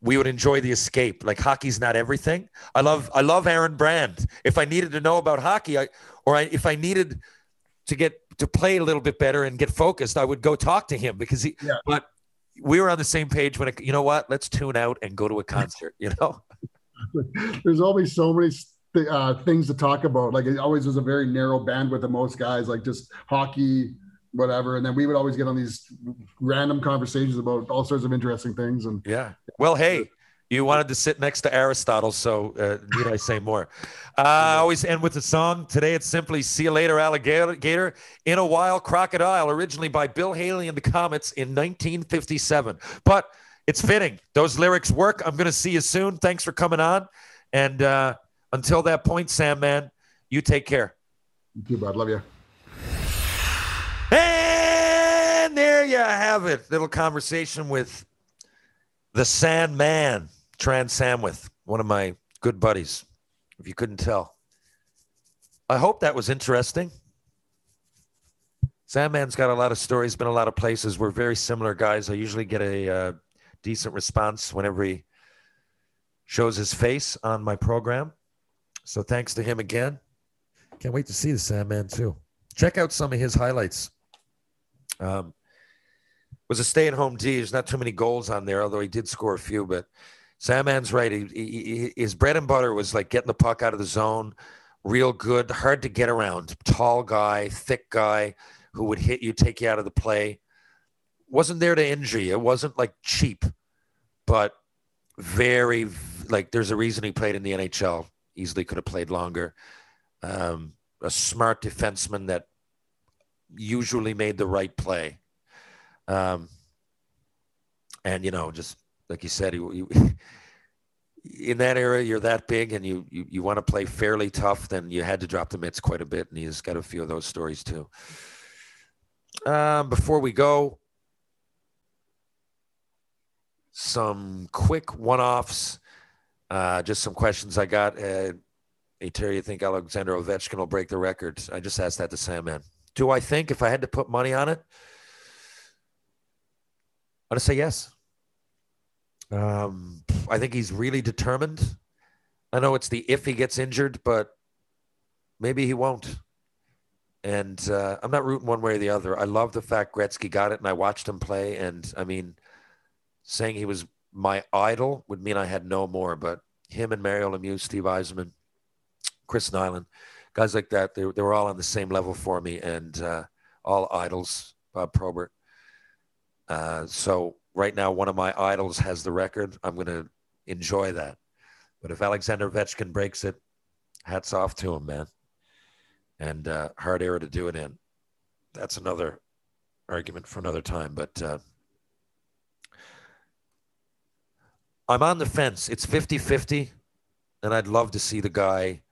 we would enjoy the escape. Like hockey's not everything. I love I love Aaron Brand. If I needed to know about hockey, I or I, if I needed to get to play a little bit better and get focused, I would go talk to him because he. Yeah. But we were on the same page when it, you know what? Let's tune out and go to a concert. You know. There's always so many th- uh, things to talk about. Like it always was a very narrow bandwidth of most guys, like just hockey, whatever. And then we would always get on these random conversations about all sorts of interesting things. And Yeah. Well, hey, you wanted to sit next to Aristotle, so uh, need I say more? Uh, I always end with a song. Today it's simply "See You Later, Alligator." In a While, Crocodile, originally by Bill Haley and the Comets in 1957. But it's fitting; those lyrics work. I'm going to see you soon. Thanks for coming on, and uh, until that point, Sam, man, you take care. you too, bud. Love you. And there you have it. Little conversation with the Sandman, Terran Sandwith, one of my good buddies, if you couldn't tell. I hope that was interesting. Sandman's got a lot of stories, been a lot of places. We're very similar guys. I usually get a uh, decent response whenever he shows his face on my program. So thanks to him again. Can't wait to see the Sandman too. Check out some of his highlights. Um, was a stay-at-home D. There's not too many goals on there, although he did score a few. But Sandman's right. He, he, his bread and butter was like getting the puck out of the zone, real good, hard to get around. Tall guy, thick guy who would hit you, take you out of the play. Wasn't there to injure you. It wasn't like cheap, but very like. There's a reason he played in the NHL. Easily could have played longer. Um, a smart defenseman that usually made the right play. Um, and you know, just like you said, you, you, in that era, you're that big, and you you, you want to play fairly tough. Then you had to drop the mitts quite a bit, and he's got a few of those stories too. Um, before we go, some quick one-offs. Uh, just some questions I got. Uh, hey Terry, you think Alexander Ovechkin will break the record? I just asked that to Sandman. Do I think if I had to put money on it, I'd say yes. Um, I think he's really determined. I know it's the if he gets injured, but maybe he won't. And uh, I'm not rooting one way or the other. I love the fact Gretzky got it, and I watched him play. And I mean, saying he was my idol would mean I had no more. But him and Mario Lemieux, Steve Yzerman, Chris Nilan, guys like that, they, they were all on the same level for me, and uh, all idols. Bob Probert. Uh, so right now, one of my idols has the record. I'm going to enjoy that. But if Alexander Ovechkin breaks it, hats off to him, man. And uh, hard era to do it in. That's another argument for another time. But uh, I'm on the fence. It's 50 50. And I'd love to see the guy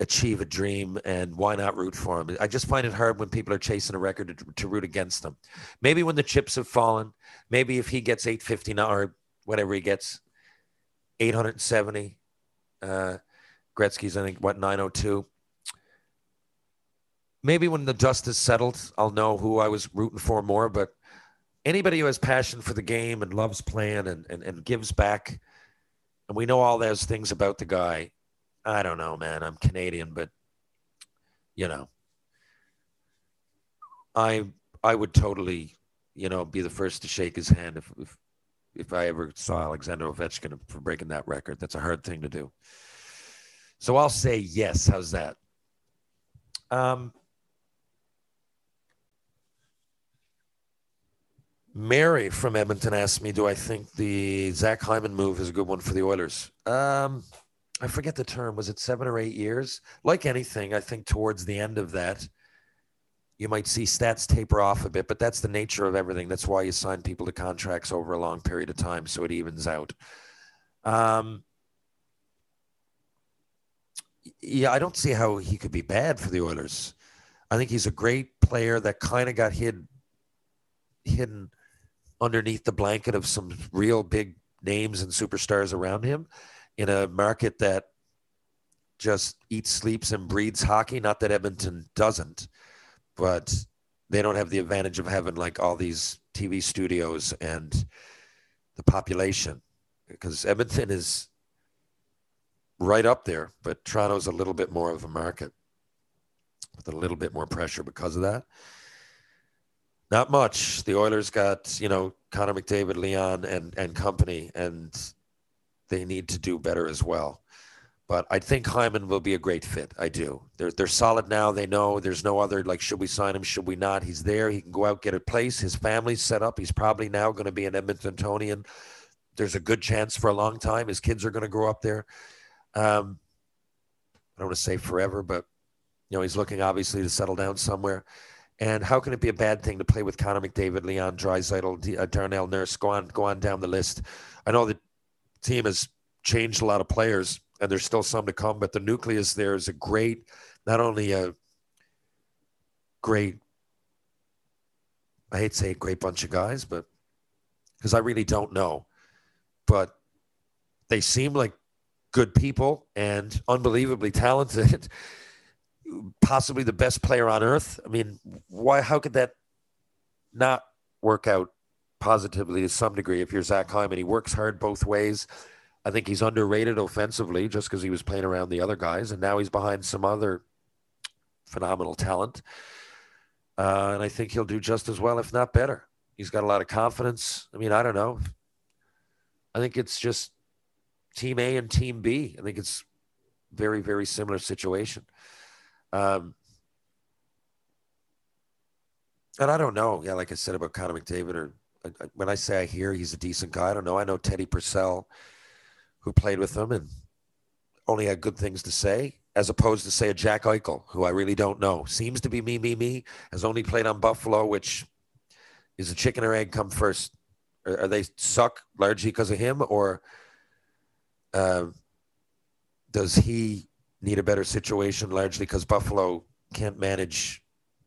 achieve a dream and why not root for him? I just find it hard when people are chasing a record to, to root against them. Maybe when the chips have fallen, maybe if he gets 850 now or whatever he gets, 870. Uh, Gretzky's, I think, what, 902. Maybe when the dust is settled, I'll know who I was rooting for more. But anybody who has passion for the game and loves playing and, and, and gives back, and we know all those things about the guy. I don't know, man. I'm Canadian, but you know, I I would totally, you know, be the first to shake his hand if if, if I ever saw Alexander Ovechkin for breaking that record. That's a hard thing to do. So I'll say yes. How's that? Um, Mary from Edmonton asked me, "Do I think the Zach Hyman move is a good one for the Oilers?" Um, I forget the term. Was it seven or eight years? Like anything, I think towards the end of that, you might see stats taper off a bit, but that's the nature of everything. That's why you sign people to contracts over a long period of time, so it evens out. Um, yeah, I don't see how he could be bad for the Oilers. I think he's a great player that kind of got hid, hidden underneath the blanket of some real big names and superstars around him in a market that just eats, sleeps, and breeds hockey. Not that Edmonton doesn't, but they don't have the advantage of having like all these TV studios and the population because Edmonton is right up there, but Toronto's a little bit more of a market with a little bit more pressure because of that. Not much. The Oilers got, you know, Connor McDavid, Leon, and and company, and they need to do better as well. But I think Hyman will be a great fit. I do. They're they're solid now. They know there's no other like should we sign him, should we not? He's there. He can go out get a place. His family's set up. He's probably now going to be an Edmontonian. There's a good chance for a long time. His kids are going to grow up there. Um, I don't want to say forever, but you know he's looking obviously to settle down somewhere. And how can it be a bad thing to play with Connor McDavid, Leon Draisaitl, uh, Darnell Nurse? Go on, go on down the list. I know the team has changed a lot of players, and there's still some to come, but the nucleus there is a great, not only a great, I hate to say a great bunch of guys, but because I really don't know, but they seem like good people and unbelievably talented. possibly the best player on earth. I mean, why? How could that not work out positively to some degree if you're Zach Hyman? He works hard both ways. I think he's underrated offensively just because he was playing around the other guys, and now he's behind some other phenomenal talent. Uh, and I think he'll do just as well, if not better. He's got a lot of confidence. I mean, I don't know. I think it's just Team A and Team B. I think it's very, very similar situation. Um, and I don't know. Yeah, like I said about Connor McDavid, or when I say I hear he's a decent guy, I don't know. I know Teddy Purcell, who played with him and only had good things to say, as opposed to say a Jack Eichel, who I really don't know. Seems to be me, me, me. Has only played on Buffalo, which is a chicken or egg come first. Are, are they suck largely because of him, or uh, does he need a better situation largely because Buffalo can't manage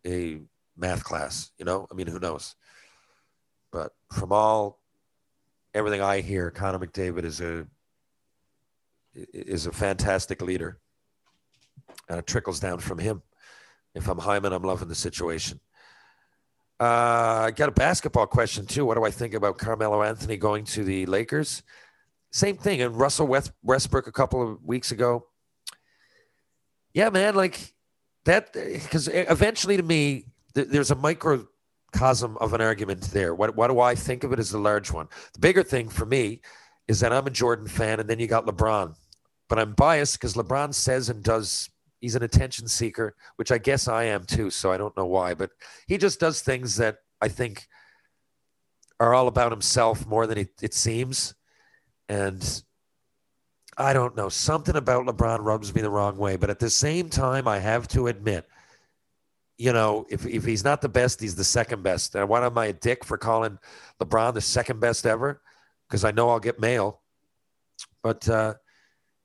a math class. You know, I mean, who knows? But from all everything I hear, Connor McDavid is a is a fantastic leader, and it trickles down from him. If I'm Hyman, I'm loving the situation. Uh, I got a basketball question too. What do I think about Carmelo Anthony going to the Lakers? Same thing. And Russell Westbrook a couple of weeks ago yeah, man, like that, because eventually to me, th- there's a microcosm of an argument there. What, what do I think of it as the large one? The bigger thing for me is that I'm a Jordan fan, and then you got LeBron. But I'm biased because LeBron says and does, he's an attention seeker, which I guess I am too. So I don't know why, but he just does things that I think are all about himself more than it, it seems. And I don't know. Something about LeBron rubs me the wrong way. But at the same time, I have to admit, you know, if, if he's not the best, he's the second best. And why am I a dick for calling LeBron the second best ever? Because I know I'll get mail. But, uh,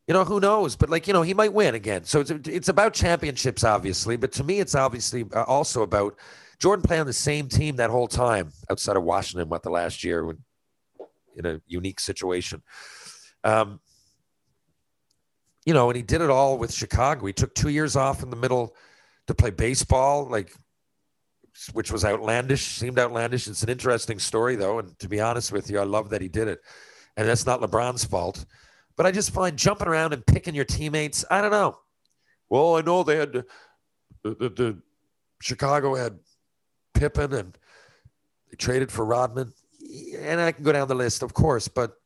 you know, who knows? But, like, you know, he might win again. So it's, it's about championships, obviously. But to me, it's obviously uh, also about Jordan playing on the same team that whole time outside of Washington, what, the last year, when, in a unique situation. Um, you know, and he did it all with Chicago. He took two years off in the middle to play baseball, like, which was outlandish, seemed outlandish. It's an interesting story, though. And to be honest with you, I love that he did it. And that's not LeBron's fault. But I just find jumping around and picking your teammates, I don't know. Well, I know they had uh, the, the, the Chicago had Pippen and they traded for Rodman. And I can go down the list, of course, but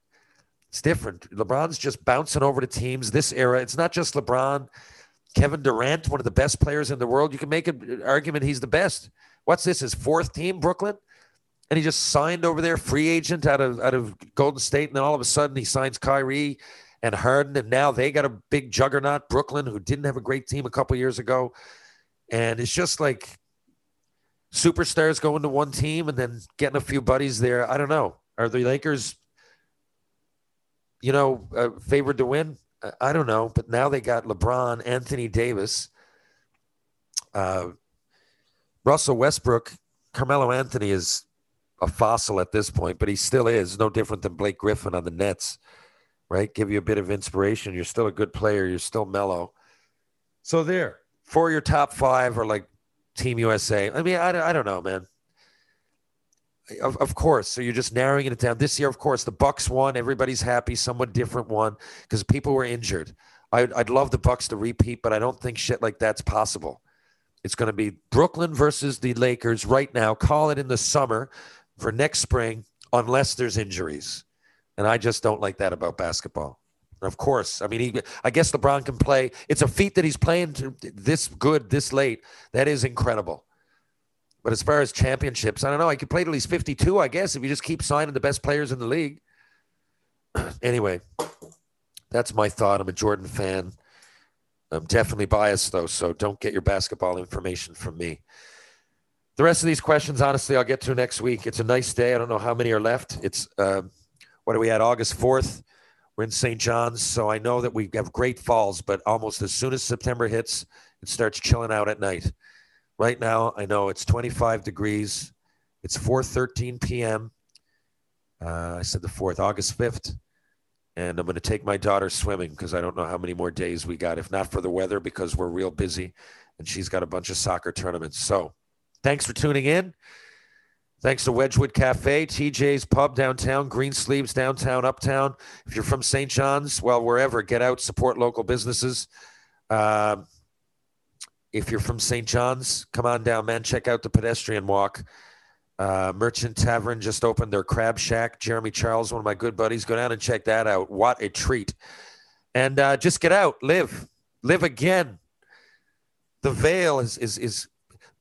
it's different. LeBron's just bouncing over to teams this era. It's not just LeBron. Kevin Durant, one of the best players in the world. You can make an argument he's the best. What's this? His fourth team, Brooklyn? And he just signed over there, free agent out of out of Golden State, and then all of a sudden he signs Kyrie and Harden, and now they got a big juggernaut, Brooklyn, who didn't have a great team a couple years ago. And it's just like superstars going to one team and then getting a few buddies there. I don't know. Are the Lakers, you know, uh, favored to win? I- don't know. But now they got LeBron, Anthony Davis, uh, Russell Westbrook, Carmelo Anthony is a fossil at this point, but he still is no different than Blake Griffin on the Nets, right? Give you a bit of inspiration. You're still a good player. You're still Melo. So there, for your top five or like Team USA. I mean, I, I don't know, man. Of, of course. So you're just narrowing it down. This year, of course, the Bucks won. Everybody's happy. Someone different won because people were injured. I'd, I'd love the Bucks to repeat, but I don't think shit like that's possible. It's going to be Brooklyn versus the Lakers right now. Call it in the summer for next spring, unless there's injuries. And I just don't like that about basketball. Of course, I mean, he, I guess LeBron can play. It's a feat that he's playing this good this late. That is incredible. But as far as championships, I don't know. I could play till he's 52, I guess, if you just keep signing the best players in the league. anyway, that's my thought. I'm a Jordan fan. I'm definitely biased, though, so don't get your basketball information from me. The rest of these questions, honestly, I'll get to next week. It's a nice day. I don't know how many are left. It's, uh, what are we at, August 4th? We're in St. John's, so I know that we have great falls, but almost as soon as September hits, it starts chilling out at night. Right now, I know it's 25 degrees. It's 4:13 p.m. Uh, I said the fourth, August 5th, and I'm going to take my daughter swimming because I don't know how many more days we got. If not for the weather, because we're real busy, and she's got a bunch of soccer tournaments. So, thanks for tuning in. Thanks to Wedgwood Cafe, TJ's Pub downtown, Green Sleeves downtown, uptown. If you're from St. John's, well, wherever, get out, support local businesses. Um, if you're from St. John's, come on down, man. Check out the pedestrian walk. Uh, Merchant Tavern just opened their crab shack. Jeremy Charles, one of my good buddies, go down and check that out. What a treat! And uh, just get out, live, live again. The veil is is is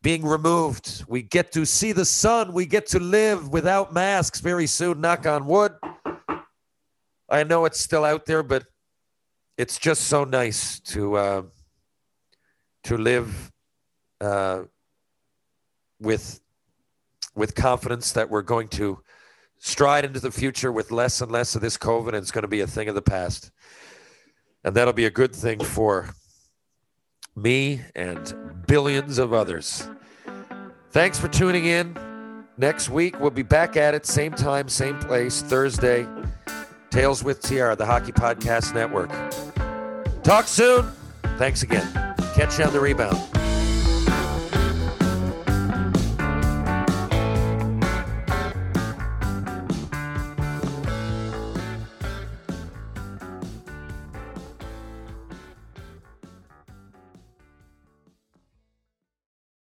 being removed. We get to see the sun. We get to live without masks very soon. Knock on wood. I know it's still out there, but it's just so nice to uh, to live uh, with with confidence that we're going to stride into the future with less and less of this COVID, and it's going to be a thing of the past, and that'll be a good thing for me and billions of others. Thanks for tuning in. Next week, we'll be back at it, same time, same place, Thursday. Tales with Terran, the Hockey Podcast Network. Talk soon. Thanks again. Catch you on the rebound.